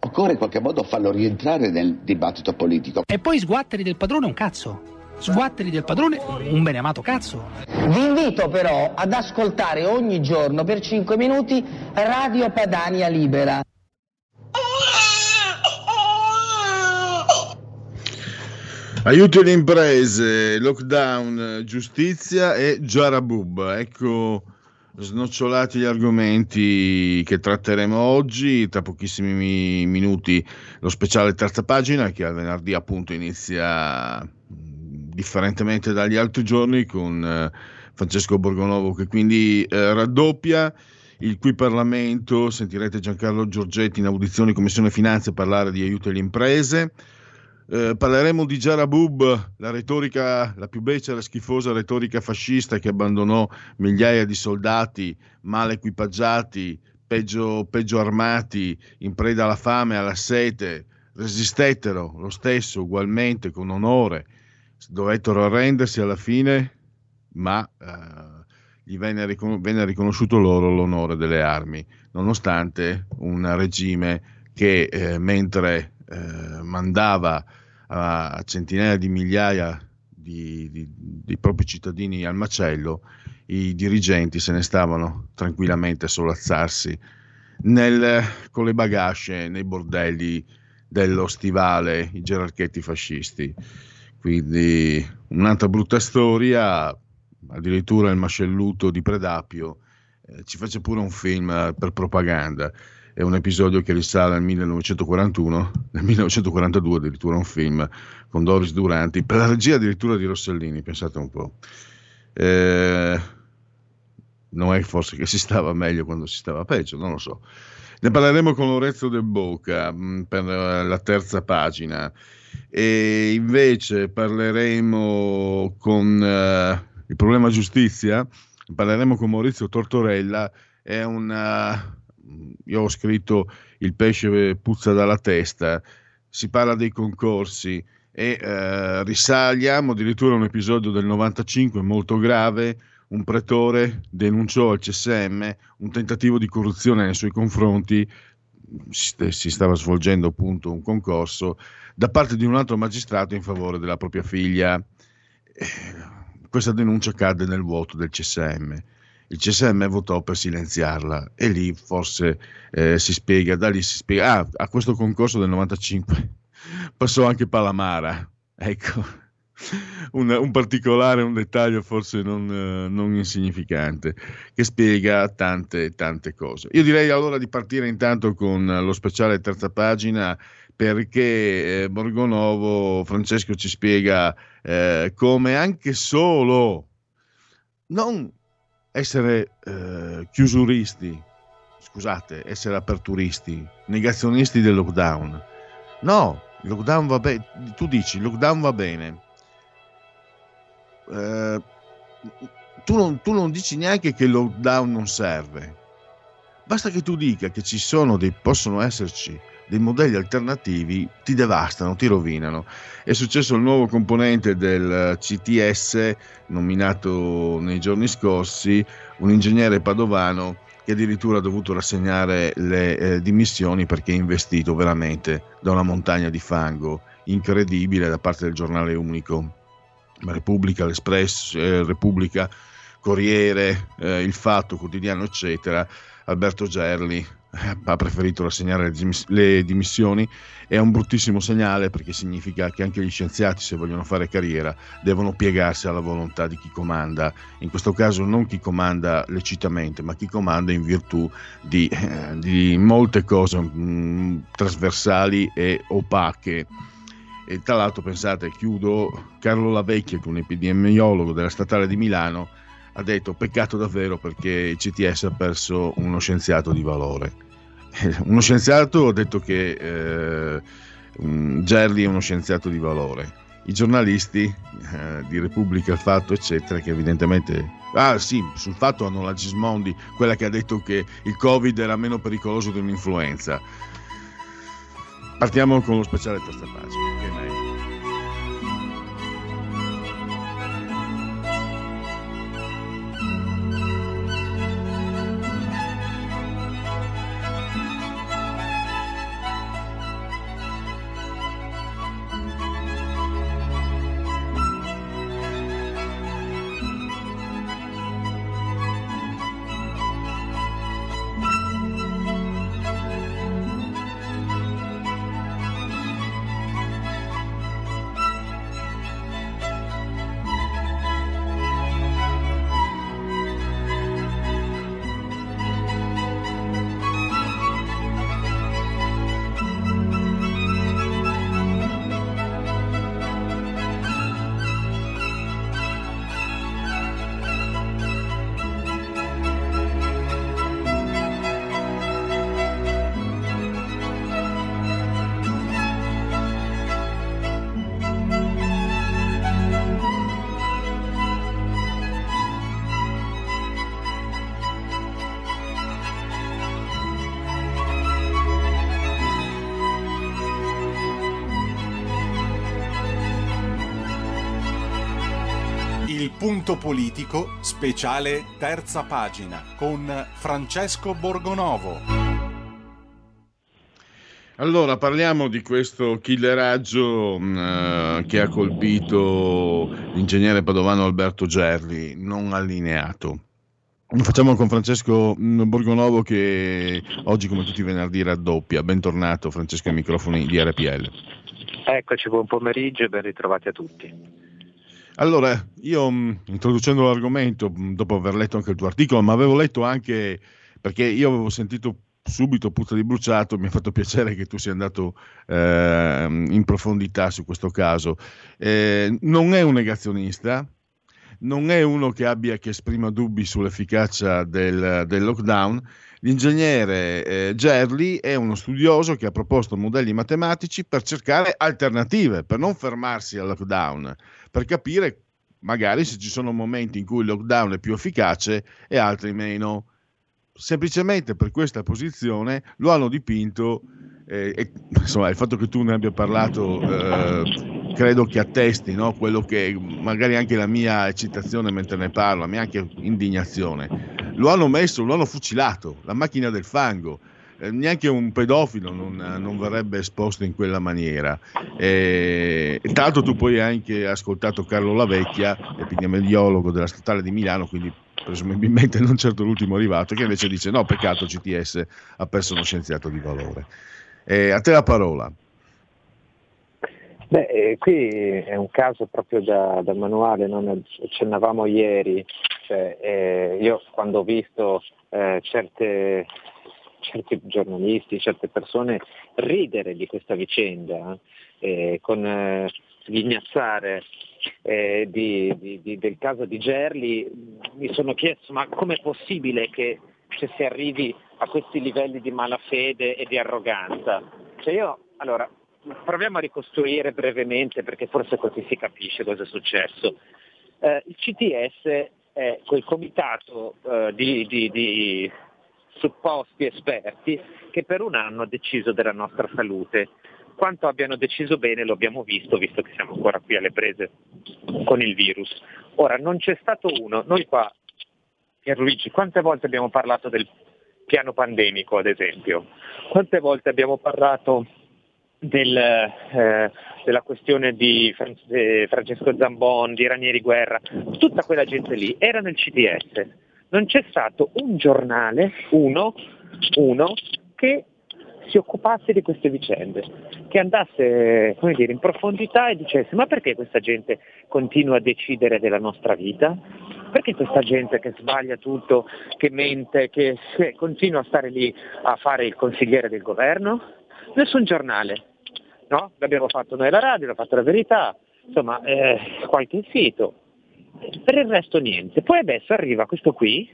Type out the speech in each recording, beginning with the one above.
Occorre in qualche modo farlo rientrare nel dibattito politico. E poi sguatteri del padrone un cazzo. Sguatteri del padrone un beneamato cazzo. Vi invito però ad ascoltare ogni giorno per 5 minuti Radio Padania Libera. Aiuto le imprese, lockdown, giustizia e Jarabub. Ecco snocciolati gli argomenti che tratteremo oggi. Tra pochissimi minuti lo speciale terza pagina che al venerdì appunto inizia differentemente dagli altri giorni con eh, Francesco Borgonovo che quindi eh, raddoppia il cui Parlamento, sentirete Giancarlo Giorgetti in audizione Commissione Finanze parlare di aiuto alle imprese. Eh, parleremo di Jarabub, la retorica, la più becera schifosa retorica fascista che abbandonò migliaia di soldati mal equipaggiati, peggio, peggio armati, in preda alla fame alla sete, resistettero lo stesso ugualmente con onore, dovettero arrendersi alla fine, ma eh, gli venne, ricon- venne riconosciuto loro l'onore delle armi, nonostante un regime che eh, mentre eh, mandava a centinaia di migliaia di, di, di, propri cittadini al macello, i dirigenti se ne stavano tranquillamente a solazzarsi nel, con le bagasce nei bordelli dello stivale, i gerarchetti fascisti. Quindi un'altra brutta storia, addirittura il mascelluto di Predapio eh, ci fece pure un film per propaganda è un episodio che risale al 1941, nel 1942 addirittura un film con Doris Duranti, per la regia addirittura di Rossellini, pensate un po'. Eh, non è forse che si stava meglio quando si stava peggio, non lo so. Ne parleremo con Lorenzo Del Boca mh, mm, per la terza pagina e invece parleremo con uh, il problema giustizia, parleremo con Maurizio Tortorella, è una io ho scritto Il pesce puzza dalla testa, si parla dei concorsi e eh, risaliamo addirittura a un episodio del 95 molto grave, un pretore denunciò al CSM un tentativo di corruzione nei suoi confronti, si stava svolgendo appunto un concorso da parte di un altro magistrato in favore della propria figlia. Eh, questa denuncia cadde nel vuoto del CSM il CSM votò per silenziarla e lì forse eh, si spiega, da lì si spiega, ah, a questo concorso del 95 passò anche Palamara, ecco, un, un particolare, un dettaglio forse non, eh, non, insignificante, che spiega tante, tante cose. Io direi allora di partire intanto con lo speciale terza pagina perché eh, Borgonovo, Francesco ci spiega eh, come anche solo, non essere eh, chiusuristi, scusate, essere aperturisti, negazionisti del lockdown. No, il lockdown va bene, tu dici il lockdown va bene. Eh, tu, non, tu non dici neanche che il lockdown non serve. Basta che tu dica che ci sono dei, possono esserci dei modelli alternativi ti devastano, ti rovinano. È successo il nuovo componente del CTS, nominato nei giorni scorsi, un ingegnere padovano che addirittura ha dovuto rassegnare le eh, dimissioni perché è investito veramente da una montagna di fango incredibile da parte del giornale unico. Repubblica, l'Espresso, eh, Repubblica Corriere, eh, Il Fatto, Quotidiano, eccetera, Alberto Gerli ha preferito rassegnare le dimissioni. È un bruttissimo segnale perché significa che anche gli scienziati se vogliono fare carriera devono piegarsi alla volontà di chi comanda. In questo caso non chi comanda lecitamente ma chi comanda in virtù di, eh, di molte cose mh, mm, trasversali e opache. E tra l'altro pensate chiudo Carlo Lavecchia che è un epidemiologo della statale di Milano ha detto peccato davvero perché il CTS ha perso uno scienziato di valore uno scienziato ha detto che eh, Gerli è uno scienziato di valore. I giornalisti eh, di Repubblica, Il Fatto, eccetera, che evidentemente... Ah sì, sul fatto hanno la Gismondi, quella che ha detto che il Covid era meno pericoloso di un'influenza. Partiamo con lo speciale terza pagina. Politico, speciale terza pagina con Francesco Borgonovo. Allora, parliamo di questo killeraggio uh, che ha colpito l'ingegnere padovano Alberto Gerli, non allineato. Lo facciamo con Francesco mm, Borgonovo che oggi, come tutti i venerdì, raddoppia. Bentornato Francesco ai microfoni di RPL. Eccoci, buon pomeriggio e ben ritrovati a tutti. Allora, io mm, introducendo l'argomento, mm, dopo aver letto anche il tuo articolo, ma avevo letto anche perché io avevo sentito subito puzza di bruciato, mi ha fatto piacere che tu sia andato eh, in profondità su questo caso. Eh, non è un negazionista, non è uno che abbia che esprima dubbi sull'efficacia del, del lockdown. L'ingegnere eh, Gerli è uno studioso che ha proposto modelli matematici per cercare alternative, per non fermarsi al lockdown per capire magari se ci sono momenti in cui il lockdown è più efficace e altri meno. Semplicemente per questa posizione lo hanno dipinto eh, e, insomma, il fatto che tu ne abbia parlato eh, credo che attesti no? quello che magari anche la mia eccitazione mentre ne parlo, la mia anche indignazione. Lo hanno messo, lo hanno fucilato, la macchina del fango neanche un pedofilo non, non, verrebbe esposto in quella maniera. E, tra l'altro tu poi hai anche ascoltato Carlo Lavecchia, epidemiologo della Statale di Milano, quindi presumibilmente non certo l'ultimo arrivato, che invece dice no, peccato CTS ha perso uno scienziato di valore. E a te la parola. Beh, eh, qui è un caso proprio da, da manuale, non accennavamo ieri, cioè, eh, io quando ho visto eh, certe certi giornalisti, certe persone ridere di questa vicenda, eh, con eh, eh, di, di, di, del caso di Gerli, mi sono chiesto ma com'è possibile che cioè, si arrivi a questi livelli di malafede e di arroganza? Cioè io, allora, proviamo a ricostruire brevemente perché forse così si capisce cosa è successo. Eh, il CTS è quel comitato eh, di, di, di, supposti esperti che per un anno hanno deciso della nostra salute. Quanto abbiano deciso bene lo abbiamo visto, visto che siamo ancora qui alle prese con il virus. Ora, non c'è stato uno, noi qua, Pierluigi, quante volte abbiamo parlato del piano pandemico, ad esempio? Quante volte abbiamo parlato del, eh, della questione di Francesco Zambon, di Ranieri Guerra, tutta quella gente lì era nel CDS. Non c'è stato un giornale, uno, uno che si occupasse di queste vicende, che andasse dire, in profondità e dicesse ma perché questa gente continua a decidere della nostra vita? Perché questa gente che sbaglia tutto, che mente, che, che continua a stare lì a fare il consigliere del governo? Nessun giornale, no? L'abbiamo fatto noi la radio, l'ha fatto la verità, insomma eh, qualche sito, per il resto niente. Poi adesso arriva questo qui,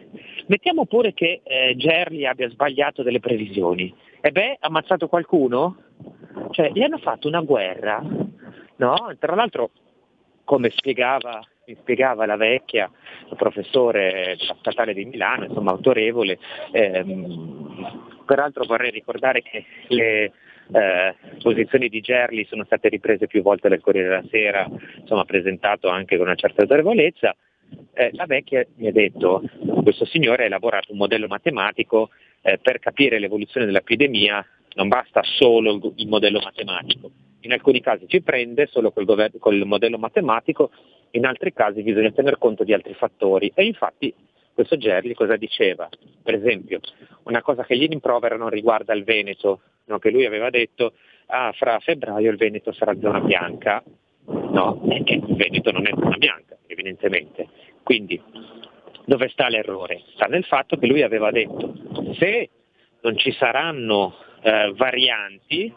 mettiamo pure che eh, Gerli abbia sbagliato delle previsioni. E beh, ha ammazzato qualcuno? Cioè, gli hanno fatto una guerra, no? Tra l'altro, come spiegava, mi spiegava la vecchia, il professore della statale di Milano, insomma autorevole, ehm, peraltro vorrei ricordare che le eh, posizioni di Gerli sono state riprese più volte dal Corriere della Sera, insomma presentato anche con una certa autorevolezza. Eh, la vecchia mi ha detto, questo signore ha elaborato un modello matematico eh, per capire l'evoluzione dell'epidemia, non basta solo il, il, modello matematico, in alcuni casi ci prende solo col, gover- col modello matematico, in altri casi bisogna tener conto di altri fattori e infatti questo Gerli cosa diceva? Per esempio, una cosa che gli rimproverano riguarda il Veneto, no? che lui aveva detto ah, fra febbraio il Veneto sarà zona bianca, no? E il Veneto non è zona bianca, evidentemente. Quindi dove sta l'errore? Sta nel fatto che lui aveva detto se non ci saranno eh, varianti,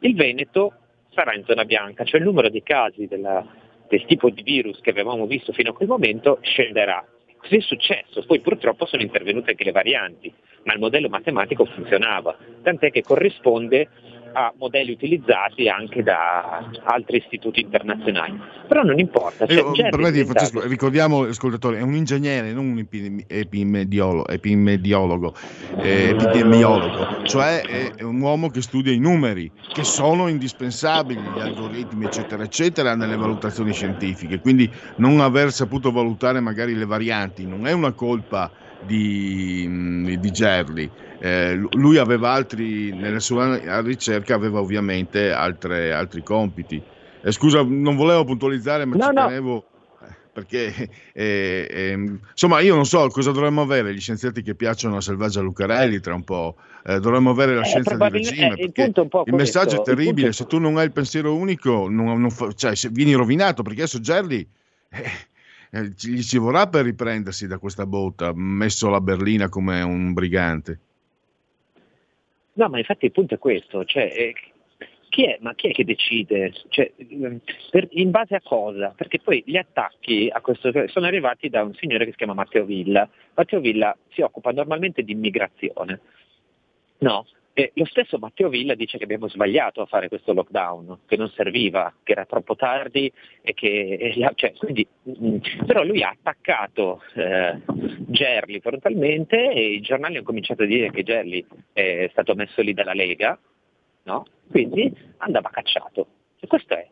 il Veneto sarà in zona bianca, cioè il numero di casi della, del tipo di virus che avevamo visto fino a quel momento scenderà. Così è successo, poi purtroppo sono intervenute anche le varianti, ma il modello matematico funzionava, tant'è che corrisponde a modelli utilizzati anche da altri istituti internazionali. Però non importa. Eh, permetti, Francesco, ricordiamo, ascoltatore, è un ingegnere, non un epimediologo, eh, epidemiologo, cioè è un uomo che studia i numeri, che sono indispensabili, gli algoritmi, eccetera, eccetera, nelle valutazioni scientifiche. Quindi non aver saputo valutare magari le varianti non è una colpa di, di Gerli eh, lui aveva altri, nella sua ricerca aveva ovviamente altre, altri compiti. Eh, scusa, non volevo puntualizzare, ma no, ci no. tenevo eh, perché eh, eh, insomma io non so cosa dovremmo avere gli scienziati che piacciono a Selvaggia Lucarelli tra un po' eh, dovremmo avere la eh, scienza del regime il, il, messaggio è terribile se tu non hai il pensiero unico non, non fa, cioè, vieni rovinato perché adesso Gerli gli ci vorrà per riprendersi da questa botta messo alla berlina come un brigante No, ma infatti il punto è questo, cioè, eh, chi è, ma chi è che decide? Cioè, per, in base a cosa? Perché poi gli attacchi a questo, sono arrivati da un signore che si chiama Matteo Villa. Matteo Villa si occupa normalmente di immigrazione. No? E lo stesso Matteo Villa dice che abbiamo sbagliato a fare questo lockdown, che non serviva, che era troppo tardi e che... Cioè, quindi, mm, però lui ha attaccato eh, Gerli frontalmente e i giornali hanno cominciato a dire che Gerli è stato messo lì dalla Lega, no? quindi andava cacciato. E questo è.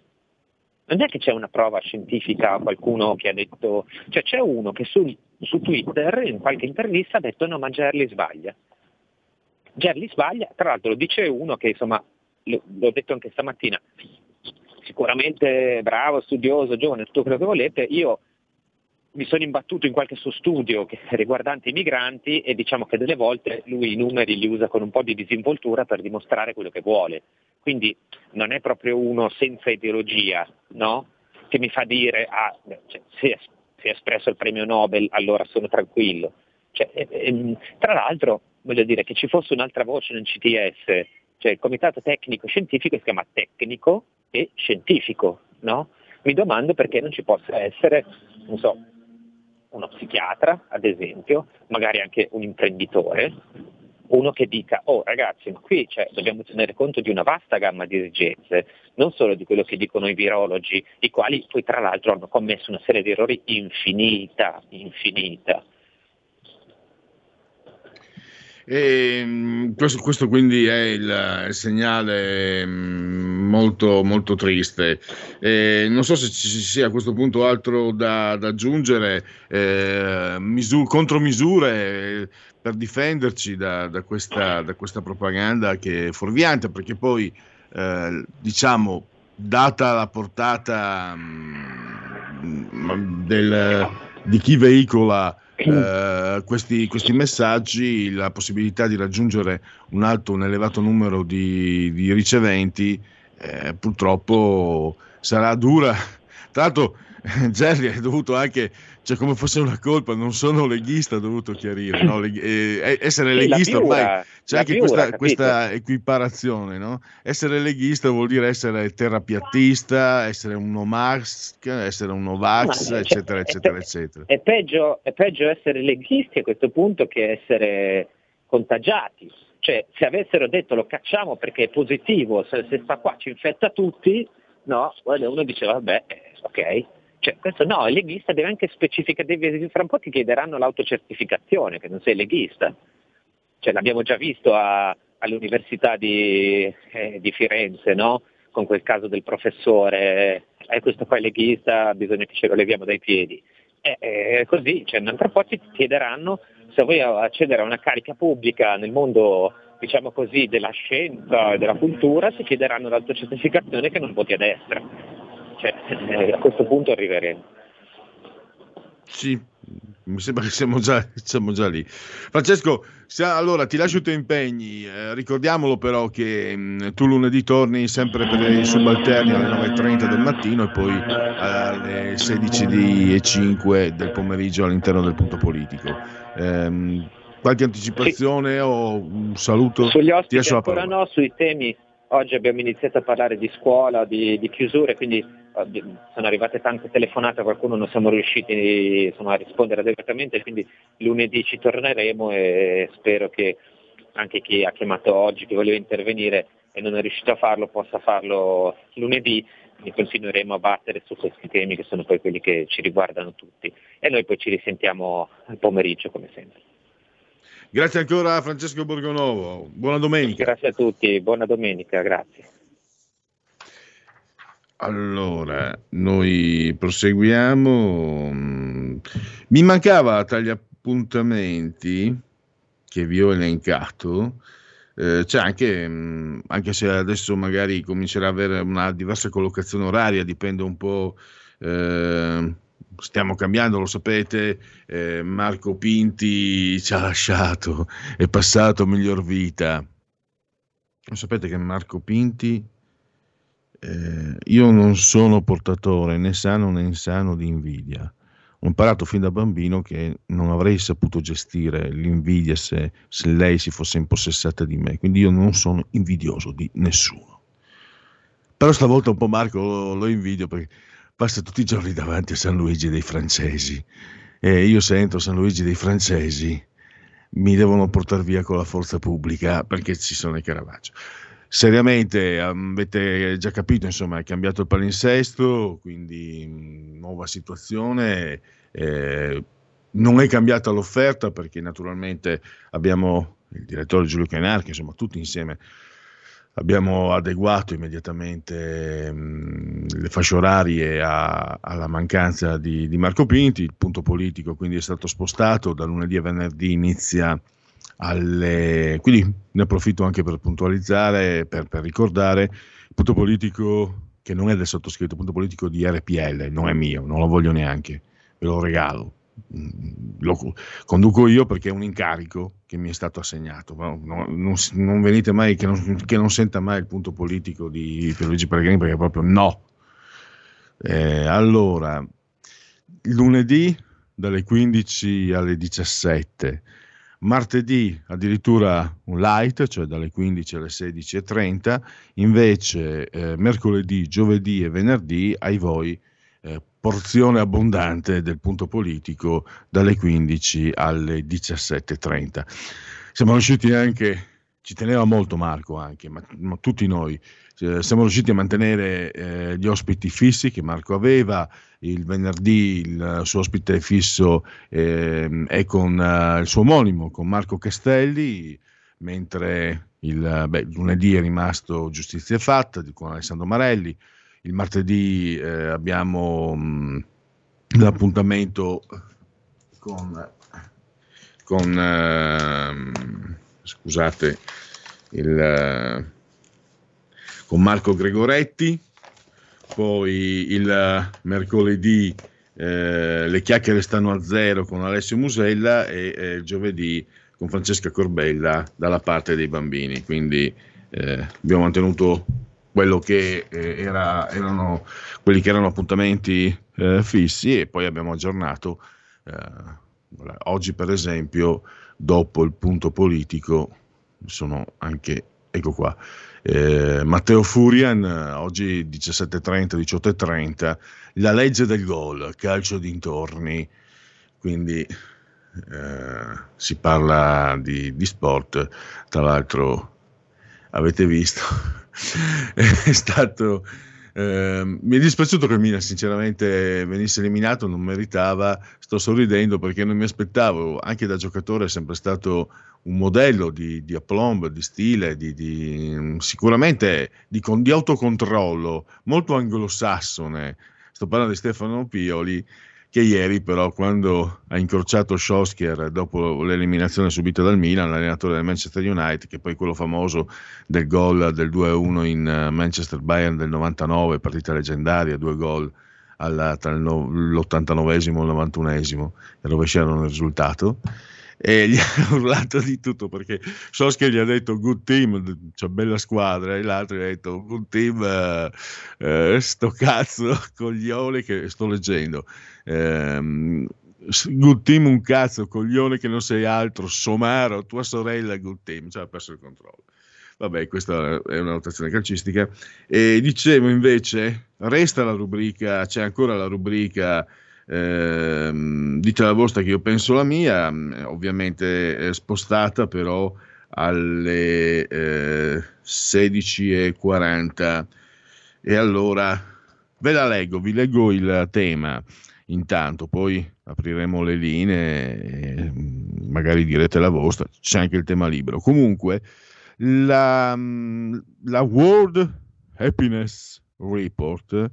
Non è che c'è una prova scientifica, qualcuno che ha detto, cioè c'è uno che su, su Twitter in qualche intervista ha detto no ma Gerli sbaglia. Gerli sbaglia, tra l'altro lo dice uno che insomma, l'ho detto anche stamattina, sicuramente bravo, studioso, giovane, tutto quello che volete, io mi sono imbattuto in qualche suo studio riguardante i migranti e diciamo che delle volte lui i numeri li usa con un po' di disinvoltura per dimostrare quello che vuole. Quindi non è proprio uno senza ideologia, no? Che mi fa dire, ah, cioè, è, si, è, espresso il premio Nobel, allora sono tranquillo. Cioè, e, e, tra l'altro voglio dire che ci fosse un'altra voce nel CTS, cioè il comitato tecnico scientifico si chiama tecnico e scientifico, no? Mi domando perché non ci possa essere, non so, uno psichiatra, ad esempio, magari anche un imprenditore, uno che dica, oh ragazzi, ma qui cioè, dobbiamo tenere conto di una vasta gamma di esigenze, non solo di quello che dicono i virologi, i quali poi tra l'altro hanno commesso una serie di errori infinita, infinita. E, mm, questo, questo, quindi è il, il segnale mm, molto, molto triste. E non so se ci sia a questo punto altro da, da aggiungere, eh, misur- contromisure per difenderci da, da, questa, da, questa, propaganda che è fuorviante, perché poi eh, diciamo, data la portata mh, mm, del, di chi veicola eh, questi, questi, messaggi, la possibilità di raggiungere un alto, un elevato numero di, di riceventi, eh, purtroppo sarà dura. Tra l'altro, Gerry è dovuto anche, cioè come fosse una colpa, non sono leghista, ha dovuto chiarire, no? Le, eh, essere sì, leghista ormai c'è anche piura, questa, questa, equiparazione, no? Essere leghista vuol dire essere terapiattista, essere un Nomax, essere un Novax, Ma, eccetera, cioè, eccetera, è, eccetera. È peggio, è peggio essere leghisti a questo punto che essere contagiati. Cioè, se avessero detto lo cacciamo perché è positivo, se, se sta qua ci infetta tutti, no, uno diceva vabbè, ok, cioè, questo no, il leghista deve anche specificare, deve, fra un po' ti chiederanno l'autocertificazione, che non sei leghista. Cioè, l'abbiamo già visto a, all'Università di, eh, di Firenze, no? con quel caso del professore, eh, questo qua è leghista, bisogna che ce lo leviamo dai piedi. È eh, eh, così, cioè, tra po' ti chiederanno se vuoi accedere a una carica pubblica nel mondo diciamo così, della scienza e della cultura, ti chiederanno l'autocertificazione che non voti a destra. Cioè, eh, a questo punto arriveremo. Sì, mi sembra che siamo già, siamo già lì. Francesco, allora ti lascio i tuoi impegni, eh, ricordiamolo però che mh, tu lunedì torni sempre per i subalterni alle 9.30 del mattino e poi alle 16.05 del pomeriggio all'interno del punto politico. Eh, qualche anticipazione sì. o un saluto? Sugli ospiti ancora no, sui temi Oggi abbiamo iniziato a parlare di scuola, di, di chiusure, quindi sono arrivate tante telefonate, a qualcuno non siamo riusciti insomma, a rispondere adeguatamente, quindi lunedì ci torneremo e spero che anche chi ha chiamato oggi, chi voleva intervenire e non è riuscito a farlo, possa farlo lunedì, quindi continueremo a battere su questi temi che sono poi quelli che ci riguardano tutti e noi poi ci risentiamo al pomeriggio come sempre. Grazie ancora a Francesco Borgonovo, buona domenica. Grazie a tutti, buona domenica, grazie. Allora, noi proseguiamo. Mi mancava tra gli appuntamenti che vi ho elencato, eh, c'è anche, anche se adesso magari comincerà ad avere una diversa collocazione oraria, dipende un po'. Eh, stiamo cambiando, lo sapete, eh, Marco Pinti ci ha lasciato, è passato miglior vita. Lo sapete che Marco Pinti, eh, io non sono portatore né sano né insano di invidia. Ho imparato fin da bambino che non avrei saputo gestire l'invidia se, se lei si fosse impossessata di me, quindi io non sono invidioso di nessuno. Però stavolta un po' Marco lo, lo invidio perché passa tutti i giorni davanti a San Luigi dei francesi e io sento San Luigi dei francesi mi devono portare via con la forza pubblica perché ci sono i Caravaggio. Seriamente avete già capito, insomma, è cambiato il palinsesto, quindi nuova situazione. Eh, non è cambiata l'offerta perché naturalmente abbiamo il direttore Giulio Canarchi, insomma, tutti insieme abbiamo adeguato immediatamente mh, le fasce orarie a, alla mancanza di, di, Marco Pinti, il punto politico quindi è stato spostato da lunedì a venerdì inizia alle... quindi ne approfitto anche per puntualizzare, per, per ricordare il punto politico che non è del sottoscritto, il punto politico di RPL, non è mio, non lo voglio neanche, ve lo regalo lo conduco io perché è un incarico che mi è stato assegnato. No, no, non, non, venite mai che non, che non, senta mai il punto politico di Pierluigi Pellegrini perché proprio no. Eh, allora, lunedì dalle 15 alle 17, martedì addirittura un light, cioè dalle 15 alle 16.30, invece eh, mercoledì, giovedì e venerdì ai voi eh, porzione abbondante del punto politico dalle 15 alle 17.30. Siamo riusciti anche, ci teneva molto Marco anche, ma, ma tutti noi, eh, siamo riusciti a mantenere eh, gli ospiti fissi che Marco aveva, il venerdì il suo ospite fisso eh, è con uh, il suo omonimo, con Marco Castelli, mentre il, beh, lunedì è rimasto Giustizia Fatta con Alessandro Marelli, il martedì eh, abbiamo mh, mm, l'appuntamento con, con eh, scusate, il, con Marco Gregoretti, poi il mercoledì eh, le chiacchiere stanno a zero con Alessio Musella e eh, giovedì con Francesca Corbella dalla parte dei bambini. Quindi eh, abbiamo mantenuto quello che eh, era, erano quelli che erano appuntamenti eh, fissi e poi abbiamo aggiornato. Eh, oggi, per esempio, dopo il punto politico, sono anche, ecco qua, eh, Matteo Furian, oggi 17.30, 18.30, la legge del gol, calcio dintorni, quindi eh, si parla di, di, sport, tra l'altro avete visto, è stato... Eh, mi è dispiaciuto che il Milan sinceramente venisse eliminato, non meritava, sto sorridendo perché non mi aspettavo, anche da giocatore è sempre stato un modello di, di aplomb, di stile, di, di, sicuramente di, di, autocontrollo, molto anglosassone. Sto parlando di Stefano Pioli, che ieri però quando ha incrociato Schosker dopo l'eliminazione subita dal Milan, l'allenatore del Manchester United, che poi quello famoso del gol del 2-1 in eh, Manchester Bayern del 99, partita leggendaria, due gol alla, tra l'89 e il 91esimo, e rovesciarono il risultato e gli ha urlato di tutto perché Soschia gli ha detto good team, cioè bella squadra, e l'altro gli ha detto good team, eh, eh, sto cazzo coglione che sto leggendo. Eh, good team un cazzo coglione che non sei altro, Somaro, tua sorella good team, cioè ha perso il controllo. Vabbè, questa è una notazione calcistica. E dicevo invece, resta la rubrica, c'è ancora la rubrica eh, dite la vostra che io penso la mia, mm, ovviamente spostata però alle eh, 16.40 e allora ve la leggo, vi leggo il tema intanto, poi apriremo le linee mm, magari direte la vostra, c'è anche il tema libero. Comunque la, mm, la World Happiness Report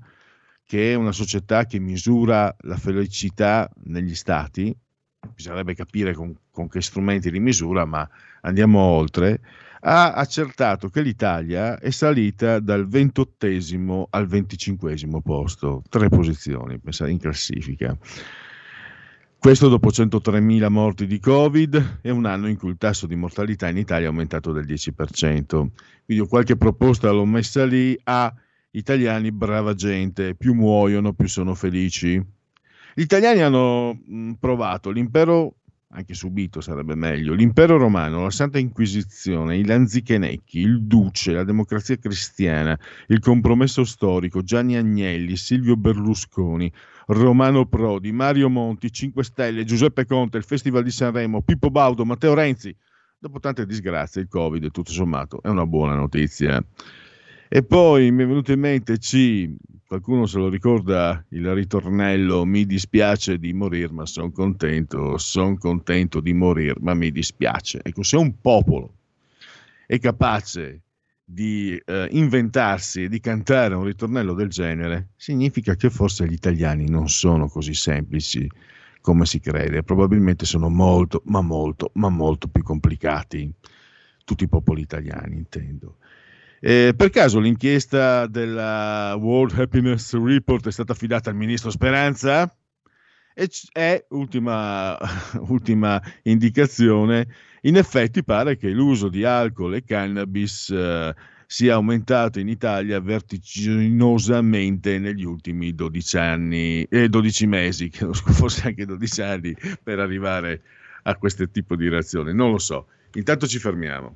che è una società che misura la felicità negli stati, bisognerebbe capire con, con che strumenti di misura, ma andiamo oltre, ha accertato che l'Italia è salita dal 28 al 25 posto, tre posizioni in classifica. Questo dopo 103.000 morti di Covid e un anno in cui il tasso di mortalità in Italia è aumentato del 10%. Quindi qualche proposta l'ho messa lì a italiani brava gente, più muoiono, più sono felici. Gli italiani hanno mm, provato l'impero, anche subito sarebbe meglio, l'impero romano, la Santa Inquisizione, i Lanzichenecchi, il Duce, la democrazia cristiana, il compromesso storico, Gianni Agnelli, Silvio Berlusconi, Romano Prodi, Mario Monti, 5 Stelle, Giuseppe Conte, il Festival di Sanremo, Pippo Baudo, Matteo Renzi. Dopo tante disgrazie, il Covid, tutto sommato, è una buona notizia. E poi mi è venuto in mente, C, qualcuno se lo ricorda, il ritornello, mi dispiace di morire, ma sono contento, sono contento di morire, ma mi dispiace. Ecco, se un popolo è capace di eh, inventarsi e di cantare un ritornello del genere, significa che forse gli italiani non sono così semplici come si crede, probabilmente sono molto, ma molto, ma molto più complicati, tutti i popoli italiani intendo. Eh, per caso l'inchiesta della World Happiness Report è stata affidata al ministro Speranza? E è, ultima, ultima indicazione, in effetti pare che l'uso di alcol e cannabis eh, sia aumentato in Italia vertiginosamente negli ultimi 12 anni, eh, 12 mesi, forse anche 12 anni, per arrivare a questo tipo di reazione. Non lo so. Intanto ci fermiamo.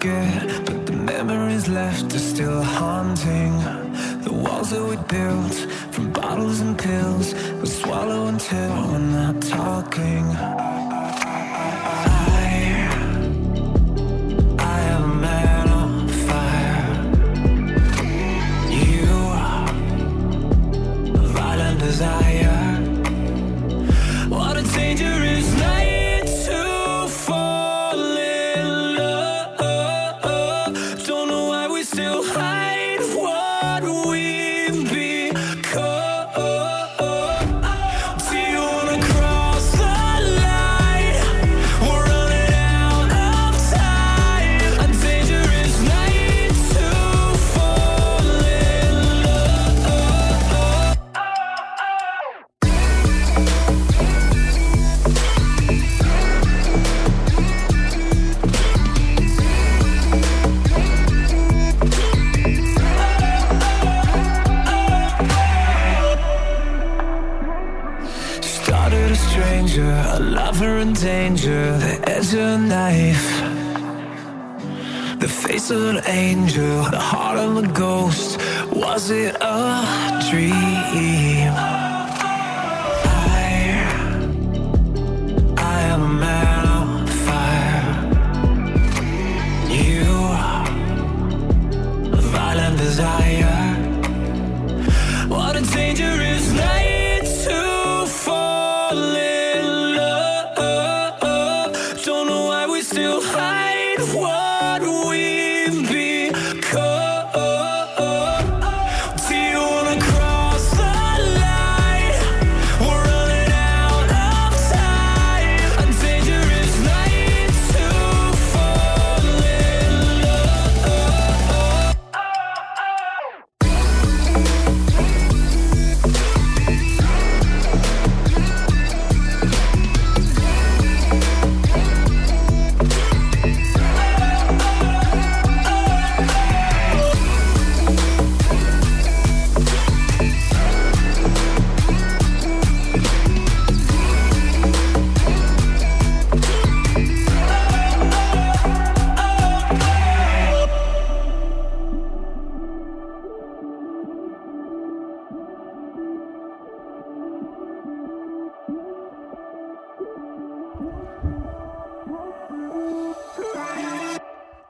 forget, but the memories left are still haunting. The walls that we built from bottles and pills we swallow until we're not talking. Was it a dream?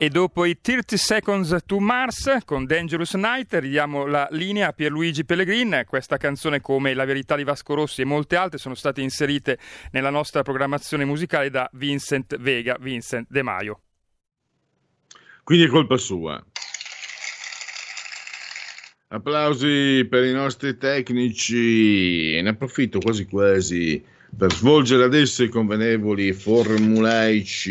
E dopo i 30 Seconds to Mars con Dangerous Night ridiamo la linea a Pierluigi Pellegrin. Questa canzone, come La verità di Vasco Rossi e molte altre, sono state inserite nella nostra programmazione musicale da Vincent Vega, Vincent De Maio. Quindi è colpa sua. Applausi per i nostri tecnici. Ne approfitto quasi quasi per svolgere adesso i convenevoli formulaici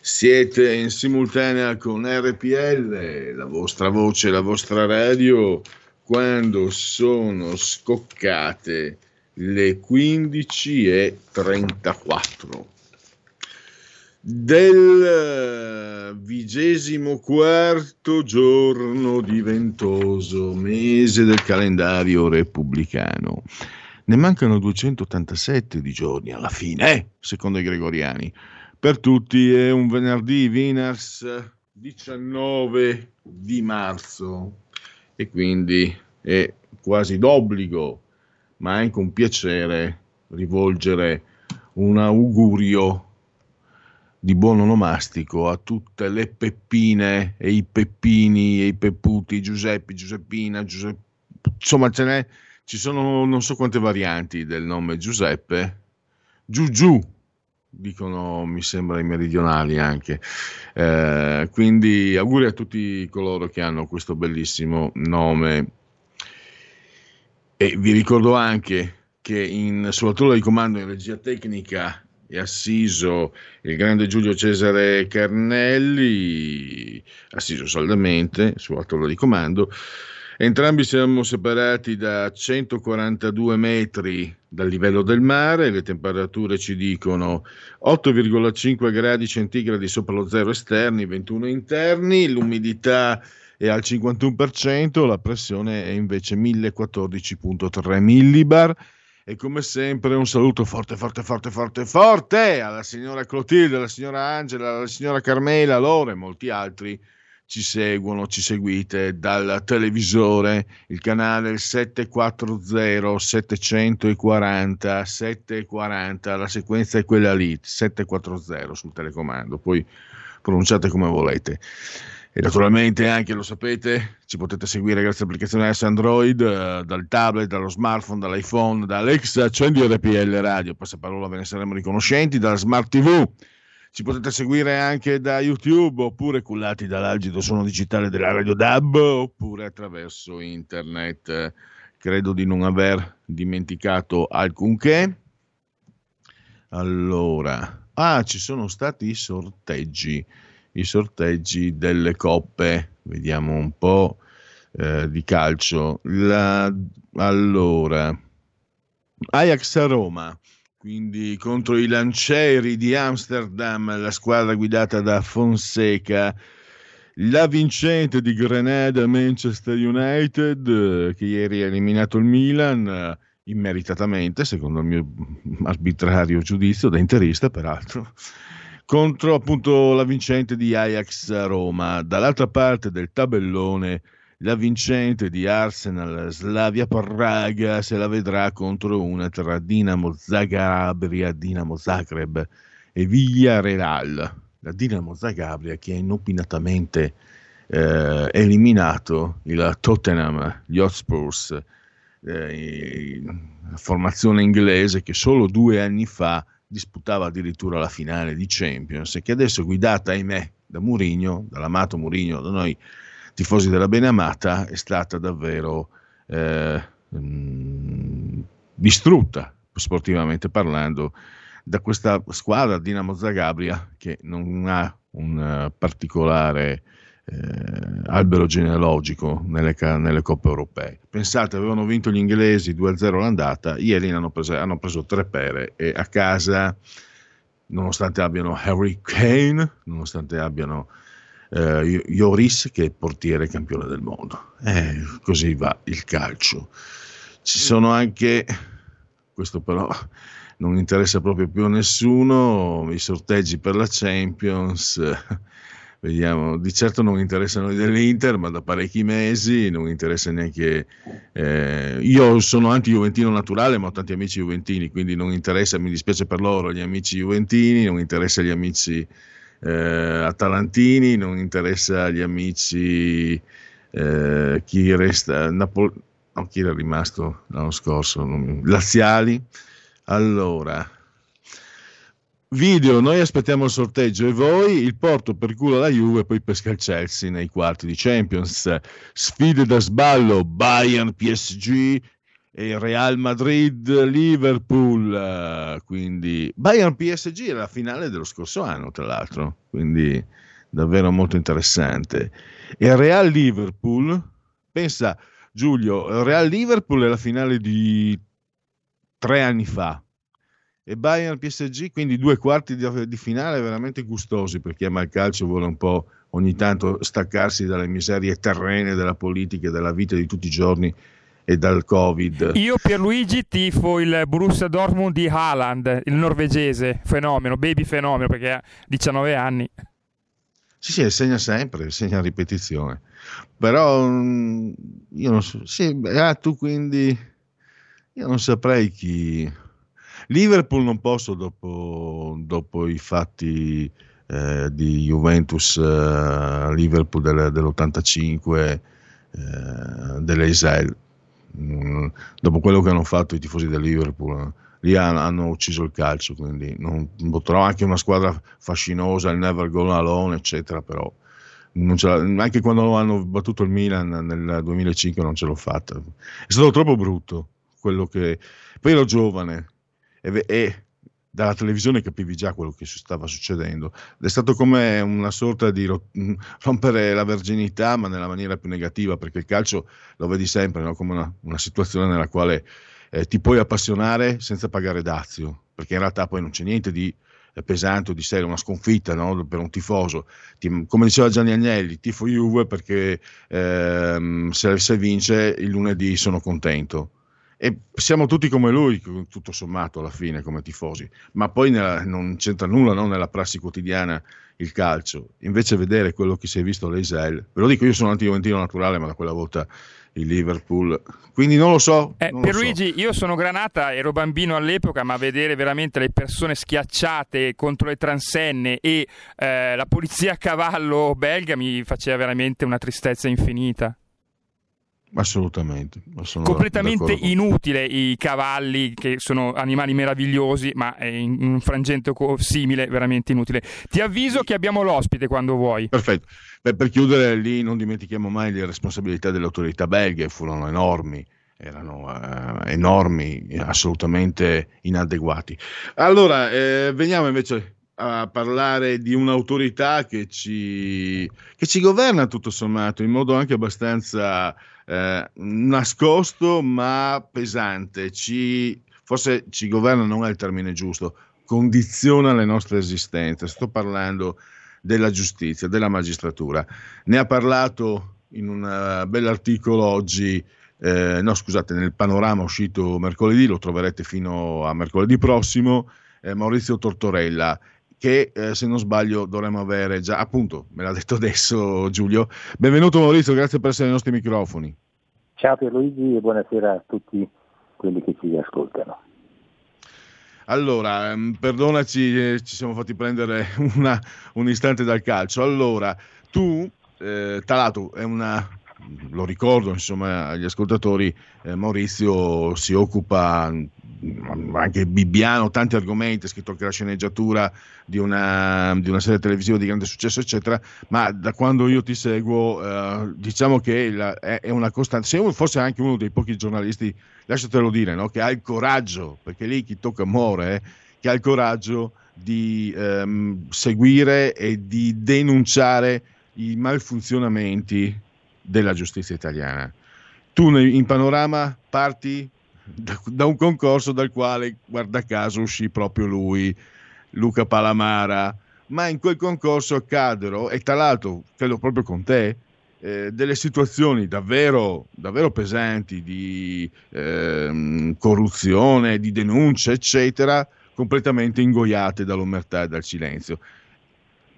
siete in simultanea con RPL, la vostra voce, la vostra radio, quando sono scoccate le 15.34 del vigesimo quarto giorno di ventoso mese del calendario repubblicano. Ne mancano 287 di giorni alla fine, eh, secondo i gregoriani per tutti è un venerdì Winners 19 di marzo. E quindi è quasi d'obbligo ma anche un piacere rivolgere un augurio di buon onomastico a tutte le Peppine e i Peppini e i Pepputi, Giuseppi, Giuseppina, Giuseppe, insomma ce n'è, ci sono non so quante varianti del nome Giuseppe, Giugiù dicono mi sembra i meridionali anche. Eh, quindi auguri a tutti coloro che hanno questo bellissimo nome. E vi ricordo anche che in, sulla tolla di comando in regia tecnica è assiso il grande Giulio Cesare Carnelli, assiso saldamente sul tavolo di comando. Entrambi siamo separati da 142 metri dal livello del mare, le temperature ci dicono 8,5 gradi centigradi sopra lo zero esterni, 21 interni, l'umidità è al 51%, la pressione è invece 1014,3 millibar. E come sempre un saluto forte, forte, forte, forte, forte alla signora Clotilde, alla signora Angela, alla signora Carmela, loro e molti altri ci seguono, ci seguite dal televisore, il canale 740 740 740, la sequenza è quella lì, 740 sul telecomando, poi pronunciate come volete. E naturalmente anche, lo sapete, ci potete seguire grazie all'applicazione S Android, eh, dal tablet, dallo smartphone, dall'iPhone, da Alexa, accendi RPL Radio, passaparola ve ne saremo riconoscenti, dalla Smart TV. Ci potete seguire anche da YouTube oppure cullati dall'algido suono digitale della Radio DAB oppure attraverso internet. Credo di non aver dimenticato alcunché. Allora, ah, ci sono stati i sorteggi i sorteggi delle coppe. Vediamo un po' eh, di calcio. La, allora, Ajax a Roma, quindi contro i Lancieri di Amsterdam, la squadra guidata da Fonseca. La vincente di Grenada Manchester United, che ieri ha eliminato il Milan, immeritatamente, secondo il mio arbitrario giudizio, da interista peraltro contro appunto la vincente di Ajax Roma. Dall'altra parte del tabellone la vincente di Arsenal Slavia Praga se la vedrà contro una tra Dinamo Zagabria, Dinamo Zagreb e Villarreal. La Dinamo Zagabria che ha inopinatamente eh, eliminato il Tottenham, gli Hotspurs, eh, la formazione inglese che solo due anni fa disputava addirittura la finale di Champions e che adesso è guidata, ahimè, da Murigno, dall'amato Murigno, da noi tifosi della Beneamata, è stata davvero eh, mh, mm, distrutta, sportivamente parlando, da questa squadra Dinamo Zagabria che non ha un uh, particolare eh, albero genealogico nelle, nelle, coppe europee. Pensate, avevano vinto gli inglesi 2-0 l'andata, ieri hanno preso, hanno preso tre pere e a casa, nonostante abbiano Harry Kane, nonostante abbiano eh, Joris che è portiere campione del mondo. Eh, così va il calcio. Ci sono anche, questo però non interessa proprio più a nessuno, i sorteggi per la Champions vediamo, di certo non interessano dell'Inter, ma da parecchi mesi non interessa neanche... Eh, io sono anti-juventino naturale, ma ho tanti amici juventini, quindi non interessa, mi dispiace per loro, gli amici juventini, non interessa gli amici eh, atalantini, non interessa gli amici... Eh, chi resta... Napol- no, chi era rimasto l'anno scorso? Non, laziali. Allora, Video, noi aspettiamo il sorteggio e voi il Porto per culo la Juve poi pesca il Chelsea nei quarti di Champions. Sfide da sballo Bayern PSG e Real Madrid Liverpool. Quindi Bayern PSG è la finale dello scorso anno, tra l'altro, quindi davvero molto interessante. E Real Liverpool, pensa Giulio, Real Liverpool è la finale di tre anni fa e Bayern PSG, quindi due quarti di, di, finale veramente gustosi per chi ama il calcio vuole un po' ogni tanto staccarsi dalle miserie terrene della politica e della vita di tutti i giorni e dal Covid. Io Pierluigi tifo il Borussia Dortmund di Haaland, il norvegese, fenomeno, baby fenomeno perché ha 19 anni. Sì, sì, segna sempre, segna ripetizione. Però mm, io non so, sì, ah, tu quindi io non saprei chi Liverpool non posso dopo, dopo i fatti eh, di Juventus eh, Liverpool del, dell'85 eh, dell'Eisel mm, dopo quello che hanno fatto i tifosi del Liverpool lì hanno, hanno ucciso il calcio quindi non, trovo anche una squadra fascinosa il Never Go Alone eccetera però anche quando hanno battuto il Milan nel 2005 non ce l'ho fatta. È stato troppo brutto quello che poi ero giovane e, e dalla televisione capivi già quello che stava succedendo. È stato come una sorta di rompere la verginità, ma nella maniera più negativa, perché il calcio lo vedi sempre no? come una, una, situazione nella quale eh, ti puoi appassionare senza pagare dazio, perché in realtà poi non c'è niente di eh, pesante o di serio, una sconfitta no? per un tifoso. Ti, come diceva Gianni Agnelli, tifo Juve perché ehm, se, se vince il lunedì sono contento e siamo tutti come lui, tutto sommato alla fine, come tifosi, ma poi nella, non c'entra nulla no, nella prassi quotidiana il calcio. Invece vedere quello che si è visto all'Eisel, ve lo dico, io sono anti-juventino naturale, ma da quella volta il Liverpool. Quindi non lo so. Eh, non per lo Luigi, so. io sono granata, ero bambino all'epoca, ma vedere veramente le persone schiacciate contro le transenne e eh, la polizia a cavallo belga mi faceva veramente una tristezza infinita. Assolutamente. Completamente inutile i cavalli, che sono animali meravigliosi, ma in un frangente simile, veramente inutile. Ti avviso che abbiamo l'ospite quando vuoi. Perfetto. Beh, per chiudere lì, non dimentichiamo mai le responsabilità delle autorità belghe, furono enormi erano eh, enormi, assolutamente inadeguati. Allora, eh, veniamo invece a parlare di un'autorità che ci, che ci governa tutto sommato in modo anche abbastanza eh, nascosto ma pesante, ci, forse ci governa non è il termine giusto, condiziona le nostre esistenze. Sto parlando della giustizia, della magistratura. Ne ha parlato in un uh, bell'articolo oggi, eh, no scusate, nel panorama uscito mercoledì, lo troverete fino a mercoledì prossimo, eh, Maurizio Tortorella che eh, se non sbaglio dovremmo avere già, appunto, me l'ha detto adesso Giulio. Benvenuto Maurizio, grazie per essere ai nostri microfoni. Ciao Pierluigi e buonasera a tutti quelli che ci ascoltano. Allora, ehm, perdonaci, eh, ci siamo fatti prendere una, un istante dal calcio. Allora, tu, eh, tra l'altro, è una, lo ricordo insomma agli ascoltatori, eh, Maurizio si occupa anche Bibbiano, tanti argomenti, ha scritto anche la sceneggiatura di una, di una, serie televisiva di grande successo, eccetera, ma da quando io ti seguo eh, diciamo che la, è, è, una costante, sei forse anche uno dei pochi giornalisti, lasciatelo dire, no? che ha il coraggio, perché lì chi tocca muore, eh, che ha il coraggio di ehm, seguire e di denunciare i malfunzionamenti della giustizia italiana. Tu in panorama parti da, un concorso dal quale, guarda caso, uscì proprio lui, Luca Palamara, ma in quel concorso accaddero, e tra l'altro credo proprio con te, eh, delle situazioni davvero, davvero pesanti di eh, corruzione, di denuncia, eccetera, completamente ingoiate dall'omertà e dal silenzio.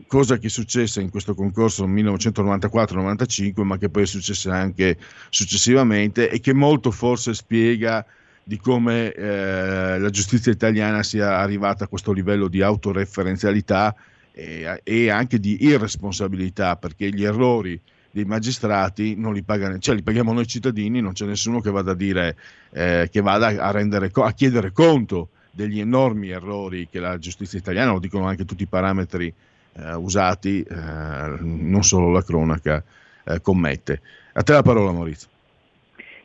Cosa che è successa in questo concorso nel 1994-95, ma che poi è successa anche successivamente e che molto forse spiega di come eh, la giustizia italiana sia arrivata a questo livello di autoreferenzialità e, e, anche di irresponsabilità, perché gli errori dei magistrati non li pagano, cioè li paghiamo noi cittadini, non c'è nessuno che vada a dire eh, che vada a, rendere, a chiedere conto degli enormi errori che la giustizia italiana, lo dicono anche tutti i parametri eh, usati, eh, non solo la cronaca, eh, commette. A te la parola Maurizio.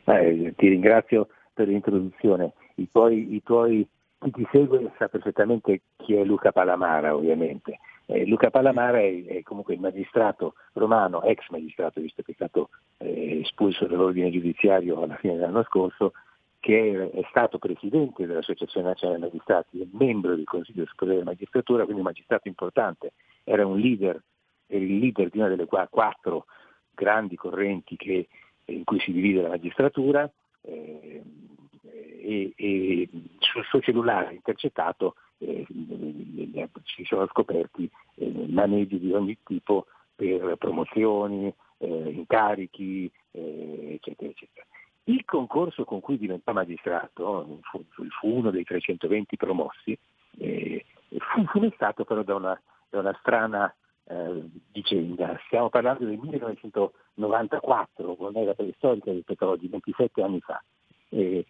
Eh, ti ringrazio per l'introduzione. I tuoi, i tuoi, chi ti segue sa perfettamente chi è Luca Palamara, ovviamente. Eh, Luca Palamara è, è, comunque il magistrato romano, ex magistrato, visto che è stato eh, espulso dall'ordine giudiziario alla fine dell'anno scorso, che è, stato presidente dell'Associazione Nazionale dei Magistrati e membro del Consiglio Superiore della Magistratura, quindi un magistrato importante, era un leader, era il leader di una delle quattro grandi correnti che, in cui si divide la magistratura, eh, e, e, sul suo cellulare intercettato eh, si sono scoperti eh, maneggi di ogni tipo per promozioni, eh, incarichi, eh, eccetera, eccetera. Il concorso con cui diventò magistrato fu, fu uno dei 320 promossi, eh, fu funestato però da una, da una strana eh, vicenda. Stiamo parlando del 1994, un'era preistorica rispetto oggi, 27 anni fa. Eh,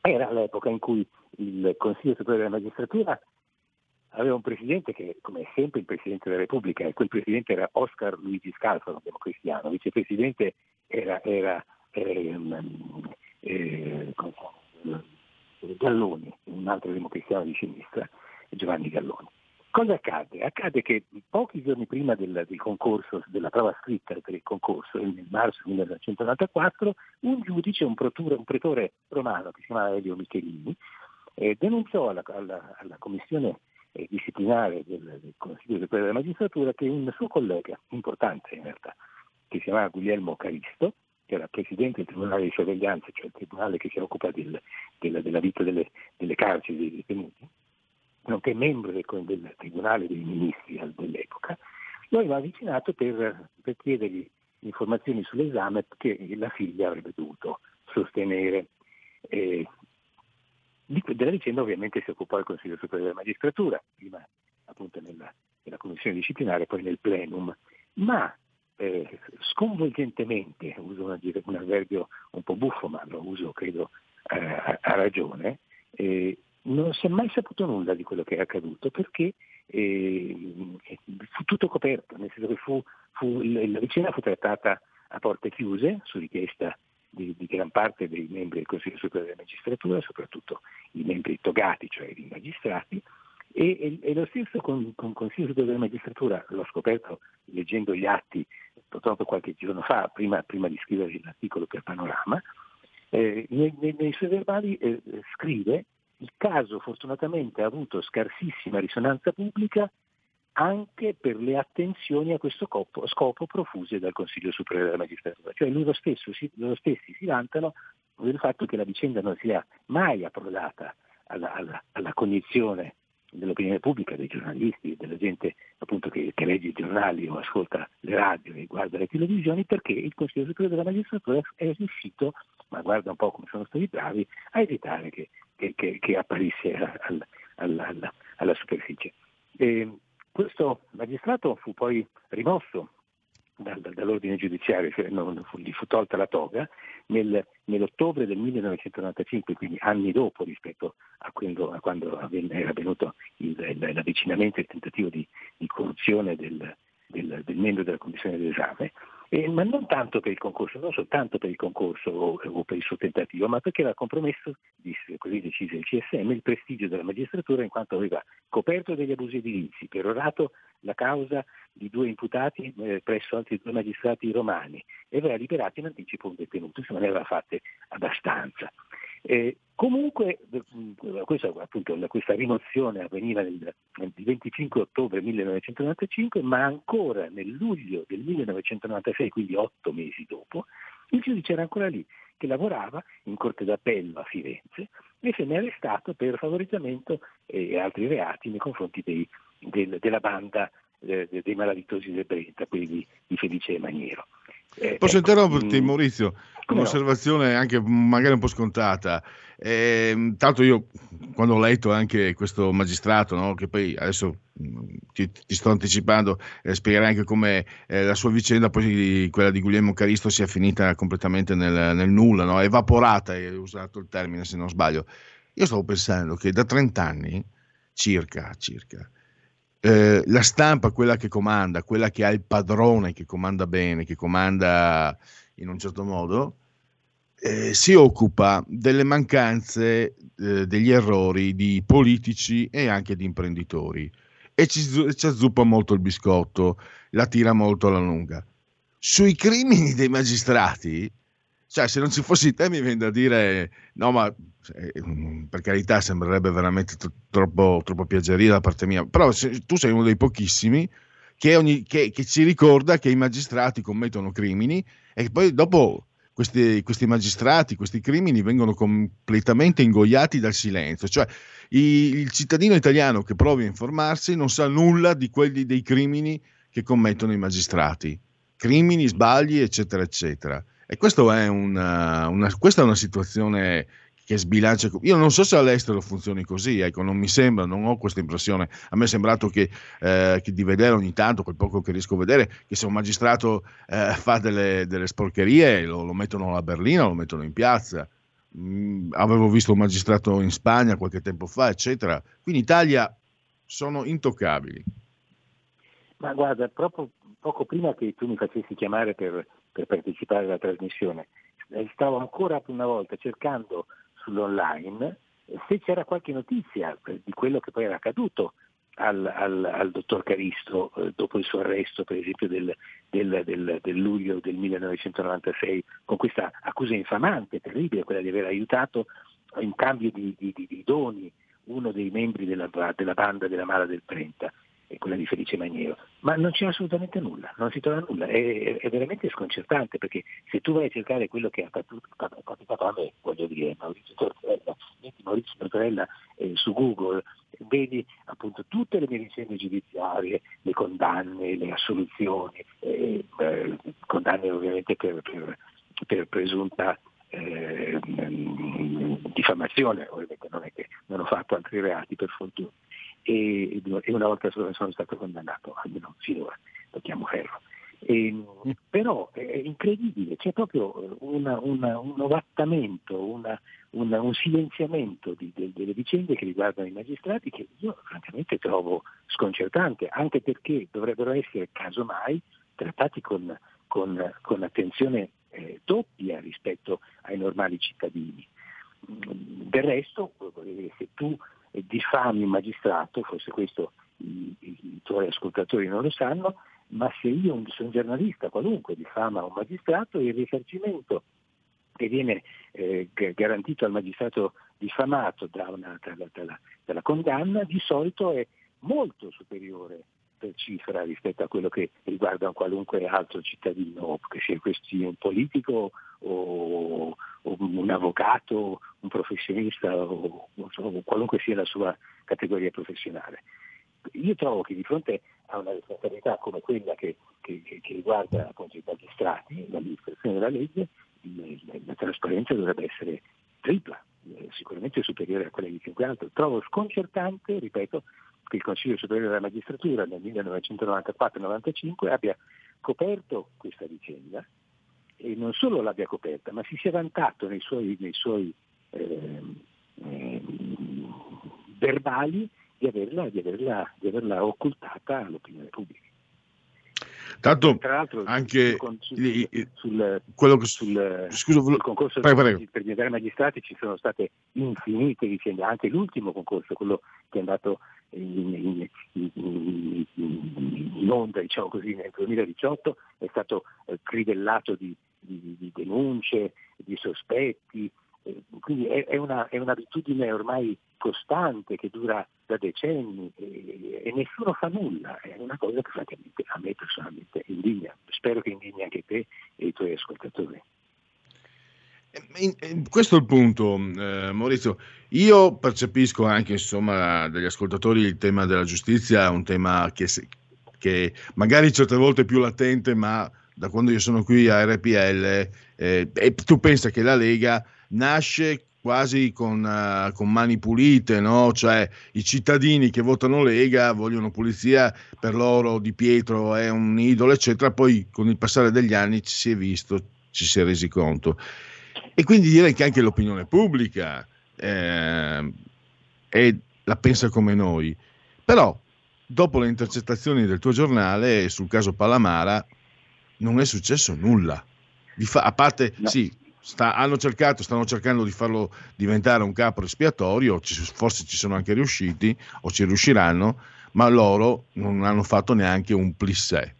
era l'epoca in cui il Consiglio Superiore della Magistratura aveva un presidente che, come sempre il Presidente della Repubblica, e quel presidente era Oscar Luigi Scalfaro, democristiano, vicepresidente era, era ehm, eh, Galloni, un altro democristiano di sinistra, Giovanni Galloni. Cosa accade? Accade che pochi giorni prima del, del, concorso, della prova scritta per il concorso, nel marzo 1994, un giudice, un, protore, un pretore romano che si chiamava Elio Michelini, eh, denunciò alla, alla, alla commissione eh, disciplinare del, del Consiglio Superiore della Magistratura che un suo collega, importante in realtà, che si chiamava Guglielmo Caristo, che era presidente del Tribunale di Sorveglianza, cioè il tribunale che si occupa del, del, della vita delle, delle carceri dei detenuti, nonché membro del, del Tribunale dei Ministri dell'epoca, lo aveva avvicinato per, per chiedergli informazioni sull'esame che la figlia avrebbe dovuto sostenere. Eh, della vicenda ovviamente si occupò il Consiglio Superiore della Magistratura, prima appunto nella, nella commissione disciplinare, poi nel plenum, ma eh, sconvolgentemente, uso un, un, avverbio un po' buffo, ma lo uso credo eh, a, a, ragione, eh, non si è mai saputo nulla di quello che è accaduto perché eh, fu tutto coperto, nel senso che fu, fu, la vicenda fu trattata a porte chiuse su richiesta di, di, gran parte dei membri del Consiglio Superiore della Magistratura, soprattutto i membri togati, cioè i magistrati, e, e, e lo stesso con, con Consiglio della Magistratura, l'ho scoperto leggendo gli atti purtroppo qualche giorno fa, prima, prima di scrivere l'articolo per Panorama, eh, nei, nei, nei, suoi verbali eh, scrive il caso fortunatamente ha avuto scarsissima risonanza pubblica anche per le attenzioni a questo scopo, scopo profuse dal Consiglio Superiore della Magistratura. Cioè loro, stesso, loro stessi si vantano del fatto che la vicenda non sia mai approdata alla, alla, alla cognizione dell'opinione pubblica, dei giornalisti, della gente appunto che, che, legge i giornali o ascolta le radio e guarda le televisioni, perché il Consiglio Superiore della Magistratura è riuscito, ma guarda un po' come sono stati bravi, a evitare che, che, che apparisse al, al, al, alla superficie. E questo magistrato fu poi rimosso dall'ordine giudiziario, cioè non, gli fu tolta la toga, nel, nell'ottobre del 1995, quindi anni dopo rispetto a quando, a quando era avvenuto il, l'avvicinamento e il tentativo di, di corruzione del, del, del, membro della commissione d'esame, eh, ma non tanto per il concorso, non soltanto per il concorso o, o per il suo tentativo, ma perché aveva compromesso, disse, così decise il CSM, il prestigio della magistratura in quanto aveva coperto degli abusi edilizi, perorato la causa di due imputati eh, presso altri due magistrati romani e aveva liberato in anticipo un detenuto, insomma ne aveva fatte abbastanza. Eh, comunque questa, appunto, questa, rimozione avveniva nel 25 ottobre 1995, ma ancora nel luglio del 1996, quindi otto mesi dopo, il giudice era ancora lì, che lavorava in corte d'appello a Firenze e venne arrestato per favoreggiamento e altri reati nei confronti dei, del, della banda eh, dei malavitosi del Brenta, quelli di, Felice Maniero. Eh, Posso ecco, interromperti, mm, Maurizio? Un'osservazione no? anche magari un po' scontata. Eh, tanto io, quando ho letto anche questo magistrato, no, che poi adesso mm, ti, ti sto anticipando, eh, spiegherai anche come eh, la sua vicenda, poi quella di Guglielmo Caristo, sia finita completamente nel, nel nulla, no? evaporata, hai usato il termine se non sbaglio. Io stavo pensando che da 30 anni, circa, circa, eh, la stampa, quella che comanda, quella che ha il padrone, che comanda bene, che comanda in un certo modo, eh, si occupa delle mancanze, eh, degli errori di politici e anche di imprenditori e ci, ci azzuppa molto il biscotto, la tira molto alla lunga. Sui crimini dei magistrati cioè, se non ci fossi te mi viene da dire, no, ma eh, per carità sembrerebbe veramente t- troppo, troppo piaggeria da parte mia, però se, tu sei uno dei pochissimi che, ogni, che, che, ci ricorda che i magistrati commettono crimini e poi dopo questi, questi, magistrati, questi crimini vengono completamente ingoiati dal silenzio. Cioè i, il cittadino italiano che provi a informarsi non sa nulla di quelli dei crimini che commettono i magistrati. Crimini, sbagli, eccetera, eccetera. E è una, una, questa è una situazione che sbilancia. Io non so se all'estero funzioni così, ecco, non mi sembra, non ho questa impressione. A me è sembrato che, eh, che di vedere ogni tanto, quel poco che riesco a vedere, che se un magistrato eh, fa delle, delle sporcherie lo, lo, mettono alla berlina, lo mettono in piazza. Mm, avevo visto un magistrato in Spagna qualche tempo fa, eccetera. Qui in Italia sono intoccabili. Ma guarda, proprio poco prima che tu mi facessi chiamare per per partecipare alla trasmissione. Stavo ancora una volta cercando sull'online se c'era qualche notizia di quello che poi era accaduto al, al, al dottor Caristo eh, dopo il suo arresto, per esempio del, del, del, del, luglio del 1996, con questa accusa infamante, terribile, quella di aver aiutato in cambio di, di, di, di doni uno dei membri della, della banda della Mala del 30 e quella di Felice Maniero, ma non c'è assolutamente nulla, non si trova nulla, è, è veramente sconcertante perché se tu vai a cercare quello che è capitato a me, voglio dire, Maurizio Tortorella, Maurizio Tortorella eh, su Google, vedi appunto tutte le mie vicende giudiziarie, le condanne, le assoluzioni, eh, eh, condanne ovviamente per, per, per presunta eh, diffamazione, ovviamente non è che non ho fatto altri reati per fortuna e, e una volta sono, sono stato condannato, almeno finora, lo chiamo ferro. E, mm. però è incredibile, c'è proprio una, una, un ovattamento, una, un silenziamento di, de, delle vicende che riguardano i magistrati che io francamente trovo sconcertante, anche perché dovrebbero essere casomai trattati con, con, con attenzione eh, doppia rispetto ai normali cittadini. Mm, del resto, se tu diffami un magistrato, forse questo i, i, tuoi ascoltatori non lo sanno, ma se io sono un giornalista qualunque diffama un magistrato, il risarcimento che viene eh, garantito al magistrato diffamato da una, dalla, dalla, dalla condanna di solito è molto superiore per cifra rispetto a quello che riguarda un qualunque altro cittadino, che sia un politico o un avvocato, un professionista o, o, qualunque sia la sua categoria professionale. Io trovo che di fronte a una responsabilità come quella che, che, che riguarda appunto, i magistrati, l'amministrazione della legge, la trasparenza dovrebbe essere tripla, eh, sicuramente superiore a quella di chiunque altro. Trovo sconcertante, ripeto, che il Consiglio Superiore della Magistratura nel 1994-95 abbia coperto questa vicenda e non solo l'abbia coperta, ma si sia vantato nei suoi, nei suoi eh, eh, verbali di averla, di, averla, di averla occultata all'opinione pubblica. Tanto Tra l'altro anche sul, sul, quello che sul, scusa, sul concorso prego, prego. per diventare magistrati ci sono state infinite vicende, anche l'ultimo concorso, quello che è andato in, in, in, in onda diciamo così, nel 2018, è stato eh, crivellato di, di, di denunce, di sospetti, eh, quindi è, è, una, è, un'abitudine ormai costante che dura da decenni e, e, nessuno fa nulla, è una cosa che francamente a me personalmente indigna, spero che indigni anche te e i tuoi ascoltatori. Eh, questo è il punto, eh, Maurizio. Io percepisco anche insomma, dagli ascoltatori il tema della giustizia, un tema che, che magari certe volte è più latente, ma da quando io sono qui a RPL, eh, e tu pensa che la Lega nasce quasi con, uh, con, mani pulite, no? cioè i cittadini che votano Lega vogliono pulizia, per loro Di Pietro è un idolo, eccetera, poi con il passare degli anni ci si è visto, ci si è resi conto. E quindi direi che anche l'opinione pubblica eh, è, la pensa come noi. Però, dopo le intercettazioni del tuo giornale sul caso Palamara, non è successo nulla. Fa- a parte, no. sì, sta, hanno cercato, stanno cercando di farlo diventare un capo espiatorio, ci, forse ci sono anche riusciti o ci riusciranno, ma loro non hanno fatto neanche un plissé.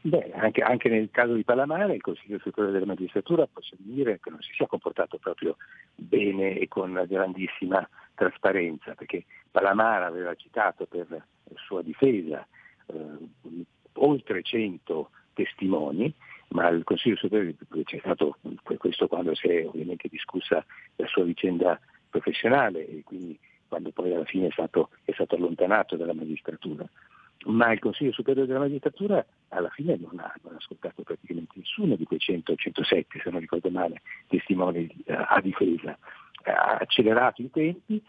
Beh, anche, anche, nel caso di Palamara il Consiglio Superiore della Magistratura posso dire che non si sia comportato proprio bene e con grandissima trasparenza, perché Palamara aveva citato per sua difesa eh, oltre 100 testimoni, ma il Consiglio Superiore c'è stato questo quando si è ovviamente discussa la sua vicenda professionale e quindi quando poi alla fine è stato, è stato allontanato dalla magistratura ma il Consiglio Superiore della Magistratura alla fine non ha, non ha ascoltato praticamente nessuno di quei 100 107, se non ricordo male, testimoni eh, a difesa. Ha accelerato i tempi,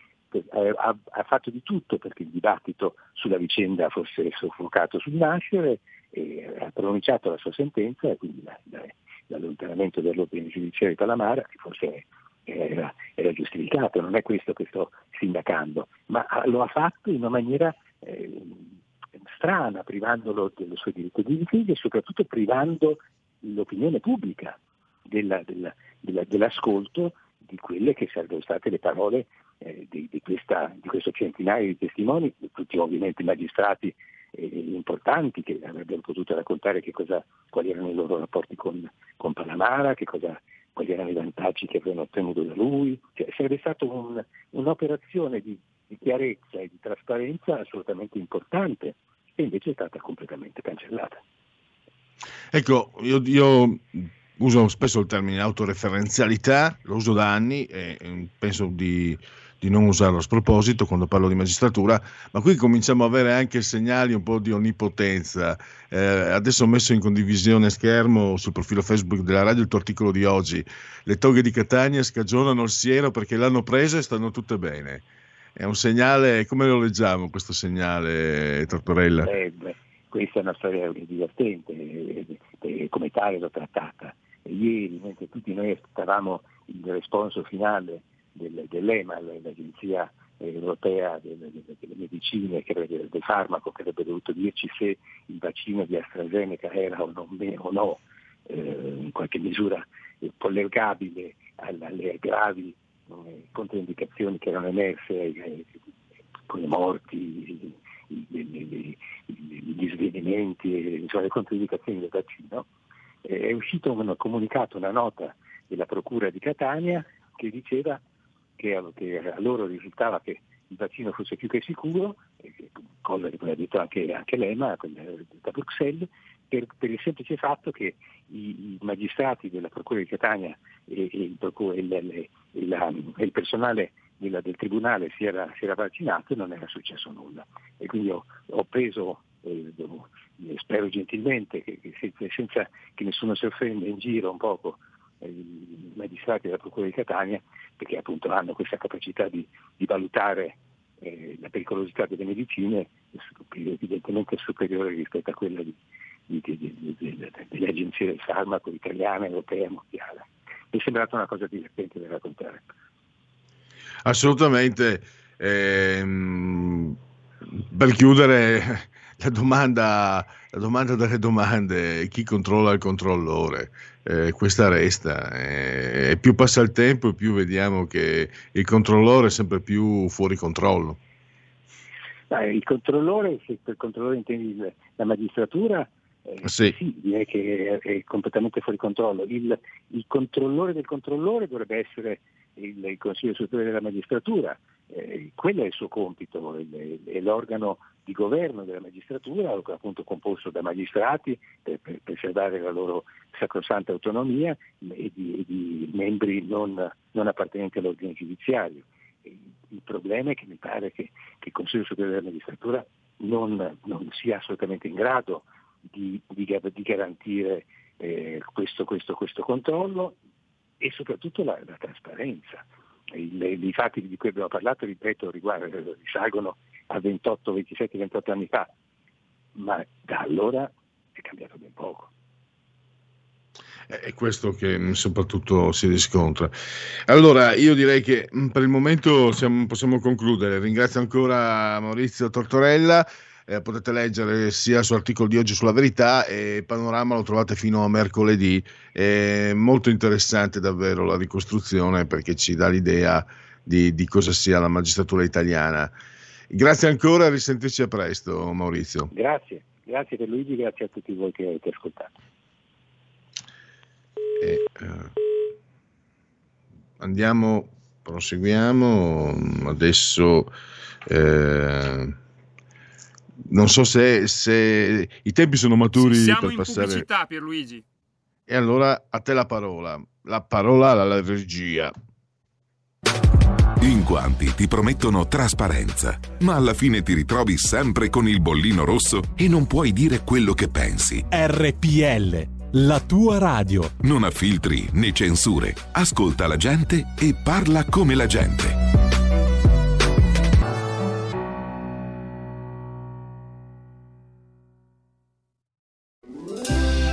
ha, ha, fatto di tutto perché il dibattito sulla vicenda fosse soffocato sul nascere, e ha pronunciato la sua sentenza e quindi la, la, l'allontanamento dell'ordine giudiziario di Palamara, che forse era, era, giustificato, non è questo che sto sindacando, ma lo ha fatto in una maniera eh, strana, privandolo del suo diritto di difesa e soprattutto privando l'opinione pubblica della, della, della, dell'ascolto di quelle che sarebbero state le parole eh, di, di, questa, di, questo centinaio di testimoni, tutti ovviamente magistrati eh, importanti che avrebbero potuto raccontare cosa, quali erano i loro rapporti con, con Palamara, cosa, quali erano i vantaggi che avevano ottenuto da lui. Cioè, sarebbe stata un, un'operazione di, di chiarezza e di trasparenza assolutamente importante e invece è stata completamente cancellata. Ecco, io, io uso spesso il termine autoreferenzialità, lo uso da anni e penso di, di, non usarlo a sproposito quando parlo di magistratura, ma qui cominciamo a avere anche segnali un po' di onnipotenza. Eh, adesso ho messo in condivisione schermo sul profilo Facebook della radio il tuo articolo di oggi. Le toghe di Catania scagionano il siero perché l'hanno presa e stanno tutte bene. È un segnale, come lo leggiamo questo segnale, Tortorella? Eh, questa è una storia divertente, eh, eh, come tale l'ho trattata ieri, mentre tutti noi aspettavamo il responso finale del, dell'EMA, l'Agenzia Europea delle, delle Medicine, che avrebbe, del farmaco, che avrebbe dovuto dirci se il vaccino di AstraZeneca era o, non, o no eh, in qualche misura collegabile alle gravi eh, controindicazioni che erano emerse, eh, con le morti, gli svenimenti, insomma, le controindicazioni del vaccino è uscito un comunicato, una nota della Procura di Catania che diceva che, che a loro risultava che il vaccino fosse più che sicuro, cosa che poi ha detto anche, anche l'EMA da Bruxelles, per, per, il semplice fatto che i, i, magistrati della Procura di Catania e, e, il, e, e la, il, personale della, del Tribunale si era, si era, vaccinato e non era successo nulla. E quindi ho, ho preso eh, spero gentilmente, che, che senza, senza, che nessuno si offenda in giro un poco eh, i magistrati della Procura di Catania, perché appunto hanno questa capacità di, di valutare eh, la pericolosità delle medicine, evidentemente superiore rispetto a quella di, di, delle agenzie del farmaco italiana, europea e mondiale. Mi è sembrata una cosa divertente da raccontare. Assolutamente. Ehm, per chiudere, la domanda, la domanda delle domande, chi controlla il controllore? Eh, questa resta. Eh, e più passa il tempo, più vediamo che il controllore è sempre più fuori controllo. Il controllore, se per controllore intendi la magistratura, eh, sì. sì. direi che è, è, completamente fuori controllo. Il, il, controllore del controllore dovrebbe essere il, il Consiglio Superiore della Magistratura, eh, quello è il suo compito, è l'organo di governo della magistratura, appunto composto da magistrati per, per preservare la loro sacrosanta autonomia e di, e di membri non, non, appartenenti all'ordine giudiziario. Il problema è che mi pare che, che il Consiglio Superiore della Magistratura non, non, sia assolutamente in grado di, di, di garantire eh, questo, questo, questo, controllo e soprattutto la, la trasparenza. I, fatti di cui abbiamo parlato, ripeto, risalgono a 28, 27, 28 anni fa, ma da allora è cambiato ben poco. È questo che soprattutto si riscontra. Allora, io direi che per il momento siamo, possiamo concludere. Ringrazio ancora Maurizio Tortorella eh, potete leggere sia sull'articolo di oggi sulla verità e Panorama lo trovate fino a mercoledì. È molto interessante davvero la ricostruzione perché ci dà l'idea di, di cosa sia la magistratura italiana. Grazie ancora, a risentirci a presto Maurizio. Grazie, grazie per Luigi, grazie a tutti voi che avete ascoltato. E, uh, andiamo, proseguiamo, adesso... Eh, non so se, se, i tempi sono maturi Siamo per in passare. pubblicità, Pierluigi. E allora a te la parola. La parola alla regia. In quanti ti promettono trasparenza, ma alla fine ti ritrovi sempre con il bollino rosso e non puoi dire quello che pensi. RPL, la tua radio. Non ha filtri né censure. Ascolta la gente e parla come la gente.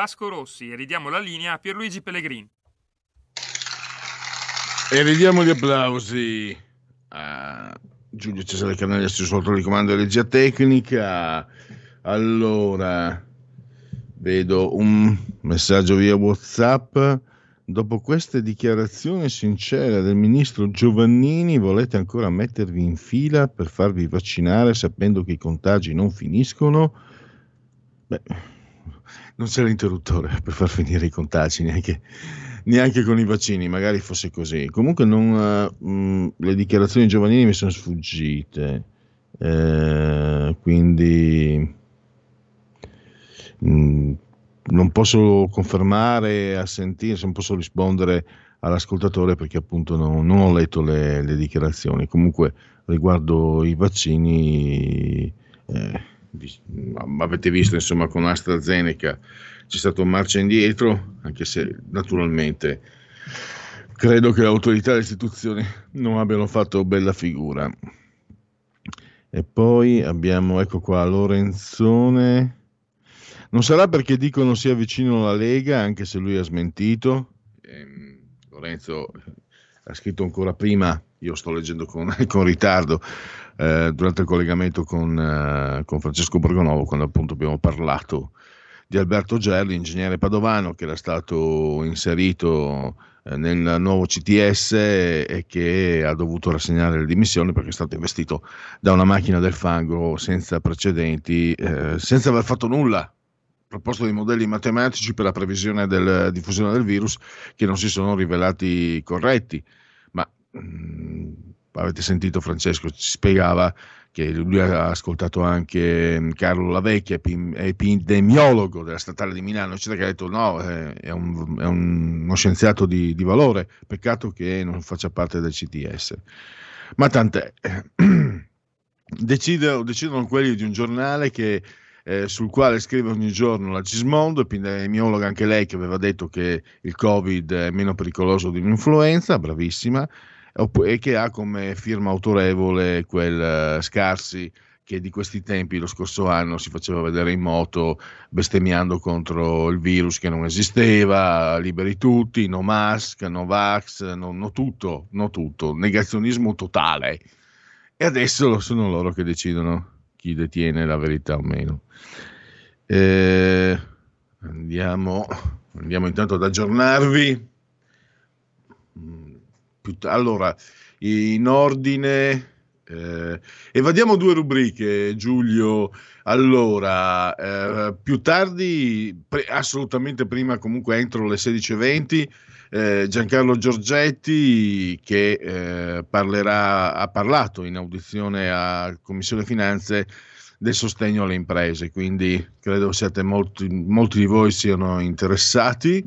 Vasco Rossi e ridiamo la linea a Pierluigi Pellegrini. E ridiamo gli applausi a Giulio Cesare Canaglia sotto il comando di regia tecnica. Allora, vedo un messaggio via WhatsApp. Dopo queste dichiarazioni sincere del ministro Giovannini, volete ancora mettervi in fila per farvi vaccinare sapendo che i contagi non finiscono? Beh, non c'è l'interruttore per far finire i contagi, neanche, neanche con i vaccini, magari fosse così. Comunque non, eh, mh, le dichiarazioni di Giovannini mi sono sfuggite, eh, quindi mh, non posso confermare, assentire, non posso rispondere all'ascoltatore perché appunto non, non ho letto le, le dichiarazioni. Comunque riguardo i vaccini... Eh, avete visto insomma con AstraZeneca c'è stato marcia indietro anche se naturalmente credo che l'autorità e le istituzioni non abbiano fatto bella figura. E poi abbiamo ecco qua Lorenzone. Non sarà perché dicono sia vicino alla Lega anche se lui ha smentito. Ehm, Lorenzo ha scritto ancora prima io sto leggendo con, con ritardo eh, durante il collegamento con, eh, con Francesco Borgonovo, quando appunto abbiamo parlato di Alberto Gelli, ingegnere padovano che era stato inserito eh, nel nuovo CTS e che ha dovuto rassegnare le dimissioni perché è stato investito da una macchina del fango senza precedenti, eh, senza aver fatto nulla proposto dei modelli matematici per la previsione della diffusione del virus che non si sono rivelati corretti. Ma mh, mm, avete sentito Francesco, ci spiegava che lui ha ascoltato anche mm, Carlo Lavecchia, epidemiologo della statale di Milano, eccetera, che ha detto no, è, un, è uno scienziato di, di, valore, peccato che non faccia parte del CTS. Ma tant'è, decidono, decidono quelli di un giornale che eh, sul quale scrive ogni giorno la Gismondo, epidemiologa anche lei che aveva detto che il Covid è meno pericoloso di un'influenza, bravissima, e che ha come firma autorevole quel uh, Scarsi che di questi tempi lo scorso anno si faceva vedere in moto bestemmiando contro il virus che non esisteva, liberi tutti, no mask, no vax, no, no tutto, no tutto, negazionismo totale. E adesso sono loro che decidono chi detiene la verità o meno. Eh, andiamo, andiamo intanto ad aggiornarvi. Allora, in ordine, eh, evadiamo due rubriche, Giulio. Allora, eh, più tardi, pre- assolutamente prima, comunque entro le 16.20, eh, Giancarlo Giorgetti che eh, parlerà, ha parlato in audizione a Commissione Finanze del sostegno alle imprese, quindi credo siate molti, molti di voi siano interessati.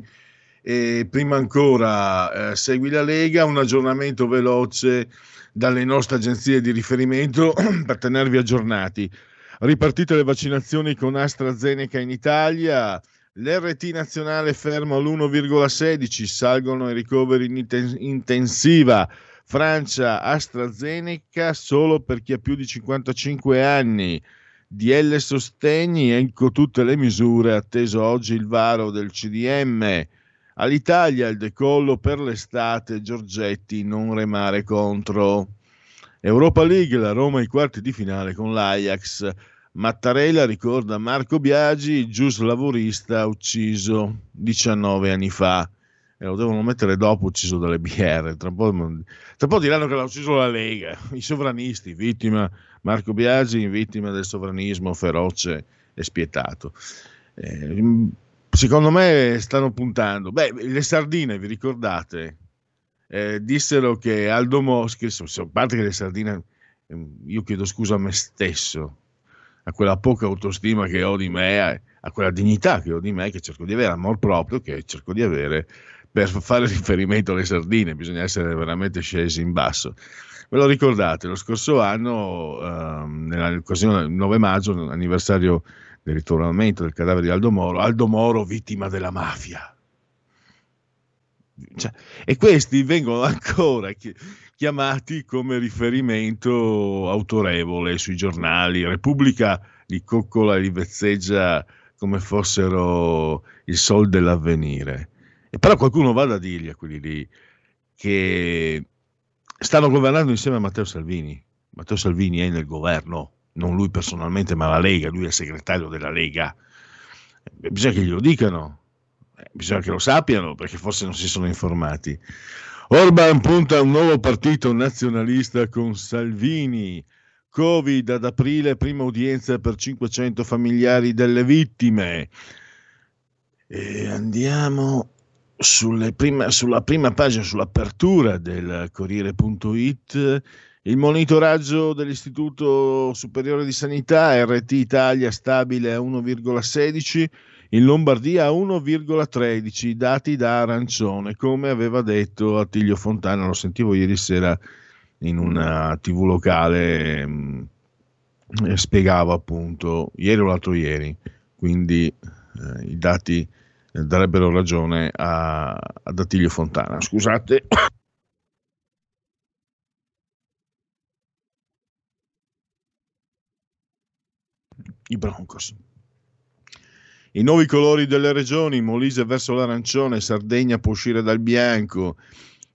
E prima ancora, eh, segui la Lega, un aggiornamento veloce dalle nostre agenzie di riferimento per tenervi aggiornati. Ripartite le vaccinazioni con AstraZeneca in Italia, l'RT nazionale fermo all'1,16, salgono i ricoveri in intensiva. Francia, AstraZeneca solo per chi ha più di 55 anni. DL Sostegni, ecco tutte le misure, atteso oggi il varo del CDM. All'Italia il decollo per l'estate, Giorgetti non remare contro. Europa League, la Roma ai quarti di finale con l'Ajax. Mattarella ricorda Marco Biagi, gius lavorista ucciso 19 anni fa. E lo devono mettere dopo ucciso dalle BR. Tra un po', tra un po diranno che l'ha ucciso la Lega, i sovranisti, vittima Marco Biagi vittima del sovranismo feroce e spietato. Eh, secondo me stanno puntando. Beh, le sardine, vi ricordate? Eh, dissero che Aldo Moschi, a parte che le sardine, ehm, io chiedo scusa a me stesso, a quella poca autostima che ho di me, a quella dignità che ho di me, che cerco di avere, amor proprio che cerco di avere per fare riferimento alle sardine, bisogna essere veramente scesi in basso. Ve lo ricordate, lo scorso anno, ehm, nell'occasione del 9 maggio, anniversario del ritornamento del cadavere di Aldo Moro, Aldo Moro vittima della mafia. Cioè, e questi vengono ancora chiamati come riferimento autorevole sui giornali. Repubblica li coccola e li vezzeggia come fossero il sol dell'avvenire. E però qualcuno vada a dirgli a quelli lì che stanno governando insieme a Matteo Salvini. Matteo Salvini è nel governo, non lui personalmente, ma la Lega, lui è il segretario della Lega. Eh, bisogna che glielo dicano, eh, bisogna che lo sappiano perché forse non si sono informati. Orban punta a un nuovo partito nazionalista con Salvini. Covid ad aprile, prima udienza per 500 familiari delle vittime. E andiamo prima, sulla prima pagina, sull'apertura del Corriere.it, il monitoraggio dell'Istituto Superiore di Sanità, RT Italia stabile a 1,16, in Lombardia a 1,13, dati da arancione, come aveva detto Attilio Fontana, lo sentivo ieri sera in una tv locale, mh, mm, spiegava appunto, ieri o l'altro ieri, quindi eh, i dati darebbero ragione a, ad Attilio Fontana. Scusate. I Broncos. I nuovi colori delle regioni, Molise verso l'arancione, Sardegna può uscire dal bianco,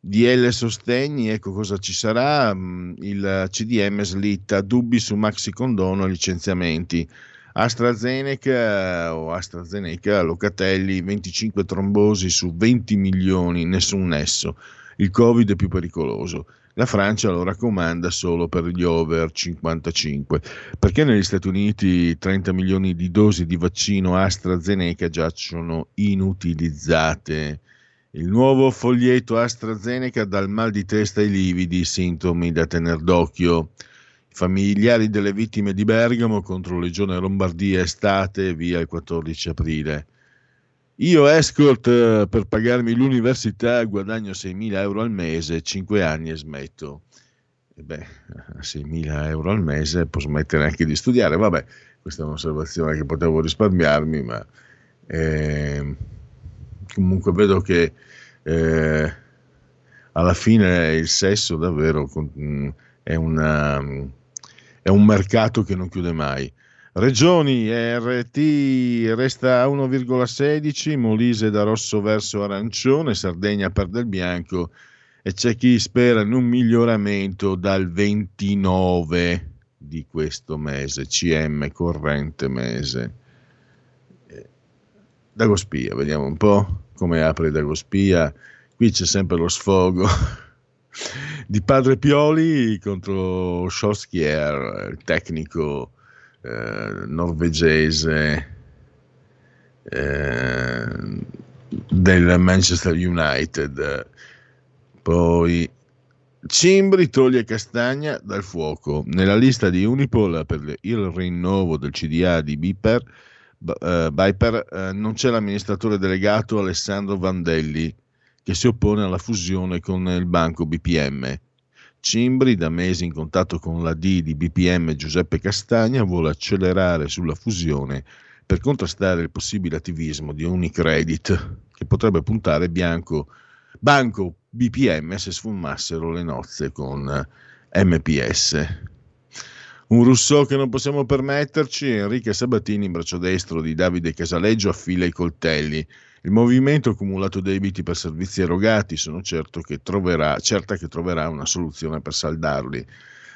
DL sostegni, ecco cosa ci sarà, mm, il CDM slitta, dubbi su maxi condono e licenziamenti. AstraZeneca o AstraZeneca, Locatelli, 25 trombosi su 20 milioni, nessun nesso. Il Covid è più pericoloso. La Francia lo raccomanda solo per gli over 55. Perché negli Stati Uniti 30 milioni di dosi di vaccino AstraZeneca giacciono inutilizzate? Il nuovo foglietto AstraZeneca dal mal di testa ai lividi, sintomi da tener d'occhio. I familiari delle vittime di Bergamo contro Legione Lombardia estate via il 14 aprile. Io escort eh, per pagarmi l'università guadagno 6.000 euro al mese, 5 anni e smetto. E beh, a 6.000 euro al mese posso smettere anche di studiare. Vabbè, questa è un'osservazione che potevo risparmiarmi, ma eh, comunque vedo che eh, alla fine il sesso davvero mm, è, una, è un mercato che non chiude mai. Regioni RT resta a 1,16, Molise da rosso verso arancione, Sardegna perde il bianco e c'è chi spera in un miglioramento dal 29 di questo mese, CM corrente mese. Dagospia, vediamo un po' come apre Dagospia. Qui c'è sempre lo sfogo di Padre Pioli contro Scholskier, il tecnico eh, norvegese eh, del Manchester United. Poi Cimbri toglie Castagna dal fuoco. Nella lista di Unipol per il rinnovo del CDA di Biper, uh, Biper uh, non c'è l'amministratore delegato Alessandro Vandelli che si oppone alla fusione con il banco BPM. Cimbri, da mesi in contatto con la D di BPM Giuseppe Castagna, vuole accelerare sulla fusione per contrastare il possibile attivismo di Unicredit, che potrebbe puntare bianco, banco BPM se sfumassero le nozze con MPS. Un Rousseau che non possiamo permetterci, Enrique Sabatini, braccio destro di Davide Casaleggio, affila i coltelli il movimento accumulato debiti per servizi erogati, sono certo che troverà, certa che troverà una soluzione per saldarli.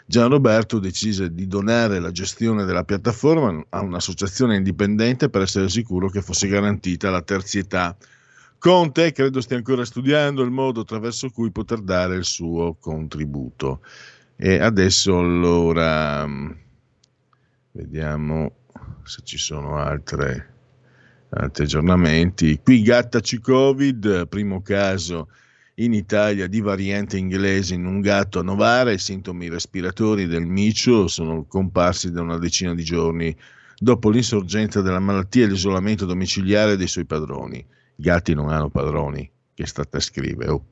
Gian Roberto decise di donare la gestione della piattaforma a un'associazione indipendente per essere sicuro che fosse garantita la terzietà. Conte credo stia ancora studiando il modo attraverso cui poter dare il suo contributo. E adesso allora vediamo se ci sono altre altri aggiornamenti. Qui Gattaci Covid, primo caso in Italia di variante inglese in un gatto a Novara. I sintomi respiratori del micio sono comparsi da una decina di giorni dopo l'insorgenza della malattia e l'isolamento domiciliare dei suoi padroni. I gatti non hanno padroni, che state a scrivere. Oh.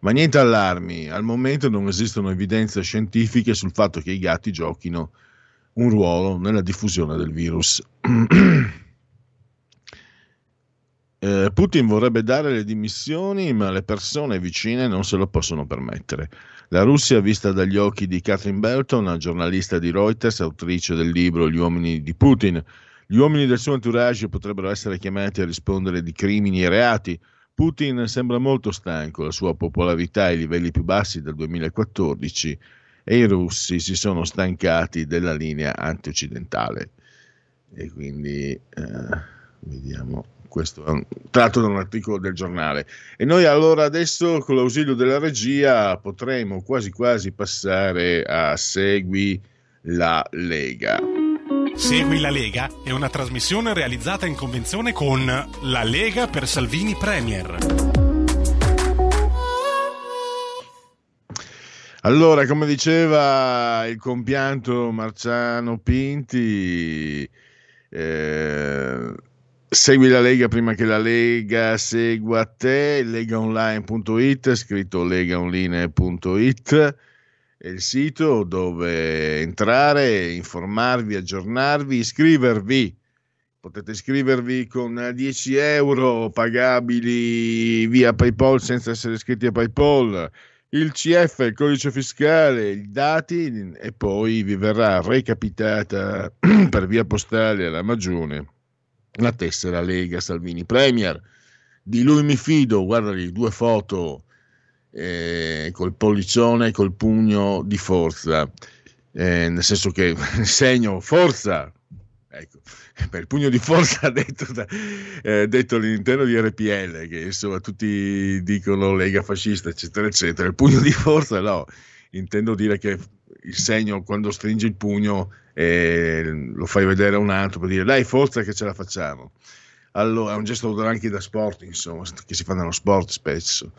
Ma niente allarmi, al momento non esistono evidenze scientifiche sul fatto che i gatti giochino un ruolo nella diffusione del virus. Eh, Putin vorrebbe dare le dimissioni, ma le persone vicine non se lo possono permettere. La Russia, vista dagli occhi di Catherine Belton, giornalista di Reuters, autrice del libro Gli uomini di Putin. Gli uomini del suo entourage potrebbero essere chiamati a rispondere di crimini e reati. Putin sembra molto stanco, la sua popolarità ai livelli più bassi del 2014 e i russi si sono stancati della linea antioccidentale. E quindi eh, vediamo questo è un, tratto da un articolo del giornale. E noi allora adesso con l'ausilio della regia potremo quasi quasi passare a Segui la Lega. Segui la Lega è una trasmissione realizzata in convenzione con La Lega per Salvini Premier. Allora, come diceva il compianto Marciano Pinti, eh, Segui la Lega prima che la Lega segua te, legaonline.it, scritto legaonline.it, è il sito dove entrare, informarvi, aggiornarvi, iscrivervi. Potete iscrivervi con 10 euro pagabili via PayPal senza essere iscritti a PayPal, il CF, il codice fiscale, i dati e poi vi verrà recapitata per via postale alla Magione la tessera Lega Salvini Premier. Di lui mi fido, guarda le due foto eh, col pollicione e col pugno di forza, eh, nel senso che segno forza, ecco, per il pugno di forza detto, eh, detto all'interno di RPL, che insomma tutti dicono Lega fascista, eccetera, eccetera. Il pugno di forza no, intendo dire che il segno quando stringi il pugno eh, lo fai vedere a un altro per dire dai forza che ce la facciamo. Allora, è un gesto anche da sport, insomma, che si fa nello sport spesso.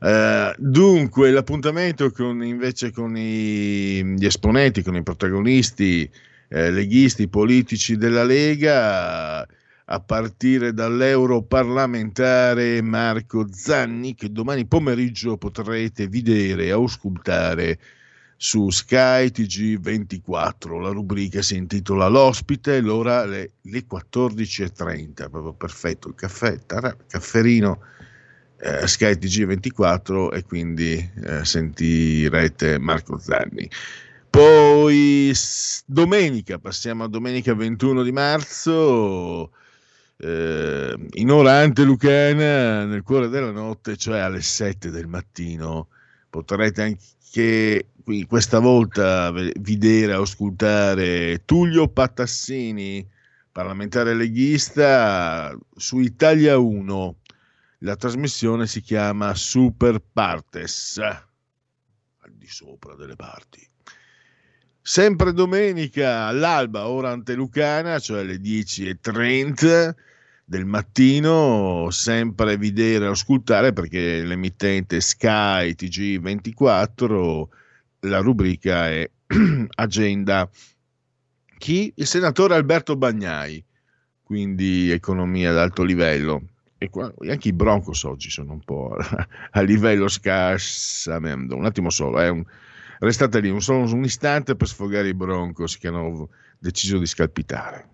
Uh, dunque, l'appuntamento con, invece con i, gli esponenti, con i protagonisti eh, leghisti politici della Lega, a partire dall'europarlamentare Marco Zanni, che domani pomeriggio potrete vedere e auscultare su Sky TG24. La rubrica si intitola L'ospite, l'ora le, le 14.30, proprio perfetto, il caffè, tarà, cafferino eh, Sky TG24 e quindi eh, sentirete Marco Zanni. Poi domenica, passiamo a domenica 21 di marzo, eh, in ora ante Lucana, nel cuore della notte, cioè alle 7 del mattino, potrete anche qui questa volta vedere, ascoltare Tullio Patassini, parlamentare leghista, su Italia 1. La trasmissione si chiama Super Partes, al di sopra delle parti. Sempre domenica all'alba, ora antelucana, cioè alle 10.30 del mattino, sempre vedere e ascoltare perché l'emittente Sky TG24 la rubrica è Agenda. Chi? Il senatore Alberto Bagnai, quindi economia ad alto livello. E qua, anche i Broncos oggi sono un po' a livello scarsamente. Un attimo solo, un, restate lì un solo un istante per sfogare i Broncos che hanno deciso di scalpitare.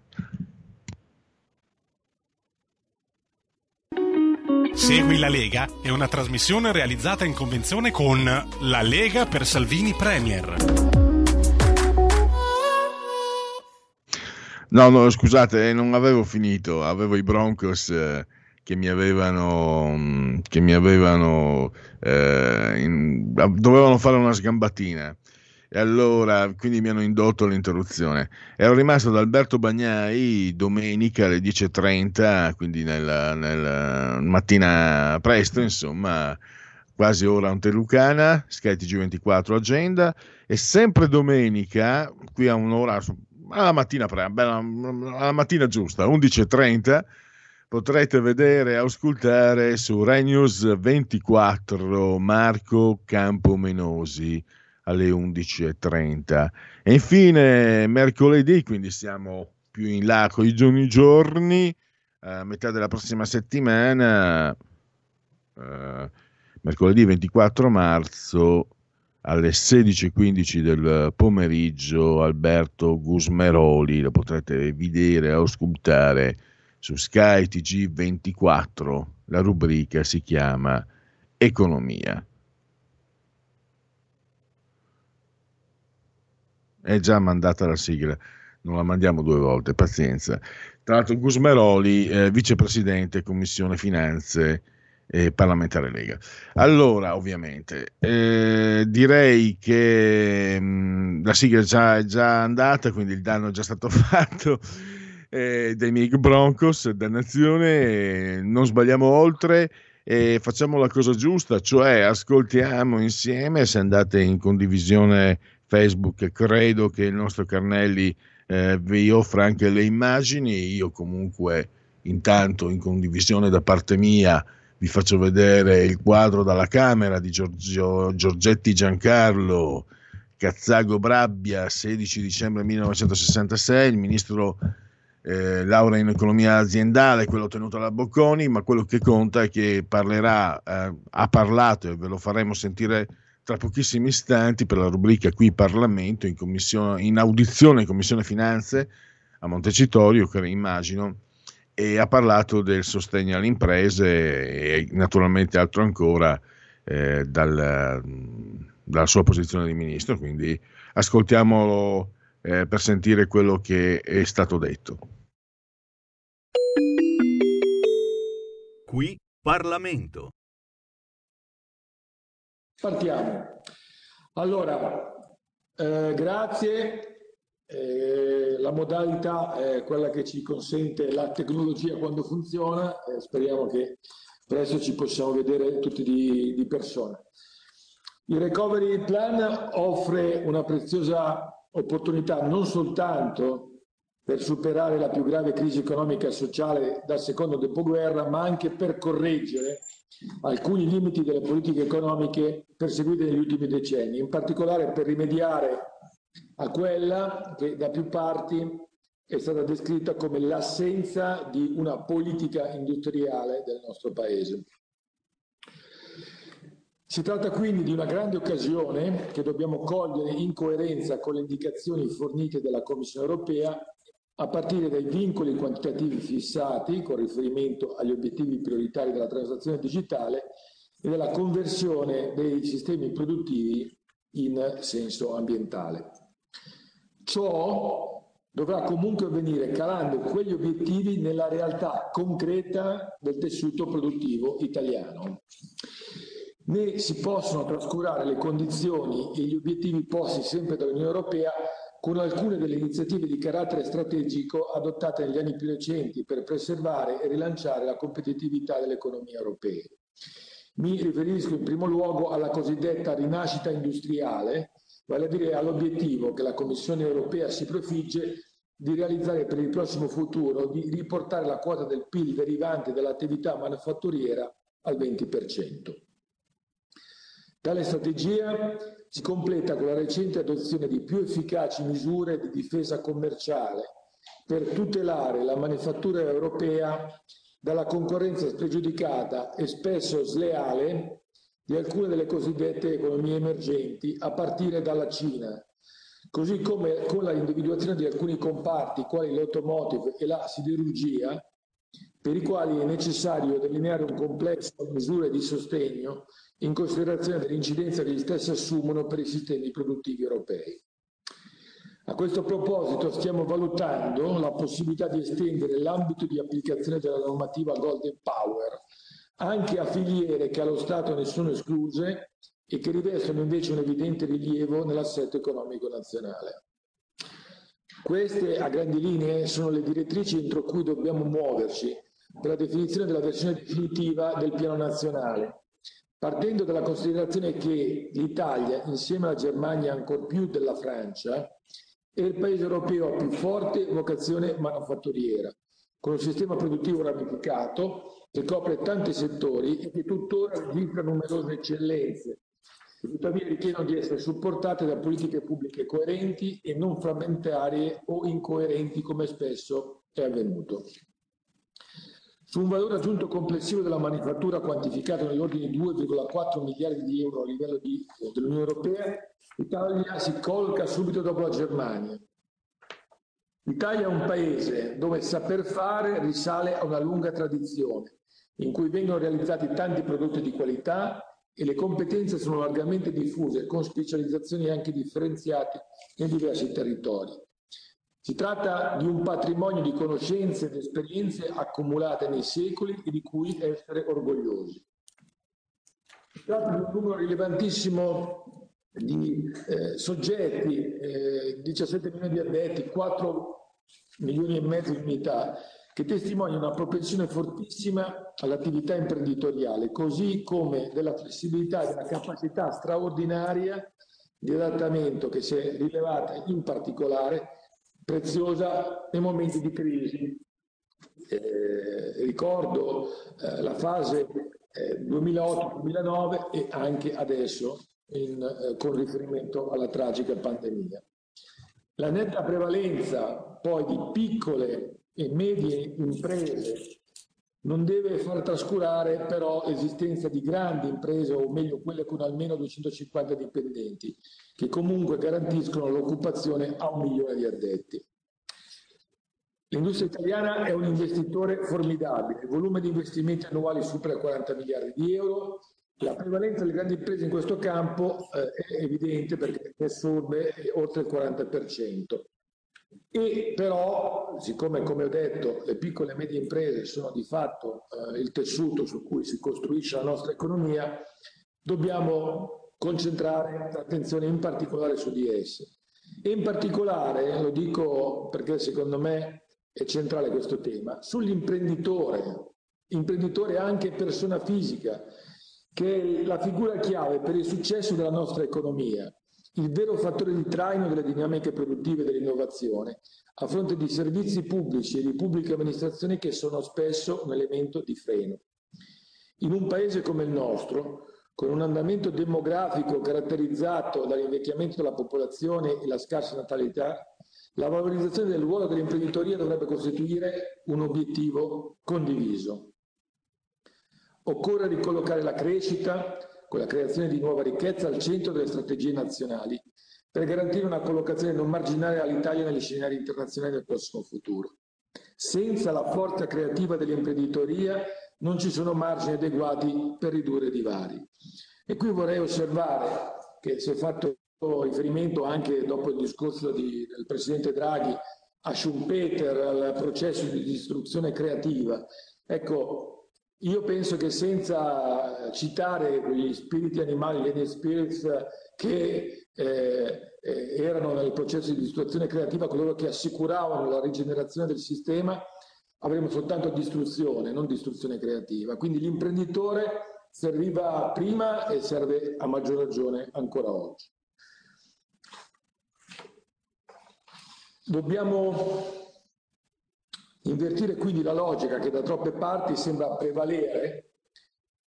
Segui la Lega è una trasmissione realizzata in convenzione con La Lega per Salvini Premier. No, no, scusate, eh, non avevo finito, avevo i Broncos eh, che mi avevano, mm, che mi avevano eh, in, dovevano fare una sgambatina e allora quindi mi hanno indotto all'interruzione. Ero rimasto da Alberto Bagnai domenica alle 10.30, quindi nella, nella mattina presto, insomma, quasi ora Antelucana, Sky TG24 Agenda, e sempre domenica, qui a un'ora, alla mattina, alla mattina giusta, 11.30, potrete vedere e ascoltare su Rai News 24 Marco Campomenosi alle 11.30. E infine mercoledì, quindi siamo più in là con i giorni giorni, a metà della prossima settimana, eh, mercoledì 24 marzo alle 16.15 del pomeriggio Alberto Gusmeroli, lo potrete vedere o ascoltare su Sky TG24, la rubrica si chiama Economia. È già mandata la sigla, non la mandiamo due volte, pazienza. Tra l'altro Gusmeroli, eh, vicepresidente Commissione Finanze e parlamentare Lega. Allora, ovviamente, eh, direi che mh, mm, la sigla già, è già andata, quindi il danno è già stato fatto eh, dei miei Broncos, dannazione, non sbagliamo oltre e facciamo la cosa giusta, cioè ascoltiamo insieme, se andate in condivisione Facebook, credo che il nostro Carnelli eh, vi offra anche le immagini, io comunque intanto in condivisione da parte mia vi faccio vedere il quadro dalla Camera di Giorgio, Giorgetti Giancarlo, Cazzago Brabbia, 16 dicembre 1966, il ministro eh, laurea in economia aziendale, quello ottenuto alla Bocconi, ma quello che conta è che parlerà, eh, ha parlato e ve lo faremo sentire tra pochissimi istanti per la rubrica qui Parlamento in, in audizione in Commissione Finanze a Montecitorio, che immagino, e ha parlato del sostegno alle imprese e naturalmente altro ancora eh, dal, dalla sua posizione di ministro, quindi ascoltiamolo eh, per sentire quello che è stato detto. Qui Parlamento. Partiamo. Allora, eh, grazie eh, la modalità è quella che ci consente la tecnologia quando funziona, eh, speriamo che presto ci possiamo vedere tutti di, di persona. Il Recovery Plan offre una preziosa opportunità non soltanto per superare la più grave crisi economica e sociale dal secondo dopoguerra, ma anche per correggere alcuni limiti delle politiche economiche perseguite negli ultimi decenni, in particolare per rimediare a quella che da più parti è stata descritta come l'assenza di una politica industriale del nostro Paese. Si tratta quindi di una grande occasione che dobbiamo cogliere in coerenza con le indicazioni fornite dalla Commissione europea a partire dai vincoli quantitativi fissati con riferimento agli obiettivi prioritari della transazione digitale e della conversione dei sistemi produttivi in senso ambientale. Ciò dovrà comunque avvenire calando quegli obiettivi nella realtà concreta del tessuto produttivo italiano né si possono trascurare le condizioni e gli obiettivi posti sempre dall'Unione Europea con alcune delle iniziative di carattere strategico adottate negli anni più recenti per preservare e rilanciare la competitività delle economie europee. Mi riferisco in primo luogo alla cosiddetta rinascita industriale, vale a dire all'obiettivo che la Commissione europea si prefigge di realizzare per il prossimo futuro, di riportare la quota del PIL derivante dall'attività manufatturiera al 20%. Tale strategia si completa con la recente adozione di più efficaci misure di difesa commerciale per tutelare la manifattura europea dalla concorrenza spregiudicata e spesso sleale di alcune delle cosiddette economie emergenti, a partire dalla Cina, così come con la individuazione di alcuni comparti, quali l'automotive e la siderurgia, per i quali è necessario delineare un complesso di misure di sostegno in considerazione dell'incidenza che gli stessi assumono per i sistemi produttivi europei. A questo proposito stiamo valutando la possibilità di estendere l'ambito di applicazione della normativa Golden Power anche a filiere che allo Stato ne sono escluse e che rivestono invece un evidente rilievo nell'assetto economico nazionale. Queste a grandi linee sono le direttrici entro cui dobbiamo muoverci per la definizione della versione definitiva del piano nazionale, partendo dalla considerazione che l'Italia, insieme alla Germania ancor più della Francia, è il paese europeo a più forte vocazione manufatturiera, con un sistema produttivo ramificato che copre tanti settori e che tuttora registra numerose eccellenze, che tuttavia richiedono di essere supportate da politiche pubbliche coerenti e non frammentarie o incoerenti come spesso è avvenuto. Su un valore aggiunto complessivo della manifattura quantificato nell'ordine di 2,4 miliardi di euro a livello di, dell'Unione Europea, l'Italia si colca subito dopo la Germania. L'Italia è un paese dove saper fare risale a una lunga tradizione, in cui vengono realizzati tanti prodotti di qualità e le competenze sono largamente diffuse, con specializzazioni anche differenziate nei diversi territori. Si tratta di un patrimonio di conoscenze ed esperienze accumulate nei secoli e di cui essere orgogliosi. Si tratta di un numero rilevantissimo di eh, soggetti, eh, 17 milioni di addetti, 4 milioni e mezzo di unità, che testimoniano una propensione fortissima all'attività imprenditoriale, così come della flessibilità e della capacità straordinaria di adattamento che si è rilevata in particolare preziosa nei momenti di crisi. Eh, ricordo eh, la fase eh, 2008-2009 e anche adesso in, eh, con riferimento alla tragica pandemia. La netta prevalenza poi di piccole e medie imprese non deve far trascurare però l'esistenza di grandi imprese, o meglio quelle con almeno 250 dipendenti, che comunque garantiscono l'occupazione a un milione di addetti. L'industria italiana è un investitore formidabile, il volume di investimenti annuali supera 40 miliardi di euro, la prevalenza delle grandi imprese in questo campo eh, è evidente perché assorbe oltre il 40%. E però, siccome come ho detto le piccole e medie imprese sono di fatto eh, il tessuto su cui si costruisce la nostra economia, dobbiamo concentrare l'attenzione in particolare su di esse. E in particolare, lo dico perché secondo me è centrale questo tema, sull'imprenditore, imprenditore anche persona fisica, che è la figura chiave per il successo della nostra economia, il vero fattore di traino delle dinamiche produttive dell'innovazione, a fronte di servizi pubblici e di pubbliche amministrazioni che sono spesso un elemento di freno. In un paese come il nostro, con un andamento demografico caratterizzato dall'invecchiamento della popolazione e la scarsa natalità, la valorizzazione del ruolo dell'imprenditoria dovrebbe costituire un obiettivo condiviso. Occorre ricollocare la crescita con la creazione di nuova ricchezza al centro delle strategie nazionali per garantire una collocazione non marginale all'Italia negli scenari internazionali del prossimo futuro. Senza la forza creativa dell'imprenditoria non ci sono margini adeguati per ridurre i divari. E qui vorrei osservare che si è fatto riferimento anche dopo il discorso di, del Presidente Draghi a Schumpeter, al processo di distruzione creativa. Ecco, io penso che senza citare quegli spiriti animali, gli spirits che eh, erano nel processo di distruzione creativa, coloro che assicuravano la rigenerazione del sistema, avremo soltanto distruzione, non distruzione creativa. Quindi l'imprenditore serviva prima e serve a maggior ragione ancora oggi. Dobbiamo invertire quindi la logica che da troppe parti sembra prevalere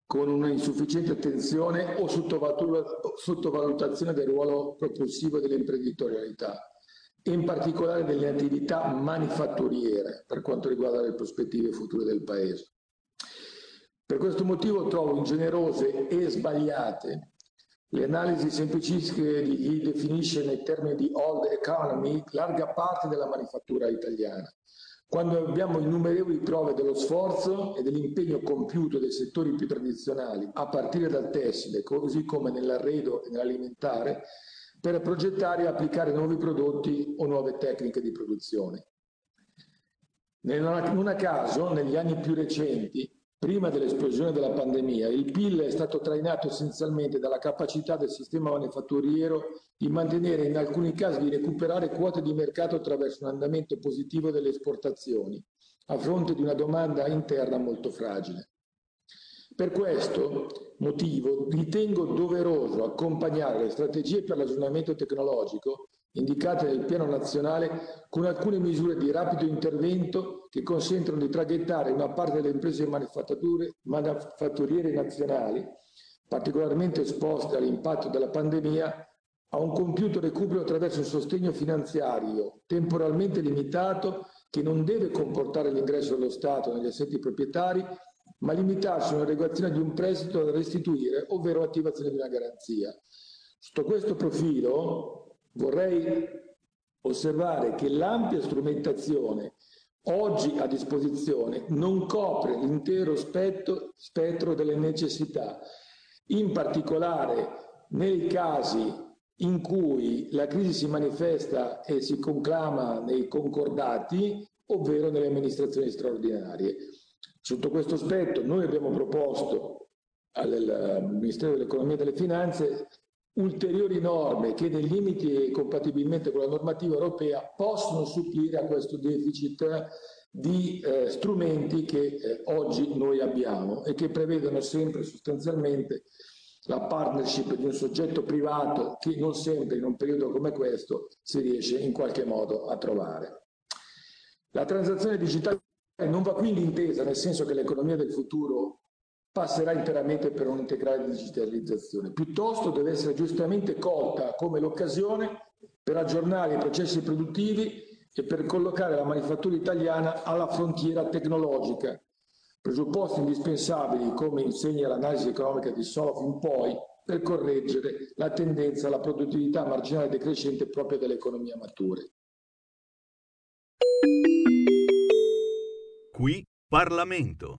con una insufficiente attenzione o sottovalutazione del ruolo propulsivo dell'imprenditorialità in particolare delle attività manifatturiere per quanto riguarda le prospettive future del Paese. Per questo motivo trovo ingenerose e sbagliate le analisi semplicistiche di chi definisce nei termini di old economy larga parte della manifattura italiana, quando abbiamo innumerevoli prove dello sforzo e dell'impegno compiuto dei settori più tradizionali, a partire dal tessile, così come nell'arredo e nell'alimentare, per progettare e applicare nuovi prodotti o nuove tecniche di produzione. Non a caso, negli anni più recenti, prima dell'esplosione della pandemia, il PIL è stato trainato essenzialmente dalla capacità del sistema manifatturiero di mantenere in alcuni casi di recuperare quote di mercato attraverso un andamento positivo delle esportazioni, a fronte di una domanda interna molto fragile. Per questo motivo ritengo doveroso accompagnare le strategie per l'aggiornamento tecnologico indicate nel piano nazionale con alcune misure di rapido intervento che consentono di traghettare una parte delle imprese manifatturiere nazionali, particolarmente esposte all'impatto della pandemia, a un compiuto recupero attraverso un sostegno finanziario temporalmente limitato che non deve comportare l'ingresso dello Stato negli assetti proprietari ma limitarsi a un'erogazione di un prestito da restituire, ovvero attivazione di una garanzia. Sotto questo profilo vorrei osservare che l'ampia strumentazione oggi a disposizione non copre l'intero spettro, spettro delle necessità, in particolare nei casi in cui la crisi si manifesta e si conclama nei concordati, ovvero nelle amministrazioni straordinarie. Sotto questo aspetto noi abbiamo proposto al Ministero dell'Economia e delle Finanze ulteriori norme che nei limiti e compatibilmente con la normativa europea possono supplire a questo deficit di eh, strumenti che eh, oggi noi abbiamo e che prevedono sempre sostanzialmente la partnership di un soggetto privato che non sempre in un periodo come questo si riesce in qualche modo a trovare. La transazione digitale non va quindi intesa nel senso che l'economia del futuro passerà interamente per un'integrale digitalizzazione, piuttosto deve essere giustamente colta come l'occasione per aggiornare i processi produttivi e per collocare la manifattura italiana alla frontiera tecnologica, presupposti indispensabili, come insegna l'analisi economica di Solof in poi, per correggere la tendenza alla produttività marginale decrescente propria delle economie mature. Qui Parlamento.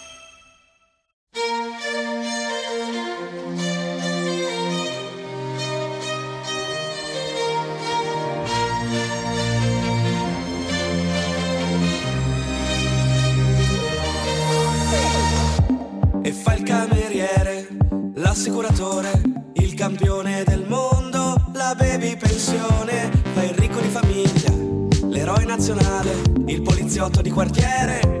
Poliziotto di quartiere,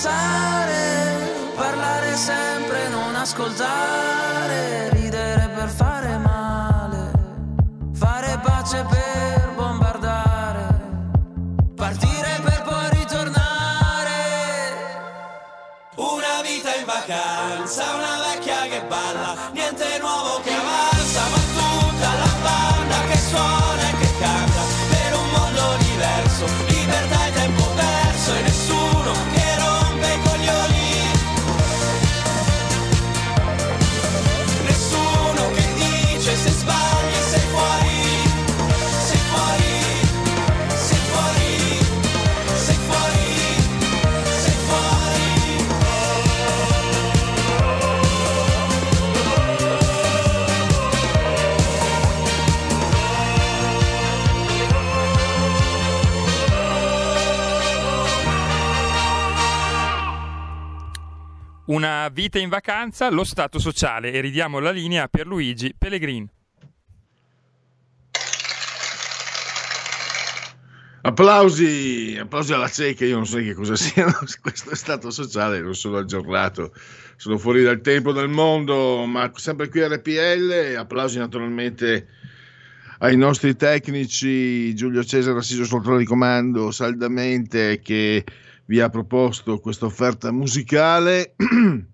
pensare, parlare sempre, non ascoltare, ridere per fare male, fare pace per bombardare, partire per poi ritornare. Una vita in vacanza, una vecchia che balla, niente nuovo che avanza, Una vita in vacanza, lo stato sociale e ridiamo la linea a Pierluigi Pellegrin. Applausi, applausi alla cieca, io non so che cosa sia questo stato sociale, non sono aggiornato, sono fuori dal tempo del mondo, ma sempre qui a RPL, applausi naturalmente ai nostri tecnici, Giulio Cesare assiso sul trono di comando, saldamente, che vi ha proposto questa offerta musicale.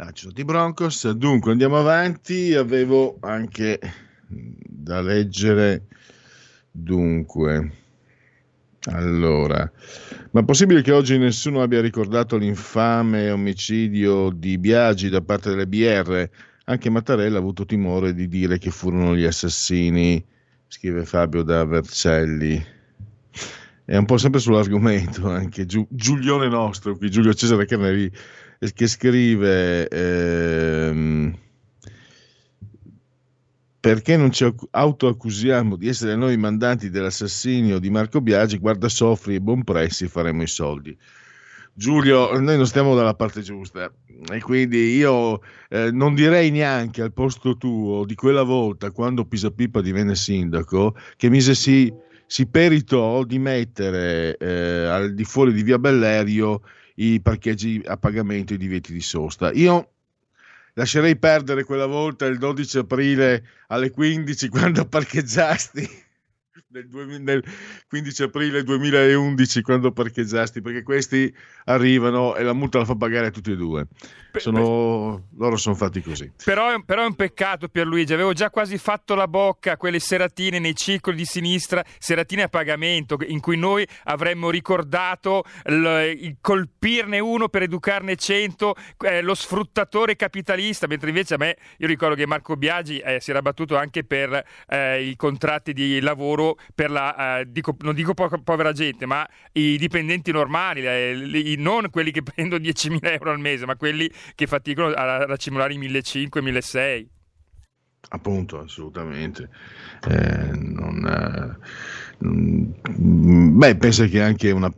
Ah, ci Broncos, dunque andiamo avanti, avevo anche da leggere Dunque, allora, ma è possibile che oggi nessuno abbia ricordato l'infame omicidio di Biagi da parte delle BR? Anche Mattarella ha avuto timore di dire che furono gli assassini, scrive Fabio da Vercelli. È un po' sempre sull'argomento, anche Giu- Giulione nostro, qui Giulio Cesare Carnelli, che scrive... ehm, perché non ci autoaccusiamo di essere noi i mandanti dell'assassinio di Marco Biagi? Guarda Sofri e Bonpressi, faremo i soldi. Giulio, noi non stiamo dalla parte giusta e quindi io eh, non direi neanche al posto tuo di quella volta quando Pisapipa divenne sindaco che mise si, si peritò di mettere eh, al di fuori di via Bellerio i parcheggi a pagamento e i divieti di sosta. Io lascerei perdere quella volta il 12 aprile alle 15 quando parcheggiasti nel, nel 15 aprile 2011 quando parcheggiasti perché questi arrivano e la multa la fa pagare a tutti e due. Sono, loro sono fatti così. però è, però è, un peccato Pierluigi. Avevo già quasi fatto la bocca a quelle seratine nei circoli di sinistra seratine a pagamento in cui noi avremmo ricordato il, il colpirne uno per educarne cento eh, lo sfruttatore capitalista mentre invece a me io ricordo che Marco Biagi eh, si era battuto anche per eh, i contratti di lavoro per la, eh, dico, non dico po- povera gente, ma i dipendenti normali, eh, non quelli che prendono 10.000 euro al mese, ma quelli che faticano a racimolare i 1.500-1.600. Appunto, assolutamente. Eh, non, beh, penso che anche una,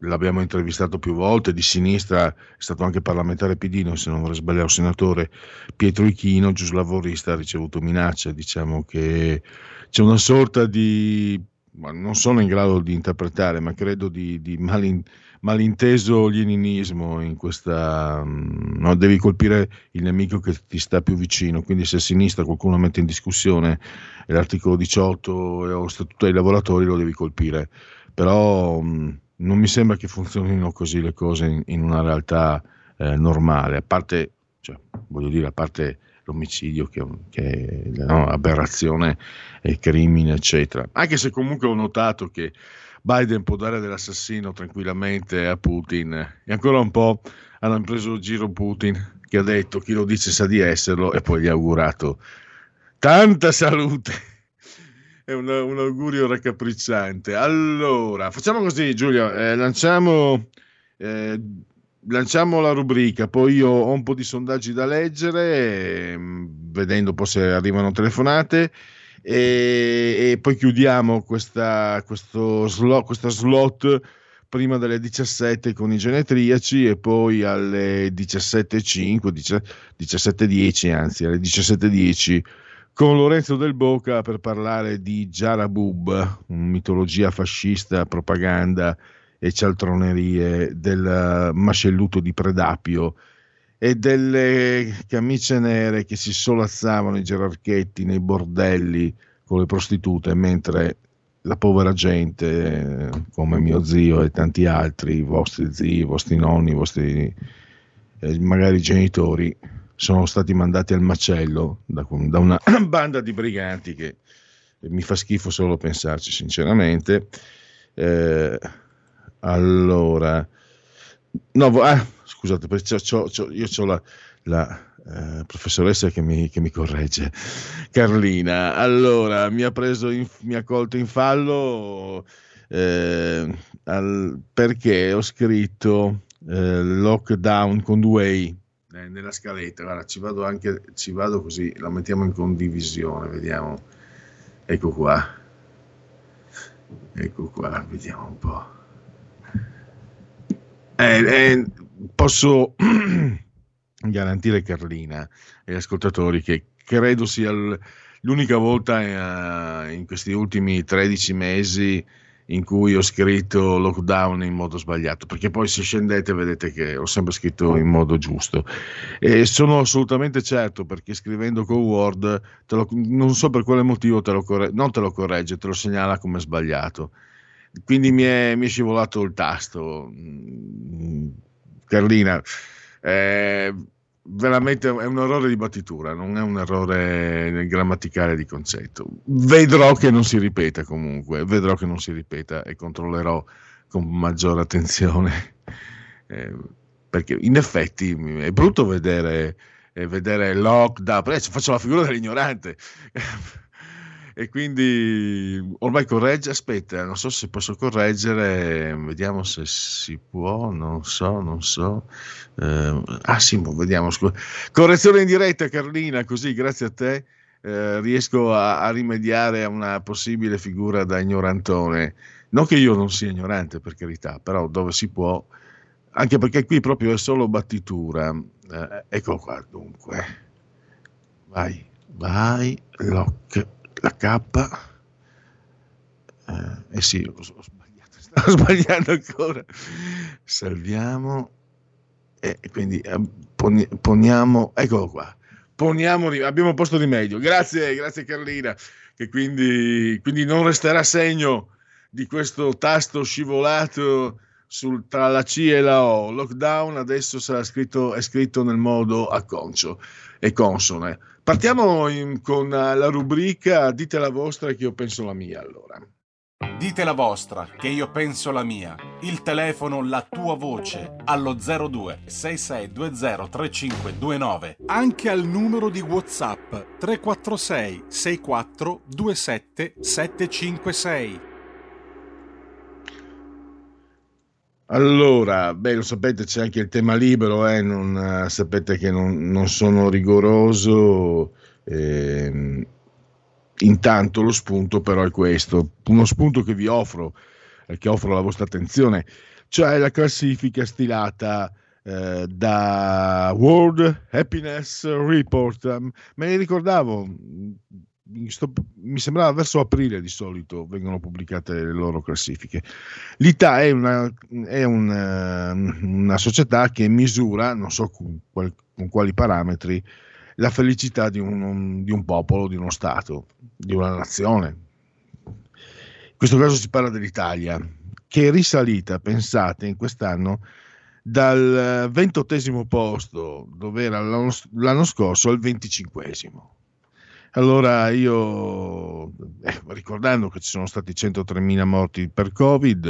l'abbiamo intervistato più volte, di sinistra è stato anche parlamentare pedino, se non vorrei sbagliare, senatore Pietro Ichino, giuslavorista, ha ricevuto minacce, diciamo che c'è una sorta di, non sono in grado di interpretare, ma credo di, di malin, malinteso leninismo in questa, mm, no, devi colpire il nemico che ti sta più vicino, quindi se a sinistra qualcuno mette in discussione l'articolo 18 o lo statuto dei lavoratori lo devi colpire, però mm, non mi sembra che funzionino così le cose in, in una realtà eh, normale, a parte, cioè, voglio dire, a parte l'omicidio che, che no, aberrazione e crimine, eccetera. Anche se comunque ho notato che Biden può dare dell'assassino tranquillamente a Putin e ancora un po' hanno preso il giro Putin che ha detto chi lo dice sa di esserlo e poi gli ha augurato tanta salute. È un, un augurio raccapricciante. Allora, facciamo così Giulio, eh, lanciamo eh, lanciamo la rubrica, poi io ho un po' di sondaggi da leggere, ehm, vedendo poi se arrivano telefonate. E, e poi chiudiamo questa, slot, questa slot prima delle 17 con i genetriaci e poi alle 17.05, 17.10 anzi alle 17.10 con Lorenzo Del Boca per parlare di Jarabub, mitologia fascista, propaganda e cialtronerie del mascelluto di Predapio e delle camicie nere che si solazzavano i gerarchetti nei bordelli con le prostitute mentre la povera gente come mio zio e tanti altri, i vostri zii, i vostri nonni, i vostri eh, magari genitori sono stati mandati al macello da, da una banda di briganti che mi fa schifo solo pensarci sinceramente. Eh, allora, no, ah, scusate, c'ho, c'ho, io ho la, la eh, professoressa che mi, che mi, corregge, Carlina. Allora, mi ha, preso in, mi ha colto in fallo eh, al, perché ho scritto eh, lockdown con due I eh, nella scaletta. Guarda, ci vado anche, ci vado così, la mettiamo in condivisione, vediamo. Ecco qua. Ecco qua, vediamo un po'. Eh, eh, posso garantire Carlina e gli ascoltatori che credo sia l'unica volta eh, in questi ultimi 13 mesi in cui ho scritto lockdown in modo sbagliato, perché poi se scendete vedete che ho sempre scritto in modo giusto. E sono assolutamente certo perché scrivendo con Word, lo, non so per quale motivo te lo corregge, non te lo corregge, te lo segnala come sbagliato quindi mi è, mi è scivolato il tasto. Carlina, eh, veramente è un errore di battitura, non è un errore grammaticale di concetto. Vedrò che non si ripeta comunque, vedrò che non si ripeta e controllerò con maggiore attenzione. Eh, perché in effetti è brutto vedere, eh, vedere lockdown, faccio la figura dell'ignorante e quindi ormai corregge, aspetta, non so se posso correggere, vediamo se si può, non so, non so. Eh, ah sì, vediamo, scusa. Correzione in diretta Carlina, così grazie a te eh, riesco a, a, rimediare a una possibile figura da ignorantone. Non che io non sia ignorante, per carità, però dove si può, anche perché qui proprio è solo battitura. Eh, ecco qua, dunque. Vai, vai, lock, la K. Eh, eh sì, ho, sbagliato, stavo sbagliando ancora. Salviamo e quindi eh, poniamo, eccolo qua poniamo, abbiamo posto di meglio. Grazie, grazie Carlina, che quindi, quindi non resterà segno di questo tasto scivolato sul, tra la C e la O. Lockdown adesso sarà scritto, è scritto nel modo acconcio e consone. Partiamo in, con la rubrica Dite la vostra che io penso la mia allora. Dite la vostra, che io penso la mia. Il telefono, la tua voce, allo 02 6620 3529. Anche al numero di WhatsApp 346 64 27 756. Allora, beh, lo sapete, c'è anche il tema libero, eh? non, uh, sapete che non, non sono rigoroso. Eh, Intanto lo spunto però è questo, uno spunto che vi offro, eh, che offro alla vostra attenzione, cioè la classifica stilata eh, da World Happiness Report. Me ne ricordavo, sto, mi sembrava verso aprile di solito vengono pubblicate le loro classifiche. L'ITA è una, è una, eh, una società che misura, non so con, qual, con quali parametri, la felicità di un, di un popolo, di uno Stato, di una nazione. In questo caso si parla dell'Italia, che è risalita, pensate, in quest'anno dal ventottesimo posto, dove era l'anno, l'anno scorso, al venticinquesimo. Allora io, eh, ricordando che ci sono stati 103.000 morti per Covid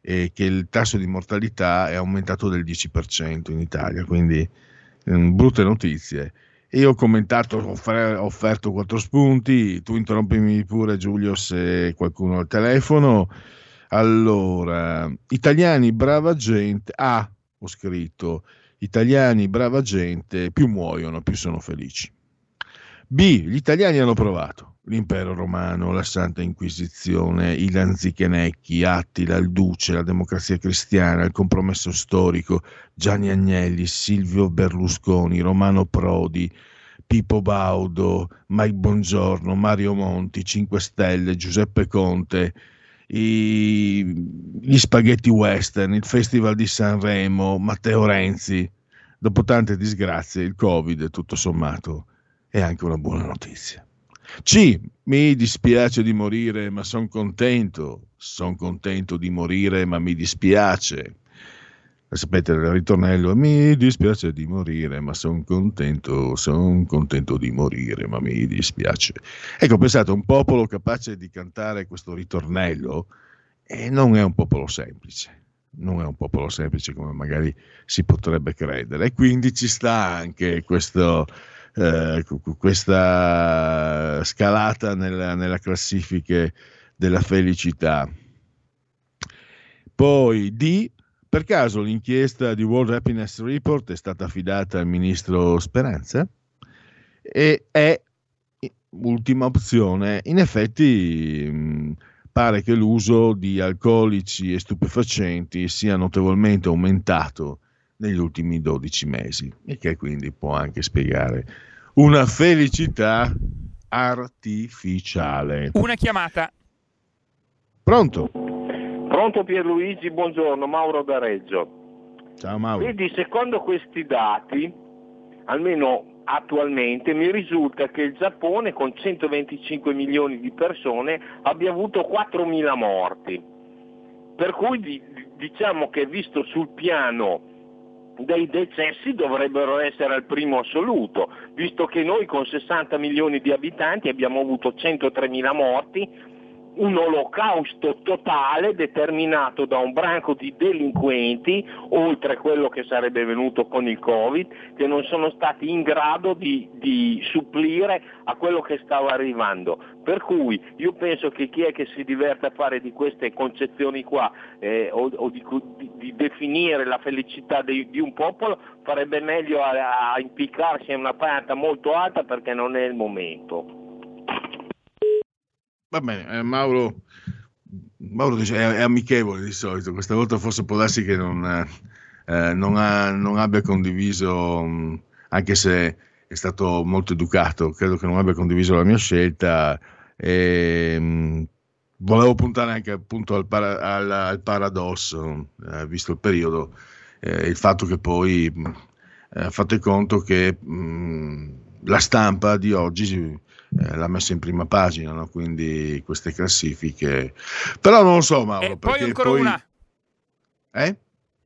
eh, e che il tasso di mortalità è aumentato del 10% in Italia, quindi eh, brutte notizie. Io ho commentato, ho offerto quattro spunti, tu interrompimi pure Giulio se qualcuno ha il telefono. Allora, italiani, brava gente. Ah, ho scritto, italiani, brava gente, più muoiono, più sono felici. B, gli italiani hanno provato l'impero romano, la Santa Inquisizione, i Lanzichenecchi, Attila, il Duce, la democrazia cristiana, il compromesso storico, Gianni Agnelli, Silvio Berlusconi, Romano Prodi, Pippo Baudo, Mike Bongiorno, Mario Monti, 5 Stelle, Giuseppe Conte, i, gli spaghetti western, il Festival di Sanremo, Matteo Renzi. Dopo tante disgrazie, il Covid, tutto sommato, è anche una buona notizia. C. Mi dispiace di morire, ma sono contento. Sono contento di morire, ma mi dispiace. Sapete il ritornello? Mi dispiace di morire, ma sono contento, sono contento di morire, ma mi dispiace. Ecco, pensate, un popolo capace di cantare questo ritornello eh, non è un popolo semplice. Non è un popolo semplice come magari si potrebbe credere. E quindi ci sta anche questo, eh, questa scalata nella, nella classifica della felicità. Poi D, per caso l'inchiesta di World Happiness Report è stata affidata al ministro Speranza e è ultima opzione. In effetti mh, pare che l'uso di alcolici e stupefacenti sia notevolmente aumentato negli ultimi 12 mesi e che quindi può anche spiegare una felicità artificiale. Una chiamata. Pronto? Pronto Pierluigi, buongiorno, Mauro da Reggio. Ciao Mauro. Vedi, secondo questi dati, almeno attualmente, mi risulta che il Giappone con 125 milioni di persone abbia avuto 4.000 morti. Per cui diciamo che visto sul piano dei decessi dovrebbero essere al primo assoluto, visto che noi con 60 milioni di abitanti abbiamo avuto 103 mila morti un olocausto totale determinato da un branco di delinquenti, oltre a quello che sarebbe venuto con il Covid, che non sono stati in grado di, di supplire a quello che stava arrivando. Per cui io penso che chi è che si diverte a fare di queste concezioni qua eh, o, o di, di, di, definire la felicità di, di, un popolo farebbe meglio a, a impiccarsi in una pianta molto alta perché non è il momento. Va bene, eh, Mauro, Mauro dice, è, è, amichevole di solito, questa volta forse può darsi che non, eh, non, ha, non abbia condiviso, mh, anche se è stato molto educato, credo che non abbia condiviso la mia scelta. E, mh, volevo puntare anche appunto al, para, al, al paradosso, eh, visto il periodo, eh, il fatto che poi eh, fate conto che la stampa di oggi eh, l'ha messa in prima pagina, no? quindi queste classifiche. Però non lo so, Mauro. E poi ancora poi... una. Eh?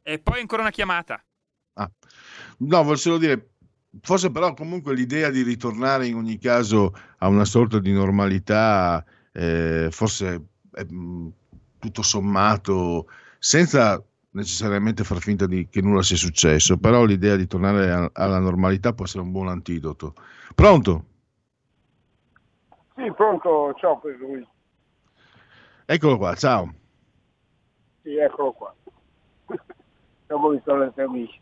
E poi ancora una chiamata. Ah. No, volevo solo dire, forse però comunque l'idea di ritornare in ogni caso a una sorta di normalità, eh, forse mm, tutto sommato, senza necessariamente far finta di, che nulla sia successo, però l'idea di tornare a, alla normalità può essere un buon antidoto. Pronto? Sì, pronto, ciao per lui. Eccolo qua, ciao. Sì, eccolo qua. Siamo ritornati amici.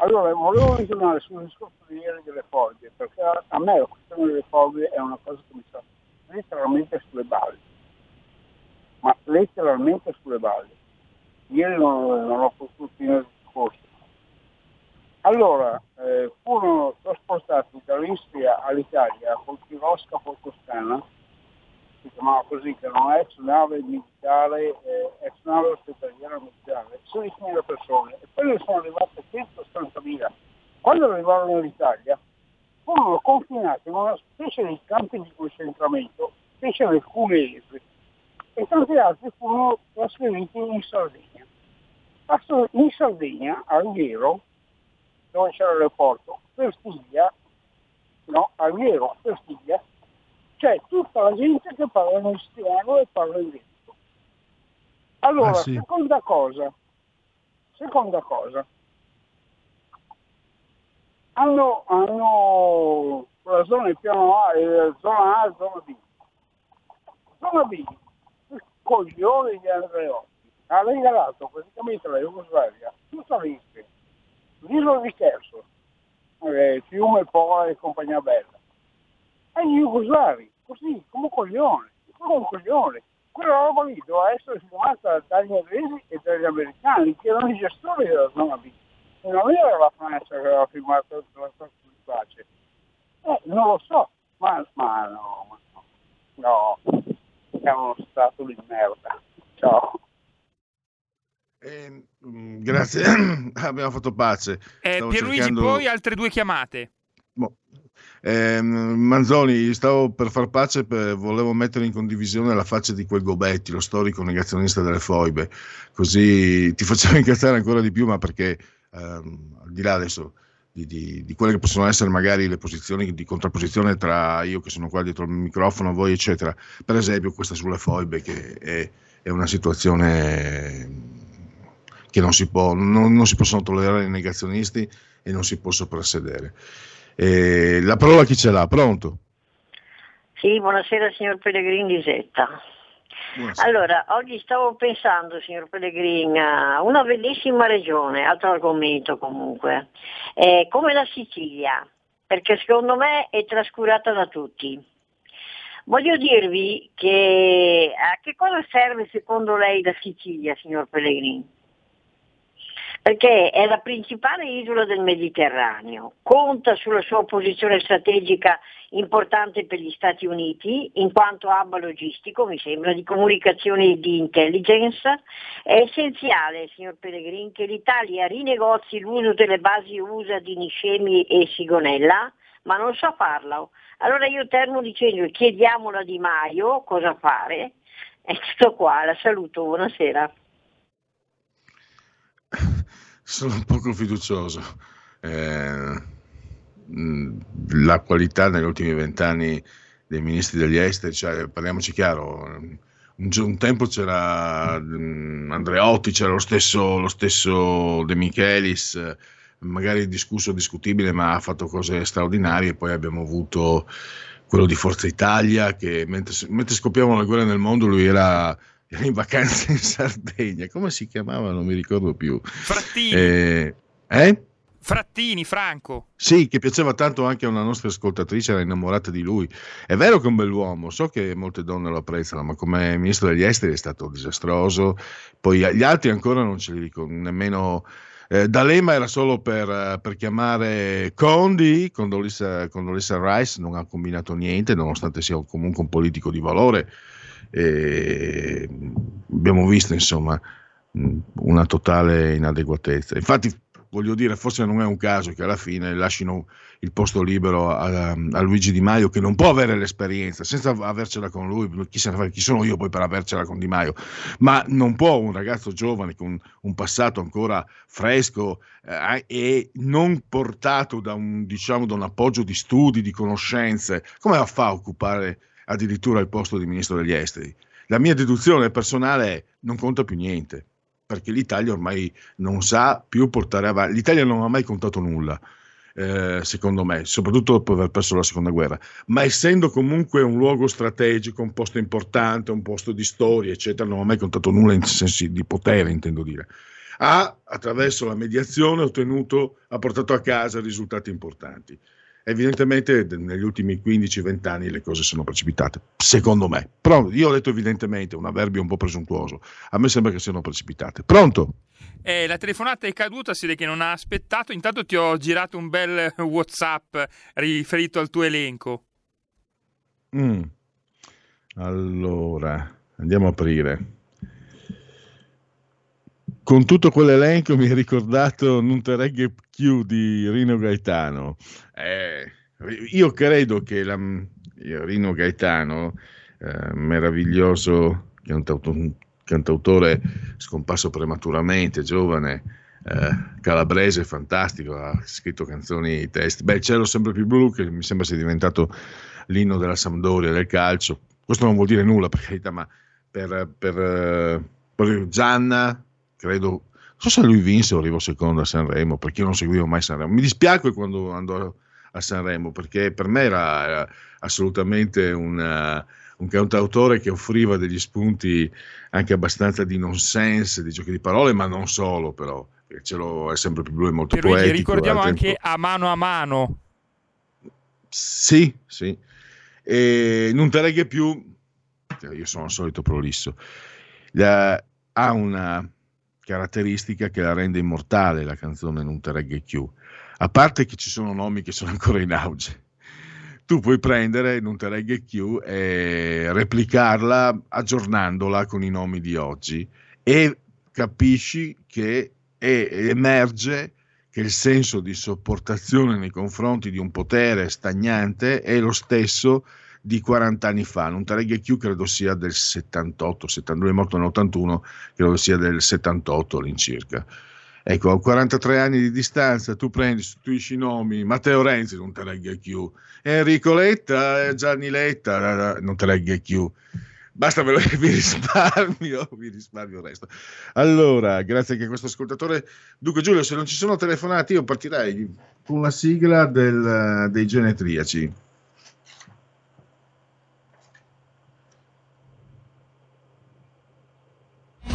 Allora, volevo ritornare sul discorso di ieri delle foglie, perché a me la questione delle foglie è una cosa che mi sta letteralmente sulle balle. Ma letteralmente sulle balle. Ieri non, non ho potuto finire il discorso. Allora, eh, furono trasportati dall'Istria all'Italia col Pirosca Toscana, si chiamava così, che era una ex nave militare, eh, ex nave ospedaliera militare, 16.000 persone, e poi ne sono arrivate 180.000. Quando arrivarono in Italia, furono confinati in una specie di campi di concentramento, specie del Cunese, e tanti altri furono trasferiti in Sardegna. In Sardegna, a Alghero, dove c'era l'aeroporto, per figlia, no, Alghero, per figlia, c'è tutta la gente che parla in istriano e parla in veneto. Allora, ah, sì. seconda cosa, seconda cosa, hanno, hanno la zona piano A, eh, zona A, zona B. Zona B, il coglione di Andreotti ha regalato praticamente la Jugoslavia tutta l'Istria l'isola di Cherso, eh, Fiume, Pola e compagnia bella. E gli jugoslavi, così, come un coglione, come un coglione. Quella roba lì doveva essere firmata dagli inglesi e dagli americani, che erano i gestori della zona B. E non era la Francia che aveva firmato il trattato di pace. Eh, non lo so, ma, ma no, ma no, no, è uno stato di merda. Ciao. Eh, grazie, abbiamo fatto pace. Eh, Pierluigi, cercando... poi altre due chiamate. Boh. Eh, Manzoni, stavo per far pace, per, volevo mettere in condivisione la faccia di quel Gobetti, lo storico negazionista delle foibe, così ti faceva incazzare ancora di più, ma perché ehm, al di là adesso di, di, di, quelle che possono essere magari le posizioni di contrapposizione tra io che sono qua dietro il microfono, voi eccetera, per esempio questa sulle foibe che è, è una situazione che non si, può, non, non si possono tollerare i negazionisti e non si può soprassedere. Eh, la parola chi ce l'ha? Pronto? Sì, buonasera signor Pellegrini di Zetta. Buonasera. Allora, oggi stavo pensando, signor Pellegrini, a una bellissima regione, altro argomento comunque, eh, come la Sicilia, perché secondo me è trascurata da tutti. Voglio dirvi che a che cosa serve secondo lei la Sicilia, signor Pellegrini? Perché è la principale isola del Mediterraneo, conta sulla sua posizione strategica importante per gli Stati Uniti, in quanto hub logistico, mi sembra, di comunicazione e di intelligence. È essenziale, signor Pellegrin, che l'Italia rinegozi l'uso delle basi USA di Niscemi e Sigonella, ma non sa farlo. Allora io termino dicendo chiediamolo a Di Maio cosa fare. È tutto qua, la saluto, buonasera sono un poco fiducioso. Eh, la qualità negli ultimi vent'anni dei ministri degli esteri, cioè, parliamoci chiaro, un, un tempo c'era um, Andreotti, c'era lo stesso, lo stesso De Michelis, magari discusso, discutibile, ma ha fatto cose straordinarie. Poi abbiamo avuto quello di Forza Italia, che mentre, mentre scoppiavano le guerre nel mondo lui era, in vacanza in Sardegna. Come si chiamava? Non mi ricordo più. Frattini. Eh? eh? Frattini, Franco. Sì, che piaceva tanto anche a una nostra ascoltatrice, era innamorata di lui. È vero che è un bell'uomo, so che molte donne lo apprezzano, ma come ministro degli esteri è stato disastroso. Poi gli altri ancora non ce li dico, nemmeno... Eh, D'Alema era solo per, per chiamare Condi, Condolissa, Condolissa Rice non ha combinato niente, nonostante sia comunque un politico di valore. E abbiamo visto insomma una totale inadeguatezza. Infatti voglio dire, forse non è un caso che alla fine lasciano il posto libero a, a Luigi Di Maio, che non può avere l'esperienza senza avercela con lui. Chi, chi sono io poi per avercela con Di Maio? Ma non può un ragazzo giovane con un passato ancora fresco eh, e non portato da un, diciamo, da un appoggio di studi, di conoscenze, come fa a occupare addirittura il posto di ministro degli esteri? La mia deduzione personale è non conta più niente perché l'Italia ormai non sa più portare avanti. L'Italia non ha mai contato nulla, eh, secondo me, soprattutto dopo aver perso la seconda guerra, ma essendo comunque un luogo strategico, un posto importante, un posto di storia, eccetera, non ha mai contato nulla in sensi di potere, intendo dire. Ha, attraverso la mediazione, ottenuto, ha portato a casa risultati importanti. Evidentemente negli ultimi 15-20 anni le cose sono precipitate, secondo me. Però io ho detto evidentemente, un avverbio un po' presuntuoso. A me sembra che siano precipitate. Pronto? Eh, la telefonata è caduta, si vede che non ha aspettato. Intanto ti ho girato un bel WhatsApp riferito al tuo elenco. Mm. Allora, andiamo a aprire. Con tutto quell'elenco mi ha ricordato Non te regge più di Rino Gaetano. Eh, io credo che la, Rino Gaetano, eh, meraviglioso cantautore scomparso prematuramente, giovane, eh, calabrese, fantastico, ha scritto canzoni, testi. Beh, Cielo sempre più blu, che mi sembra sia diventato l'inno della Sampdoria, del calcio. Questo non vuol dire nulla, per carità, ma per, per, eh, per Gianna, credo, non so se lui vinse o arrivò secondo a Sanremo, perché io non seguivo mai Sanremo. Mi dispiace quando andò a Sanremo, perché per me era, assolutamente una, un cantautore che offriva degli spunti anche abbastanza di nonsense, di giochi di parole, ma non solo però, ce l'ho, è sempre più blu e molto Pierluigi, poetico. ricordiamo anche A mano a mano. Sì, sì. E non te regge più, io sono al solito prolisso, ha una caratteristica che la rende immortale la canzone Non te regge più. A parte che ci sono nomi che sono ancora in auge. Tu puoi prendere Non te regge più e replicarla aggiornandola con i nomi di oggi e capisci che emerge che il senso di sopportazione nei confronti di un potere stagnante è lo stesso di 40 anni fa. Non Tareghe Q credo sia del 78, 72 è morto nell'81, credo sia del 78 all'incirca. Ecco, a 43 anni di distanza tu prendi, sostituisci i nomi, Matteo Renzi, non te legge Q, Enrico Letta, Gianni Letta, non te legge Q. Basta, ve lo, vi risparmio, vi risparmio il resto. Allora, grazie anche a questo ascoltatore. Dunque, Giulio, se non ci sono telefonati, io partirei con la sigla del, dei genetriaci.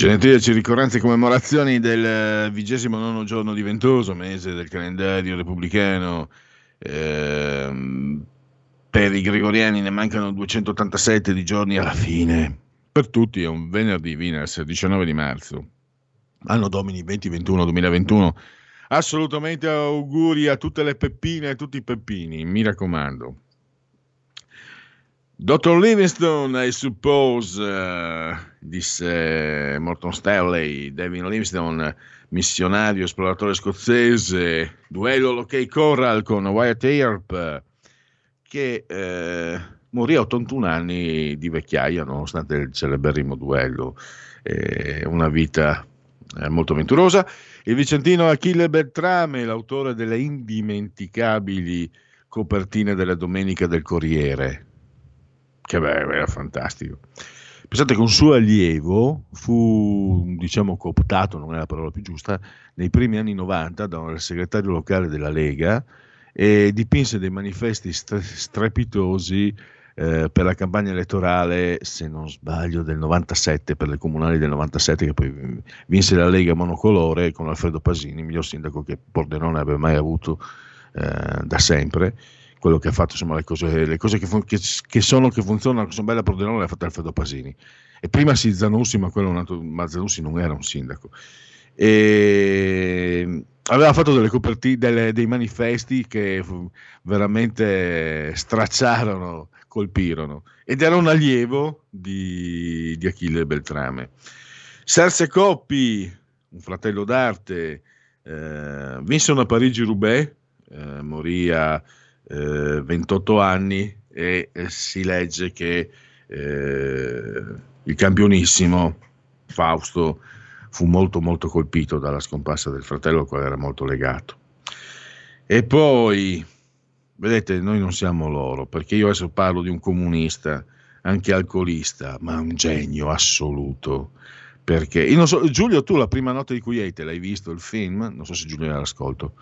Genetriaci, ricorrenze e commemorazioni del vigesimo nono giorno di Ventoso, mese del calendario repubblicano. Eh, per i gregoriani ne mancano 287 di giorni alla fine. per tutti è un venerdì, Winners, 19 di marzo, anno domini 2021-2021. Assolutamente auguri a tutte le peppine e a tutti i peppini, mi raccomando. Dr. Livingstone, I suppose, uh, disse Morton Stanley, David Livingstone, missionario, esploratore scozzese, duello Lockey Corral con Wyatt Earp, che eh, morì a 81 anni di vecchiaia, nonostante il celeberrimo duello, eh, una vita eh, molto avventurosa. Il vicentino Achille Beltrame, l'autore delle indimenticabili copertine della Domenica del Corriere, che beh, era fantastico. Pensate che un suo allievo fu, diciamo, cooptato, non è la parola più giusta, nei primi anni 90 dal segretario locale della Lega e dipinse dei manifesti strepitosi eh, per la campagna elettorale, se non sbaglio, del 97, per le comunali del 97, che poi vinse la Lega monocolore con Alfredo Pasini, miglior sindaco che Pordenone abbia mai avuto eh, da sempre quello che ha fatto, insomma, le cose, le cose che, fun- che, che, sono, che funzionano, che sono belle a Pordenone, le ha fatte Alfredo Pasini. E prima si Zanussi, ma, quello un altro, ma Zanussi non era un sindaco. E aveva fatto delle copertine, delle, dei manifesti che veramente stracciarono, colpirono. Ed era un allievo di, di Achille Beltrame. Serse Coppi, un fratello d'arte, eh, vinse una Parigi-Roubaix, eh, morì a eh, 28 anni e si legge che eh, il campionissimo Fausto fu molto molto colpito dalla scomparsa del fratello al quale era molto legato. E poi, vedete, noi non siamo loro, perché io adesso parlo di un comunista, anche alcolista, ma un genio assoluto. Perché, so, Giulio, tu la prima notte di Quiete l'hai visto il film? Non so se Giulio era all'ascolto.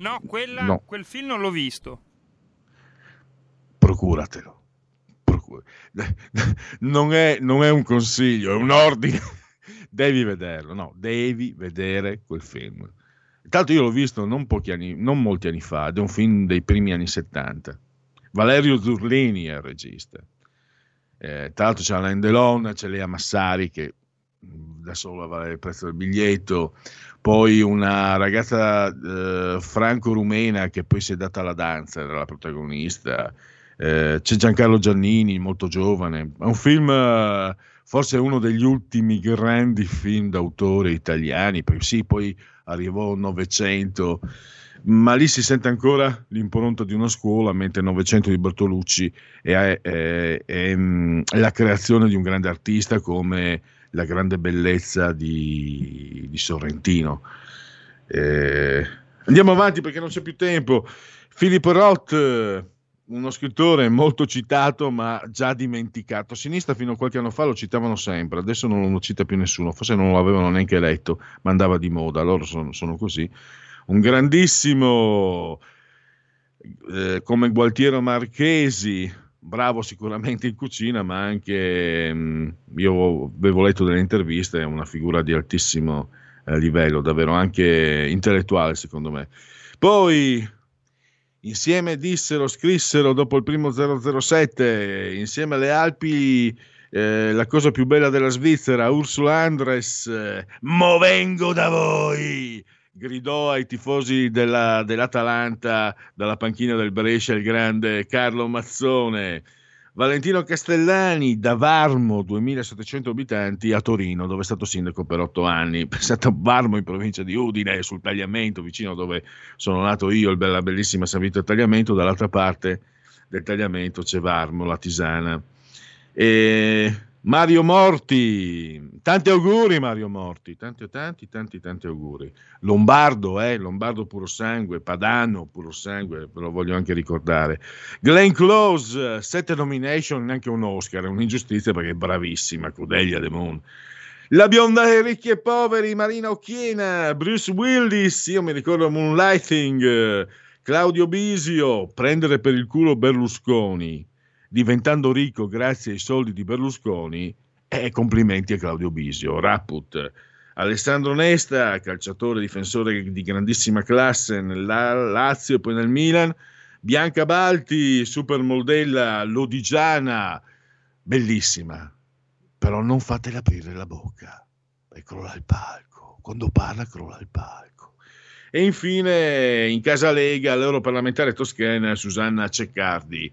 No, quella, no. quel film non l'ho visto. Procuratelo. Procur- non, è, non, è, un consiglio, è un ordine. devi vederlo, no, devi vedere quel film. Tanto io l'ho visto non, anni, non molti anni fa, ed è un film dei primi anni 70. Valerio Zurlini è il regista. Eh, tra l'altro c'è Alain Delon, c'è Lea Massari che da solo vale il prezzo del biglietto, poi una ragazza eh, franco-rumena che poi si è data alla danza, era la protagonista, eh, c'è Giancarlo Giannini, molto giovane, è un film, forse uno degli ultimi grandi film d'autore italiani, poi sì, poi arrivò Novecento, ma lì si sente ancora l'impronta di una scuola, mentre il Novecento di Bertolucci è, è, è, è mm, la creazione di un grande artista come la grande bellezza di, di Sorrentino. Eh, andiamo avanti perché non c'è più tempo. Filippo Roth, uno scrittore molto citato ma già dimenticato. A sinistra fino a qualche anno fa lo citavano sempre, adesso non lo cita più nessuno, forse non lo avevano neanche letto, ma andava di moda, loro sono, sono così. Un grandissimo eh, come Gualtiero Marchesi, bravo sicuramente in cucina, ma anche mm, io avevo letto delle interviste, è una figura di altissimo eh, livello, davvero anche intellettuale secondo me. Poi insieme dissero, scrissero dopo il primo 007, insieme alle Alpi eh, la cosa più bella della Svizzera, Ursula Andres, eh, mo vengo da voi, gridò ai tifosi della, dell'Atalanta dalla panchina del Brescia il grande Carlo Mazzone. Valentino Castellani da Varmo, 2700 abitanti, a Torino, dove è stato sindaco per otto anni. Pensate a Varmo in provincia di Udine, sul Tagliamento, vicino dove sono nato io, la bellissima San Vito del Tagliamento. Dall'altra parte del Tagliamento c'è Varmo, la Tisana. E Mario Morti, tanti auguri Mario Morti, tanti, tanti, tanti, tanti auguri. Lombardo, eh, Lombardo puro sangue, Padano puro sangue, ve lo voglio anche ricordare. Glenn Close, sette nomination, neanche un Oscar, è un'ingiustizia perché è bravissima, Crudelia De Moon. La bionda dei ricchi e poveri, Marina Occhiena, Bruce Willis, io mi ricordo Moonlighting, Claudio Bisio, prendere per il culo Berlusconi diventando ricco grazie ai soldi di Berlusconi, e complimenti a Claudio Bisio. Rapput, Alessandro Nesta, calciatore difensore di grandissima classe nel Lazio e poi nel Milan, Bianca Balti, supermodella lodigiana, bellissima, però non fatele aprire la bocca e crolla il palco. Quando parla crolla il palco. E infine in casa Lega l'europarlamentare toscana Susanna Ceccardi.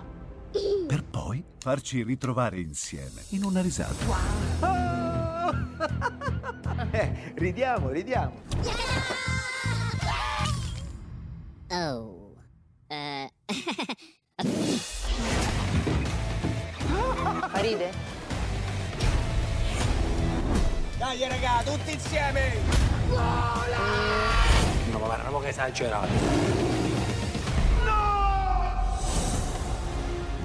Per poi farci ritrovare insieme in una risata. Eh, ridiamo, ridiamo. Oh. Eh. Ride? Dai raga, tutti insieme! No, ma guarda, che esagerato.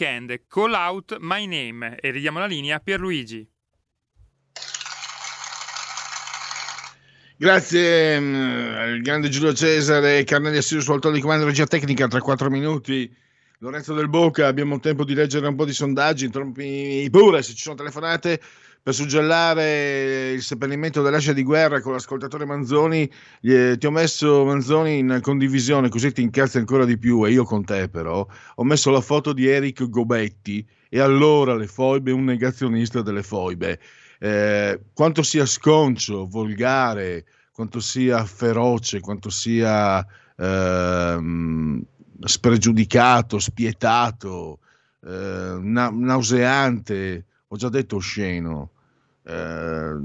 Weekend, Call Out My Name e ridiamo la linea a Pierluigi. Grazie mm, al grande Giulio Cesare, Carnelli Assiso sul autore di comando regia tecnica tra 4 minuti. Lorenzo Del Boca, abbiamo tempo di leggere un po' di sondaggi, interrompi pure se ci sono telefonate per suggellare il seppellimento dell'ascia di guerra con l'ascoltatore Manzoni. Eh, ti ho messo Manzoni in condivisione così ti incazzi ancora di più e io con te però. Ho messo la foto di Eric Gobetti e allora le foibe, un negazionista delle foibe eh, quanto sia sconcio, volgare, quanto sia feroce, quanto sia eh, spregiudicato, spietato, eh, na- nauseante, ho già detto osceno. Eh,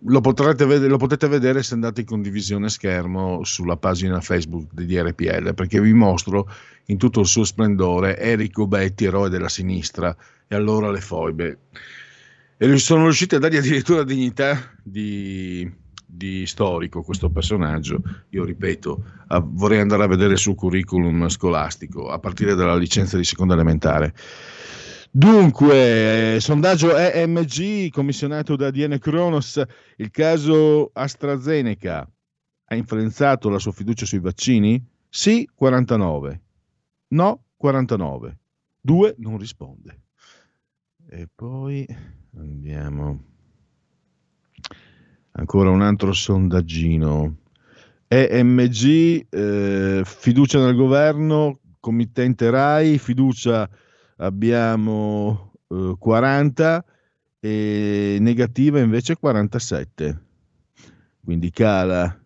lo, vedere, lo, potete vedere se andate in condivisione schermo sulla pagina Facebook di RPL perché vi mostro in tutto il suo splendore Enrico Betti, eroe della sinistra, e allora le foibe e sono riusciti a dargli addirittura dignità di, di storico questo personaggio. Io ripeto, vorrei andare a vedere il suo curriculum scolastico a partire dalla licenza di seconda elementare. Dunque, eh, sondaggio EMG commissionato da Diene Kronos, il caso AstraZeneca ha influenzato la sua fiducia sui vaccini? Sì, 49. No, 49. 2 non risponde. E poi Andiamo. Ancora un altro sondaggino. EMG, eh, fiducia nel governo, committente RAI, fiducia abbiamo eh, 40 e negativa invece 47. Quindi cala.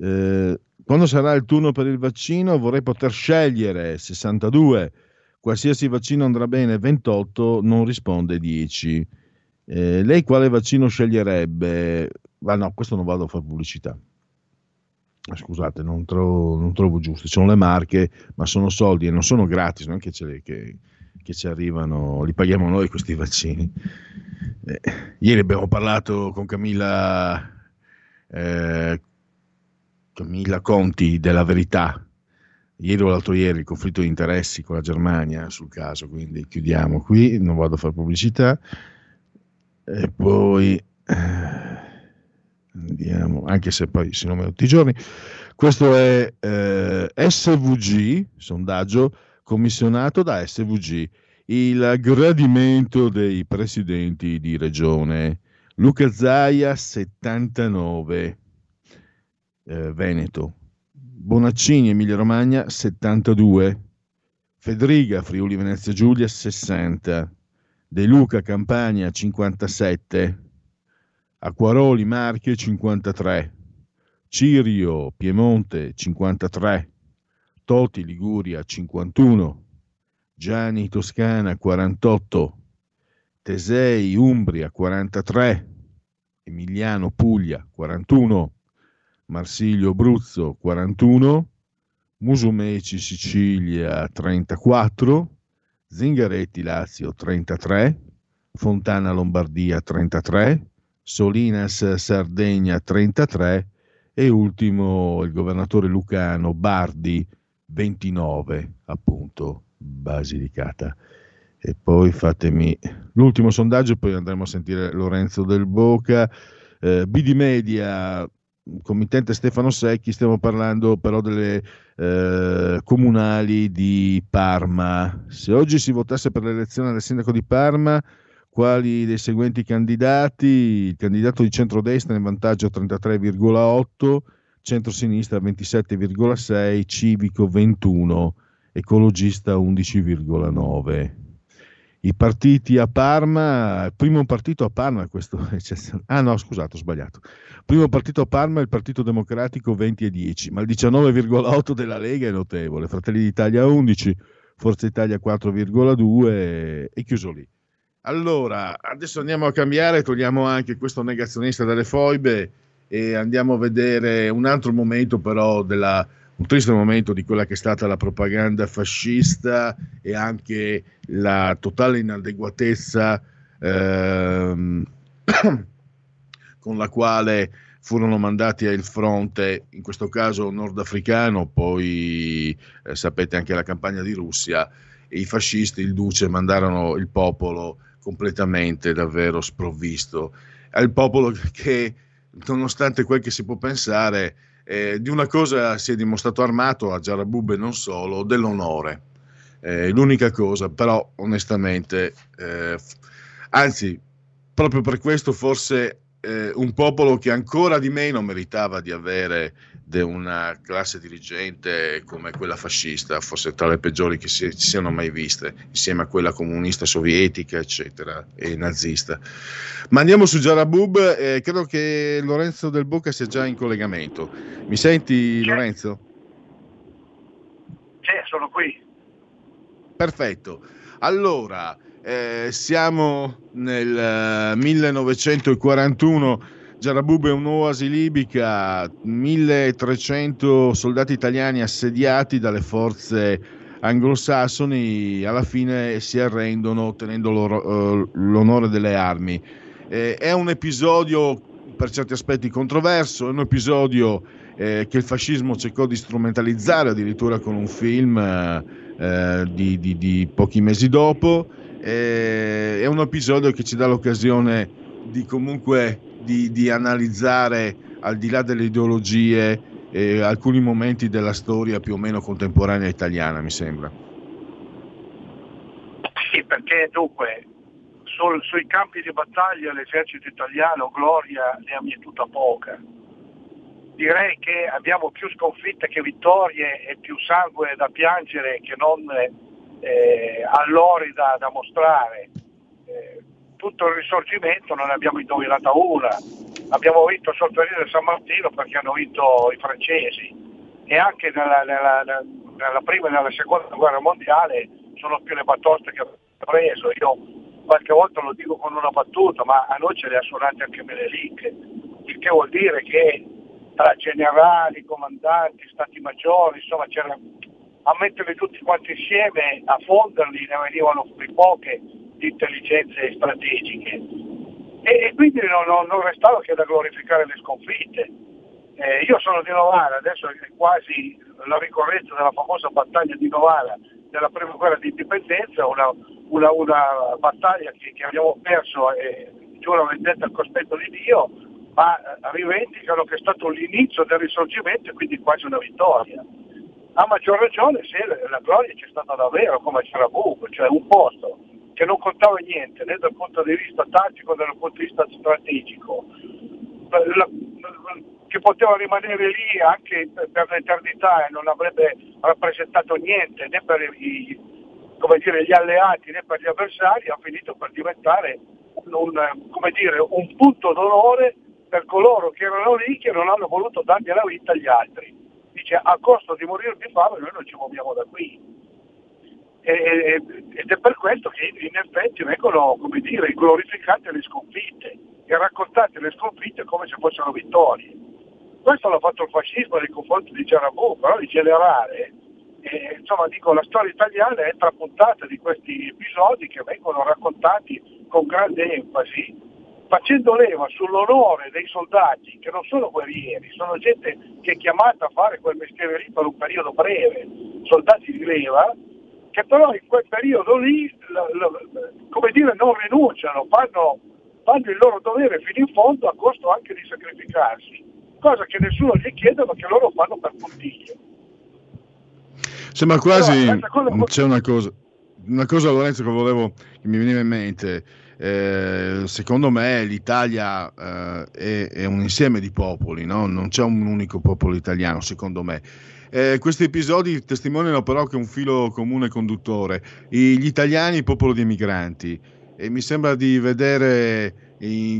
Eh, quando sarà il turno per il vaccino vorrei poter scegliere 62. Qualsiasi vaccino andrà bene 28, non risponde 10. Eh, lei quale vaccino sceglierebbe? Ma no, questo non vado a fare pubblicità. Scusate, non trovo, non trovo giusto. Ci sono le marche, ma sono soldi e non sono gratis, non è che, ce, che, che ci arrivano, li paghiamo noi questi vaccini. Eh, ieri abbiamo parlato con Camilla, eh, Camilla Conti della Verità. Ieri o l'altro ieri il conflitto di interessi con la Germania sul caso, quindi chiudiamo qui, non vado a fare pubblicità. E poi eh, andiamo, anche se poi si nomina tutti i giorni. Questo è eh, SVG, sondaggio commissionato da SVG, il gradimento dei presidenti di regione. Luca Zaia 79, eh, Veneto. Bonaccini Emilia Romagna 72, Federica Friuli Venezia Giulia 60, De Luca Campania 57, Acquaroli Marche 53, Cirio Piemonte 53, Toti Liguria 51, Gianni Toscana 48, Tesei Umbria 43, Emiliano Puglia 41, Marsilio Abruzzo 41, Musumeci Sicilia 34, Zingaretti Lazio 33, Fontana Lombardia 33, Solinas Sardegna 33 e ultimo il governatore lucano Bardi 29 appunto Basilicata. E poi fatemi l'ultimo sondaggio, poi andremo a sentire Lorenzo Del Boca. Eh, BD Media committente Stefano Secchi, stiamo parlando però delle eh, comunali di Parma. Se oggi si votasse per l'elezione del sindaco di Parma, quali dei seguenti candidati? Il candidato di centrodestra in vantaggio 33,8, centrosinistra 27,6, civico 21, ecologista 11,9 i partiti a Parma, primo partito a Parma, questo ah no scusate ho sbagliato, primo partito a Parma è il Partito Democratico 20 e 10, ma il 19,8 della Lega è notevole, Fratelli d'Italia 11, Forza Italia 4,2 e chiuso lì. Allora, adesso andiamo a cambiare, togliamo anche questo negazionista dalle foibe e andiamo a vedere un altro momento però della un triste momento di quella che è stata la propaganda fascista e anche la totale inadeguatezza ehm, con la quale furono mandati al fronte, in questo caso nordafricano, poi eh, sapete anche la campagna di Russia, i fascisti, il duce, mandarono il popolo completamente davvero sprovvisto. Il popolo che, nonostante quel che si può pensare, eh, di una cosa si è dimostrato armato a Jarabub e non solo, dell'onore. Eh, l'unica cosa, però onestamente, eh, anzi, proprio per questo forse eh, un popolo che ancora di meno meritava di avere una classe dirigente come quella fascista, forse tra le peggiori che si, si siano mai viste, insieme a quella comunista sovietica, eccetera, e nazista. Ma andiamo su Jarabub, eh, credo che Lorenzo Del Bocca sia già in collegamento. Mi senti. Lorenzo? Sì, sono qui. Perfetto. Allora, eh, siamo nel eh, 1941. Jarabub è un'oasi libica, 1300 soldati italiani assediati dalle forze anglosassoni alla fine si arrendono ottenendo eh, l'onore delle armi. Eh, è un episodio per certi aspetti controverso, è un episodio eh, che il fascismo cercò di strumentalizzare addirittura con un film eh, di, di, di pochi mesi dopo. È un episodio che ci dà l'occasione di comunque di, di analizzare al di là delle ideologie eh, alcuni momenti della storia più o meno contemporanea italiana, mi sembra. Sì, perché dunque sul- sui campi di battaglia l'esercito italiano gloria ne ha mietuta poca. Direi che abbiamo più sconfitte che vittorie e più sangue da piangere che non eh, allori da, da mostrare. Eh, tutto il risorgimento non ne abbiamo indovinata una. Abbiamo vinto il di San Martino perché hanno vinto i francesi e anche nella, nella- nella prima e nella seconda guerra mondiale sono più le batoste che ho preso. Io qualche volta lo dico con una battuta, ma a noi ce le ha suonate anche Menelik, il che vuol dire che tra generali, comandanti, stati maggiori, insomma c'era a metterli tutti quanti insieme, a fonderli, ne venivano fuori poche di intelligenze strategiche. E, e quindi non, non- non restava che da glorificare le sconfitte. Eh, io sono di Novara, adesso è quasi la ricorrenza della famosa battaglia di Novara della prima guerra di indipendenza, una, una- una battaglia che, che abbiamo perso e giuro vendetta al cospetto di Dio, ma eh, rivendicano che è stato l'inizio del risorgimento e quindi quasi una vittoria. A maggior ragione se la gloria c'è stata davvero come c'era Buco, cioè un posto che non contava niente né dal punto di vista tattico né dal punto di vista strategico, la- che poteva rimanere lì anche per l'eternità e non avrebbe rappresentato niente né per i- dire, gli alleati né per gli avversari, ha finito per diventare un, un- dire, un punto d'onore per coloro che erano lì che non hanno voluto dargli la vita agli altri. Dice a costo di morire di fame noi non ci muoviamo da qui. E- ed è per questo che in effetti vengono dire, glorificate le sconfitte e raccontate le sconfitte come se fossero vittorie. Questo l'ha fatto il fascismo nei confronti di Gerabù, però in generale, eh, insomma dico, la storia italiana è trapuntata di questi episodi che vengono raccontati con grande enfasi, facendo leva sull'onore dei soldati che non sono guerrieri, sono gente che è chiamata a fare quel mestiere lì per un periodo breve, soldati di leva, che però in quel periodo lì, come dire, non rinunciano, fanno, fanno il loro dovere fino in fondo a costo anche di sacrificarsi, cosa che nessuno gli chiede ma che loro fanno per puntiglio. Sembra quasi Però, c'è una cosa, una cosa Lorenzo che volevo che mi veniva in mente. Eh, secondo me l'Italia eh, è, è un insieme di popoli, no? non c'è un unico popolo italiano, secondo me. Eh, questi episodi testimoniano però che un filo comune conduttore, I- gli italiani, popolo di emigranti, e mi sembra di vedere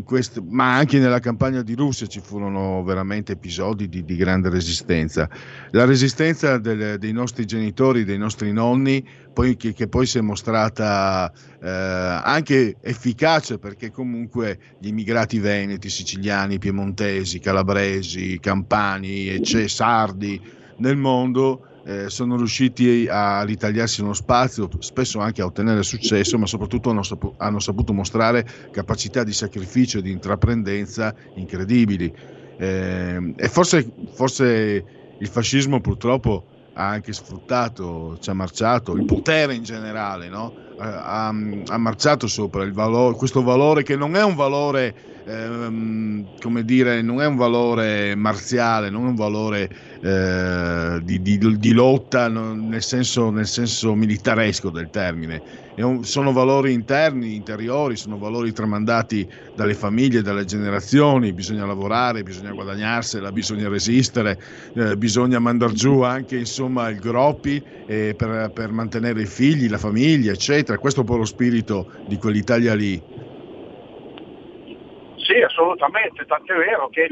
questo, ma anche nella campagna di Russia ci furono veramente episodi di, di grande resistenza. La resistenza del- dei nostri genitori, dei nostri nonni, poi, che, che poi si è mostrata eh, anche efficace perché comunque gli immigrati veneti, siciliani, piemontesi, calabresi, campani, e c'è sardi nel mondo eh, sono riusciti a ritagliarsi uno spazio, spesso anche a ottenere successo, ma soprattutto hanno, sapu- hanno saputo mostrare capacità di sacrificio e di intraprendenza incredibili. Eh, e forse, forse il fascismo purtroppo ha anche sfruttato, ci ha marciato, il potere in generale, no? ha, ha, marciato sopra valore, questo valore che non è un valore, ehm, come dire, non è un valore marziale, non è un valore eh, di, di, di, lotta nel senso, nel senso, militaresco del termine. Un, sono valori interni, interiori, sono valori tramandati dalle famiglie, dalle generazioni, bisogna lavorare, bisogna guadagnarsela, bisogna resistere, eh, bisogna mandare giù anche insomma, il groppi eh, per, per mantenere i figli, la famiglia, eccetera. Questo è un po' lo spirito di quell'Italia lì. Assolutamente, tant'è vero che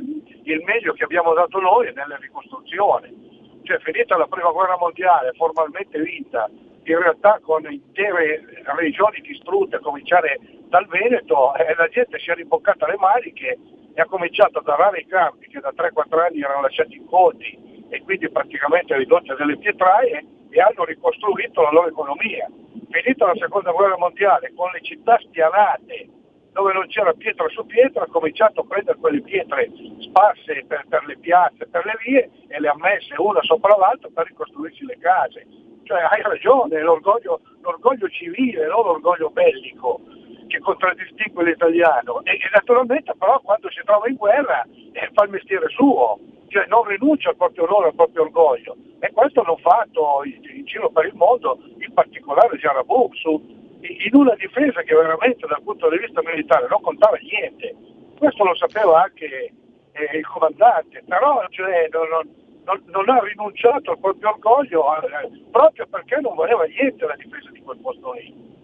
il meglio che abbiamo dato noi è nelle ricostruzioni. Cioè, finita la prima guerra mondiale, formalmente vinta, in realtà con intere regioni distrutte, a cominciare dal Veneto, eh, la gente si è rimboccata le maniche e ha cominciato ad arare i campi che da 3-4 anni erano lasciati incontri e quindi praticamente ridotti a delle pietraie e hanno ricostruito la loro economia. Finita la seconda guerra mondiale con le città spianate dove non c'era pietra su pietra, ha cominciato a prendere quelle pietre sparse per, per le piazze, per le vie e le ha messe una sopra l'altra per ricostruirsi le case. Cioè hai ragione, l'orgoglio, l'orgoglio civile, non l'orgoglio bellico che contraddistingue l'italiano. E, e naturalmente però quando si trova in guerra eh, fa il mestiere suo, cioè non rinuncia al proprio onore, al proprio orgoglio. E questo hanno fatto in, in giro per il mondo, in particolare Jarabou su in una difesa che veramente dal punto di vista militare non contava niente. Questo lo sapeva anche eh, il comandante, però cioè, non, non, non, ha rinunciato al proprio orgoglio eh, proprio perché non voleva niente la difesa di quel posto lì.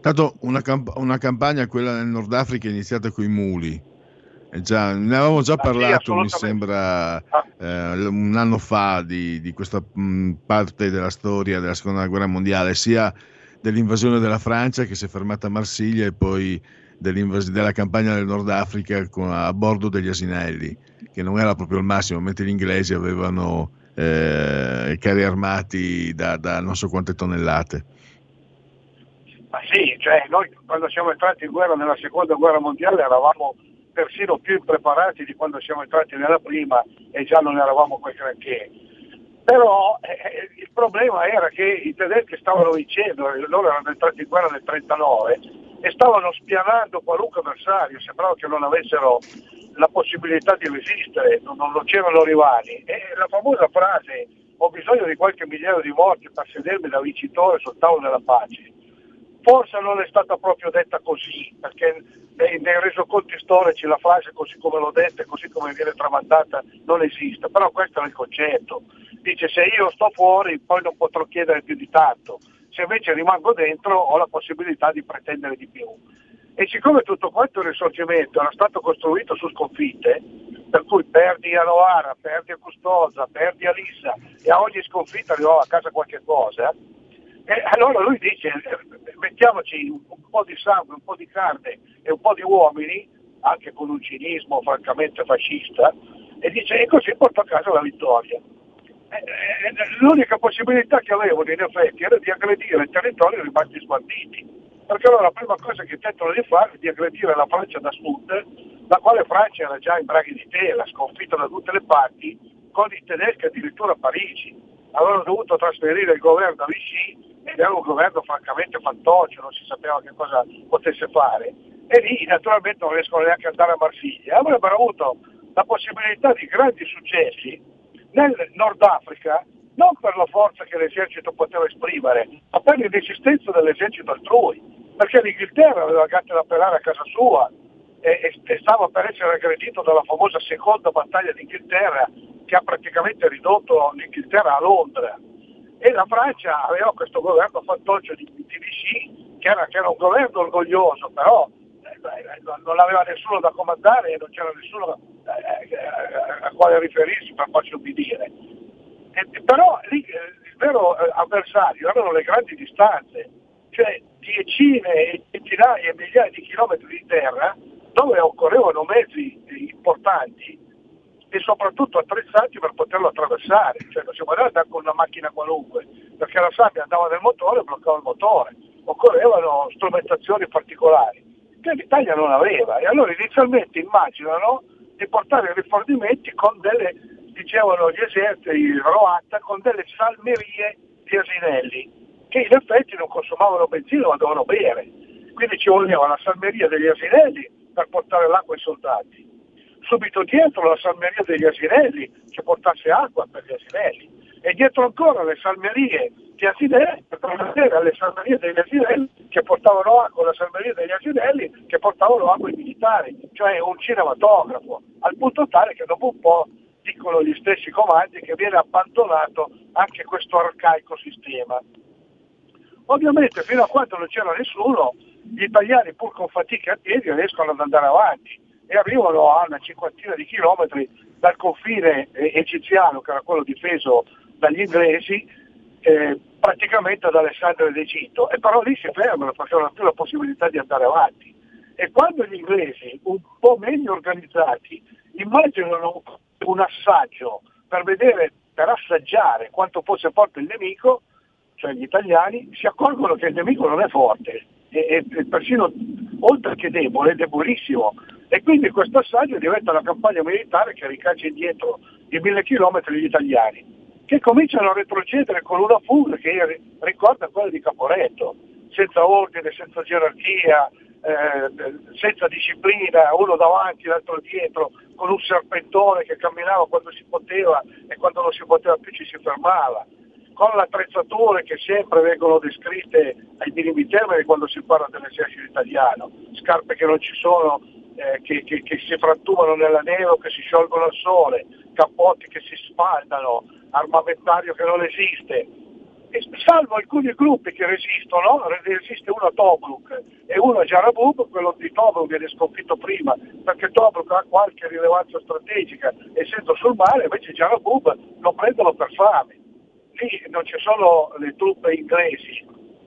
Tanto una, camp- una campagna, quella nel Nord Africa, è iniziata con i muli. Già, ne avevamo già parlato, sì, mi sembra, ah. eh, un anno fa di, di questa mh, parte della storia della seconda guerra mondiale, sia dell'invasione della Francia che si è fermata a Marsiglia e poi della campagna del Nord Africa con, a bordo degli asinelli, che non era proprio il massimo, mentre gli inglesi avevano eh, carri armati da, da, non so quante tonnellate. Ma sì, cioè noi quando siamo entrati in guerra nella seconda guerra mondiale eravamo persino più impreparati di quando siamo entrati nella prima e già non eravamo quel granché però eh, il problema era che i tedeschi stavano vincendo, loro erano entrati in guerra nel 1939 e stavano spianando qualunque avversario, sembrava che non avessero la possibilità di resistere, non, non c'erano rivali. E la famosa frase ho bisogno di qualche migliaio di morti per sedermi da vincitore sul tavolo della pace, forse non è stata proprio detta così, perché nei, nei resoconti storici la frase così come l'ho detta e così come viene tramandata non esiste, però questo è il concetto dice se io sto fuori poi non potrò chiedere più di tanto, se invece rimango dentro ho la possibilità di pretendere di più. E siccome tutto quanto il risorgimento era stato costruito su sconfitte, per cui perdi a Novara, perdi a Custoza, perdi a Lissa e a ogni sconfitta arrivava a casa qualche cosa, e allora lui dice mettiamoci un po' di sangue, un po' di carne e un po' di uomini, anche con un cinismo francamente fascista, e dice e così porto a casa la vittoria. Eh, eh, l'unica possibilità che avevano in effetti era di aggredire territori rimasti sguarditi, perché allora la prima cosa che tentano di fare è di aggredire la Francia da sud, la quale Francia era già in braghi di tela, sconfitta da tutte le parti, con i tedeschi addirittura a Parigi. Avevano dovuto trasferire il governo a Vichy era un governo francamente fantoccio, non si sapeva che cosa potesse fare. E lì naturalmente non riescono neanche ad andare a Marsiglia. Avrebbero avuto la possibilità di grandi successi nel Nord Africa non per la forza che l'esercito poteva esprimere, ma per l'inesistenza dell'esercito altrui, perché l'Inghilterra aveva gatte da pelare a casa sua e, e, stava per essere aggredito dalla famosa seconda battaglia d'Inghilterra che ha praticamente ridotto l'Inghilterra a Londra. E la Francia aveva questo governo fantoccio di, di Vichy, che era, che era un governo orgoglioso, però eh, non aveva nessuno da comandare e non c'era nessuno eh, a quale riferirsi per farsi obbedire. E, però lì, eh, il vero avversario erano le grandi distanze, cioè decine e centinaia e migliaia di chilometri di terra dove occorrevano mezzi importanti e soprattutto attrezzati per poterlo attraversare, cioè non si poteva andare con una macchina qualunque, perché la sabbia andava nel motore e bloccava il motore, occorrevano strumentazioni particolari che l'Italia non aveva e allora inizialmente immaginano di portare i rifornimenti con delle facevano gli eserciti, Roatta, con delle salmerie di asinelli, che in effetti non consumavano benzina ma dovevano bere. Quindi ci voleva la salmeria degli asinelli per portare l'acqua ai soldati. Subito dietro la salmeria degli asinelli che portasse acqua per gli asinelli. E dietro ancora le salmerie di asinelli per permettere alle salmerie degli asinelli che portavano acqua, alla salmeria degli asinelli che portavano acqua ai militari, cioè un cinematografo, al punto tale che dopo un po' dicono gli stessi comandi che viene abbandonato anche questo arcaico sistema. Ovviamente fino a quando non c'era nessuno, gli italiani pur con fatica a piedi riescono ad andare avanti e arrivano a una cinquantina di chilometri dal confine eh, egiziano, che era quello difeso dagli inglesi, eh, praticamente ad Alessandria d'Egitto, e però lì si fermano perché non hanno più la possibilità di andare avanti. E quando gli inglesi, un po' meglio organizzati, immaginano un assaggio per vedere, per assaggiare quanto fosse forte il nemico, cioè gli italiani, si accorgono che il nemico non è forte, e, e persino oltre che debole, è debolissimo. E quindi questo assaggio diventa una campagna militare che ricaccia indietro di mille chilometri gli italiani, che cominciano a retrocedere con una fuga che ricorda quella di Caporetto, senza ordine, senza gerarchia, eh, senza disciplina, uno davanti, l'altro dietro, con un serpentone che camminava quando si poteva e quando non si poteva più ci si fermava, con le attrezzature che sempre vengono descritte ai minimi termini quando si parla dell'esercito italiano, scarpe che non ci sono, eh, che, che, che, si frantumano nella neve o che si sciolgono al sole, cappotti che si spaldano, armamentario che non esiste, salvo alcuni gruppi che resistono, resiste uno a Tobruk e uno a Jarabub, quello di Tobruk viene sconfitto prima perché Tobruk ha qualche rilevanza strategica essendo sul mare, invece Jarabub lo prendono per fame. Lì non ci sono le truppe inglesi,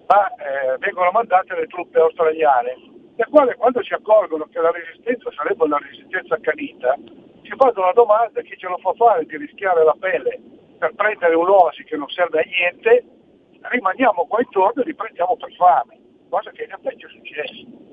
ma eh, vengono mandate le truppe australiane, le quali quando si accorgono che la resistenza sarebbe una resistenza accanita, si fanno la domanda chi ce lo fa fare di rischiare la pelle per prendere un'osi che non serve a niente rimaniamo qua intorno e li prendiamo per fame, cosa che in effetti è successo.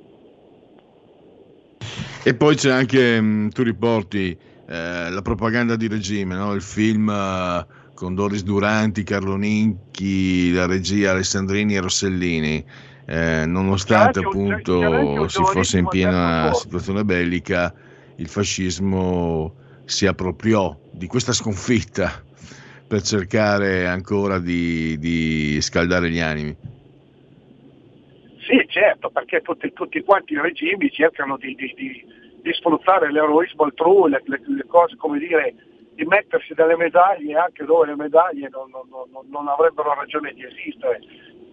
E poi c'è anche, mm, tu riporti eh, la propaganda di regime, no? il film eh, con Doris Duranti, Carlo Ninchi, la regia Alessandrini e Rossellini. Eh, nonostante appunto si fosse in piena situazione bellica, il fascismo si appropriò di questa sconfitta per cercare ancora di, di scaldare gli animi. Sì, certo, perché tutti, tutti quanti i regimi cercano di, di, di, sfruttare l'eroismo altrui, le, le, le, cose come dire, di mettersi delle medaglie anche dove le medaglie non, non, non, non, avrebbero ragione di esistere.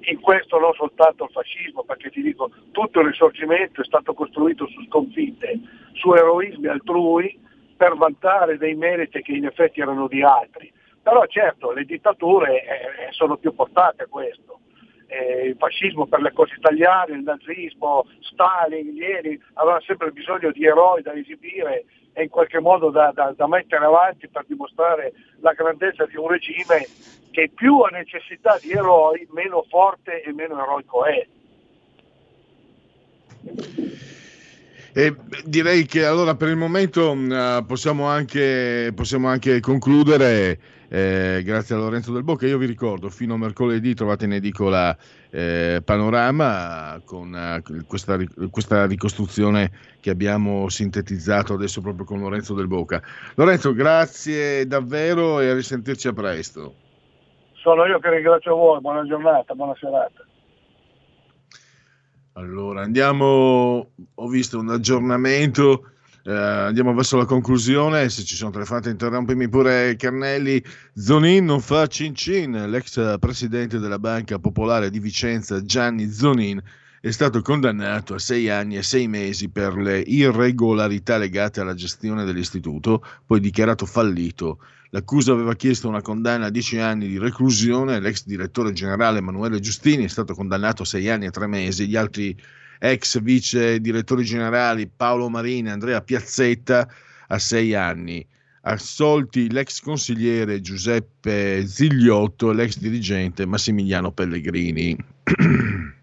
In questo non soltanto il fascismo, perché ti dico, tutto il risorgimento è stato costruito su sconfitte, su eroismi altrui per vantare dei meriti che in effetti erano di altri. Però certo le dittature eh, sono più portate a questo. Eh, il fascismo per le cose italiane, il nazismo, Stalin, Lenin avevano sempre bisogno di eroi da esibire e in qualche modo da, da, da mettere avanti per dimostrare la grandezza di un regime che più ha necessità di eroi, meno forte e meno eroico è. E direi che allora per il momento uh, possiamo, anche, possiamo anche concludere eh, grazie a Lorenzo Del Bocca. Io vi ricordo, fino a mercoledì trovate in edicola eh, Panorama con eh, questa, questa, ricostruzione che abbiamo sintetizzato adesso proprio con Lorenzo Del Bocca. Lorenzo, grazie davvero e a risentirci a presto. Sono io che ringrazio voi, buona giornata, buona serata. Allora, andiamo, ho visto un aggiornamento eh, andiamo verso la conclusione. Se ci sono telefonate, interrompimi pure Carnelli. Zonin non fa cin cin. L'ex presidente della Banca Popolare di Vicenza, Gianni Zonin, è stato condannato a sei anni e sei mesi per le irregolarità legate alla gestione dell'istituto, poi dichiarato fallito. L'accusa aveva chiesto una condanna a dieci anni di reclusione. L'ex direttore generale Emanuele Giustini è stato condannato a sei anni e tre mesi. Gli altri ex vice direttori generali Paolo Marini e Andrea Piazzetta a sei anni. Assolti l'ex consigliere Giuseppe Zigliotto e l'ex dirigente Massimiliano Pellegrini.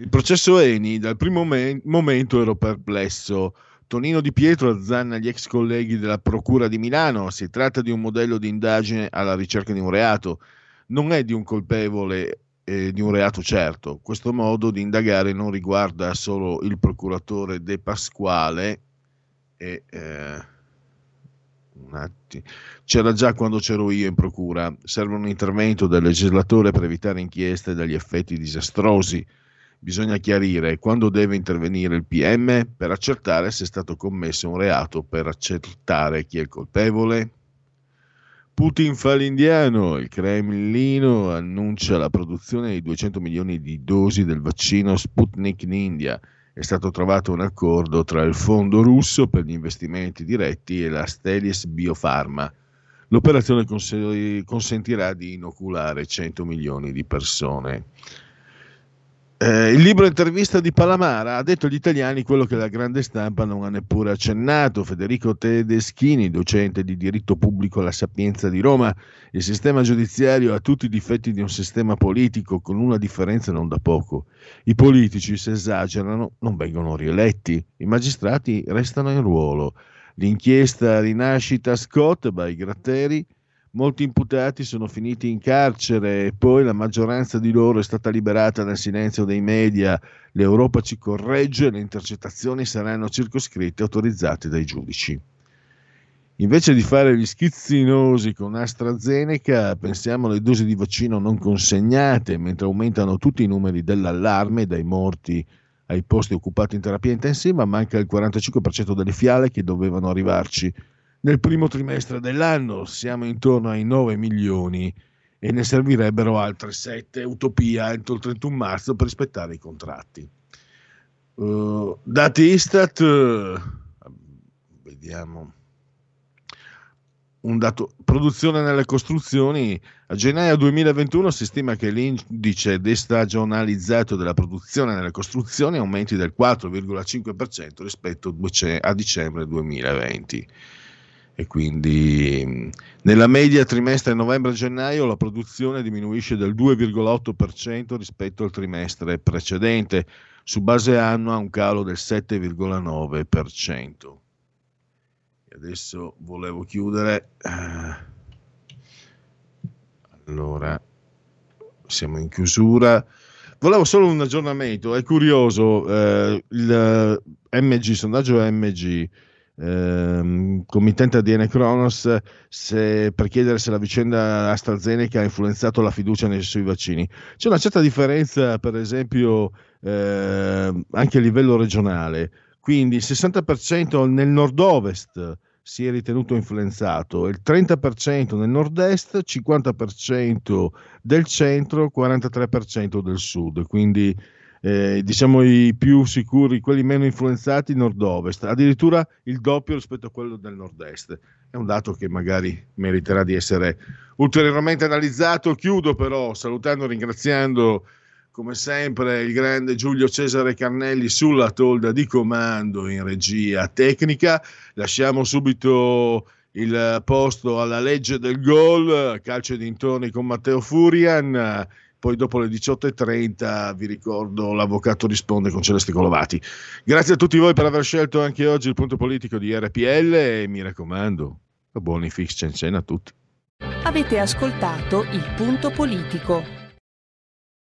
Il processo Eni dal primo momento ero perplesso Tonino Di Pietro azzanna gli ex colleghi della Procura di Milano. Si tratta di un modello di indagine alla ricerca di un reato. Non è di un colpevole eh, di un reato certo. Questo modo di indagare non riguarda solo il procuratore De Pasquale e... Eh. C'era già quando c'ero io in procura. Serve un intervento del legislatore per evitare inchieste dagli effetti disastrosi. Bisogna chiarire quando deve intervenire il PM per accertare se è stato commesso un reato, per accertare chi è il colpevole. Putin fa l'indiano, il Cremlino annuncia la produzione di 200 milioni di dosi del vaccino Sputnik in India è stato trovato un accordo tra il fondo russo per gli investimenti diretti e la Stelis Biopharma. L'operazione consentirà di inoculare 100 milioni di persone. Eh, il libro intervista di Palamara ha detto agli italiani quello che la grande stampa non ha neppure accennato. Federico Tedeschini, docente di diritto pubblico alla Sapienza di Roma, il sistema giudiziario ha tutti i difetti di un sistema politico, con una differenza non da poco. I politici, se esagerano, non vengono rieletti, i magistrati restano in ruolo. L'inchiesta rinascita Scott by Gratteri Molti imputati sono finiti in carcere e poi la maggioranza di loro è stata liberata nel silenzio dei media. L'Europa ci corregge, le intercettazioni saranno circoscritte e autorizzate dai giudici. Invece di fare gli schizzinosi con AstraZeneca, pensiamo alle dosi di vaccino non consegnate, mentre aumentano tutti i numeri dell'allarme, dai morti ai posti occupati in terapia intensiva, manca il 45% delle fiale che dovevano arrivarci nel primo trimestre dell'anno siamo intorno ai 9 milioni e ne servirebbero altre 7, utopia, entro il 31 marzo per rispettare i contratti. Uh, dati Istat, uh, vediamo. Un dato, produzione nelle costruzioni, a gennaio 2021 si stima che l'indice destagionalizzato della produzione nelle costruzioni aumenti del 4,5% rispetto a dicembre 2020 e quindi nella media trimestre novembre-gennaio la produzione diminuisce del 2,8% rispetto al trimestre precedente, su base annua un calo del 7,9%. E adesso volevo chiudere. Allora, siamo in chiusura. Volevo solo un aggiornamento, è curioso, eh, il MG, sondaggio MG ehm, committente ADN Kronos se, per chiedere se la vicenda AstraZeneca ha influenzato la fiducia nei suoi vaccini. C'è una certa differenza, per esempio, eh, anche a livello regionale. Quindi il 60% nel nord-ovest si è ritenuto influenzato, il 30% nel nord-est, 50% del centro, 43% del sud. Quindi eh, diciamo i più sicuri, quelli meno influenzati nord-ovest, addirittura il doppio rispetto a quello del nord-est. È un dato che magari meriterà di essere ulteriormente analizzato. Chiudo però salutando e ringraziando come sempre il grande Giulio Cesare Carnelli sulla tolda di comando in regia tecnica. Lasciamo subito il posto alla legge del gol, calcio dintorni con Matteo Furian poi dopo le 18.30 vi ricordo l'avvocato risponde con Celeste Colovati. Grazie a tutti voi per aver scelto anche oggi il punto politico di RPL e mi raccomando, buoni fix cena a tutti. Avete ascoltato il punto politico.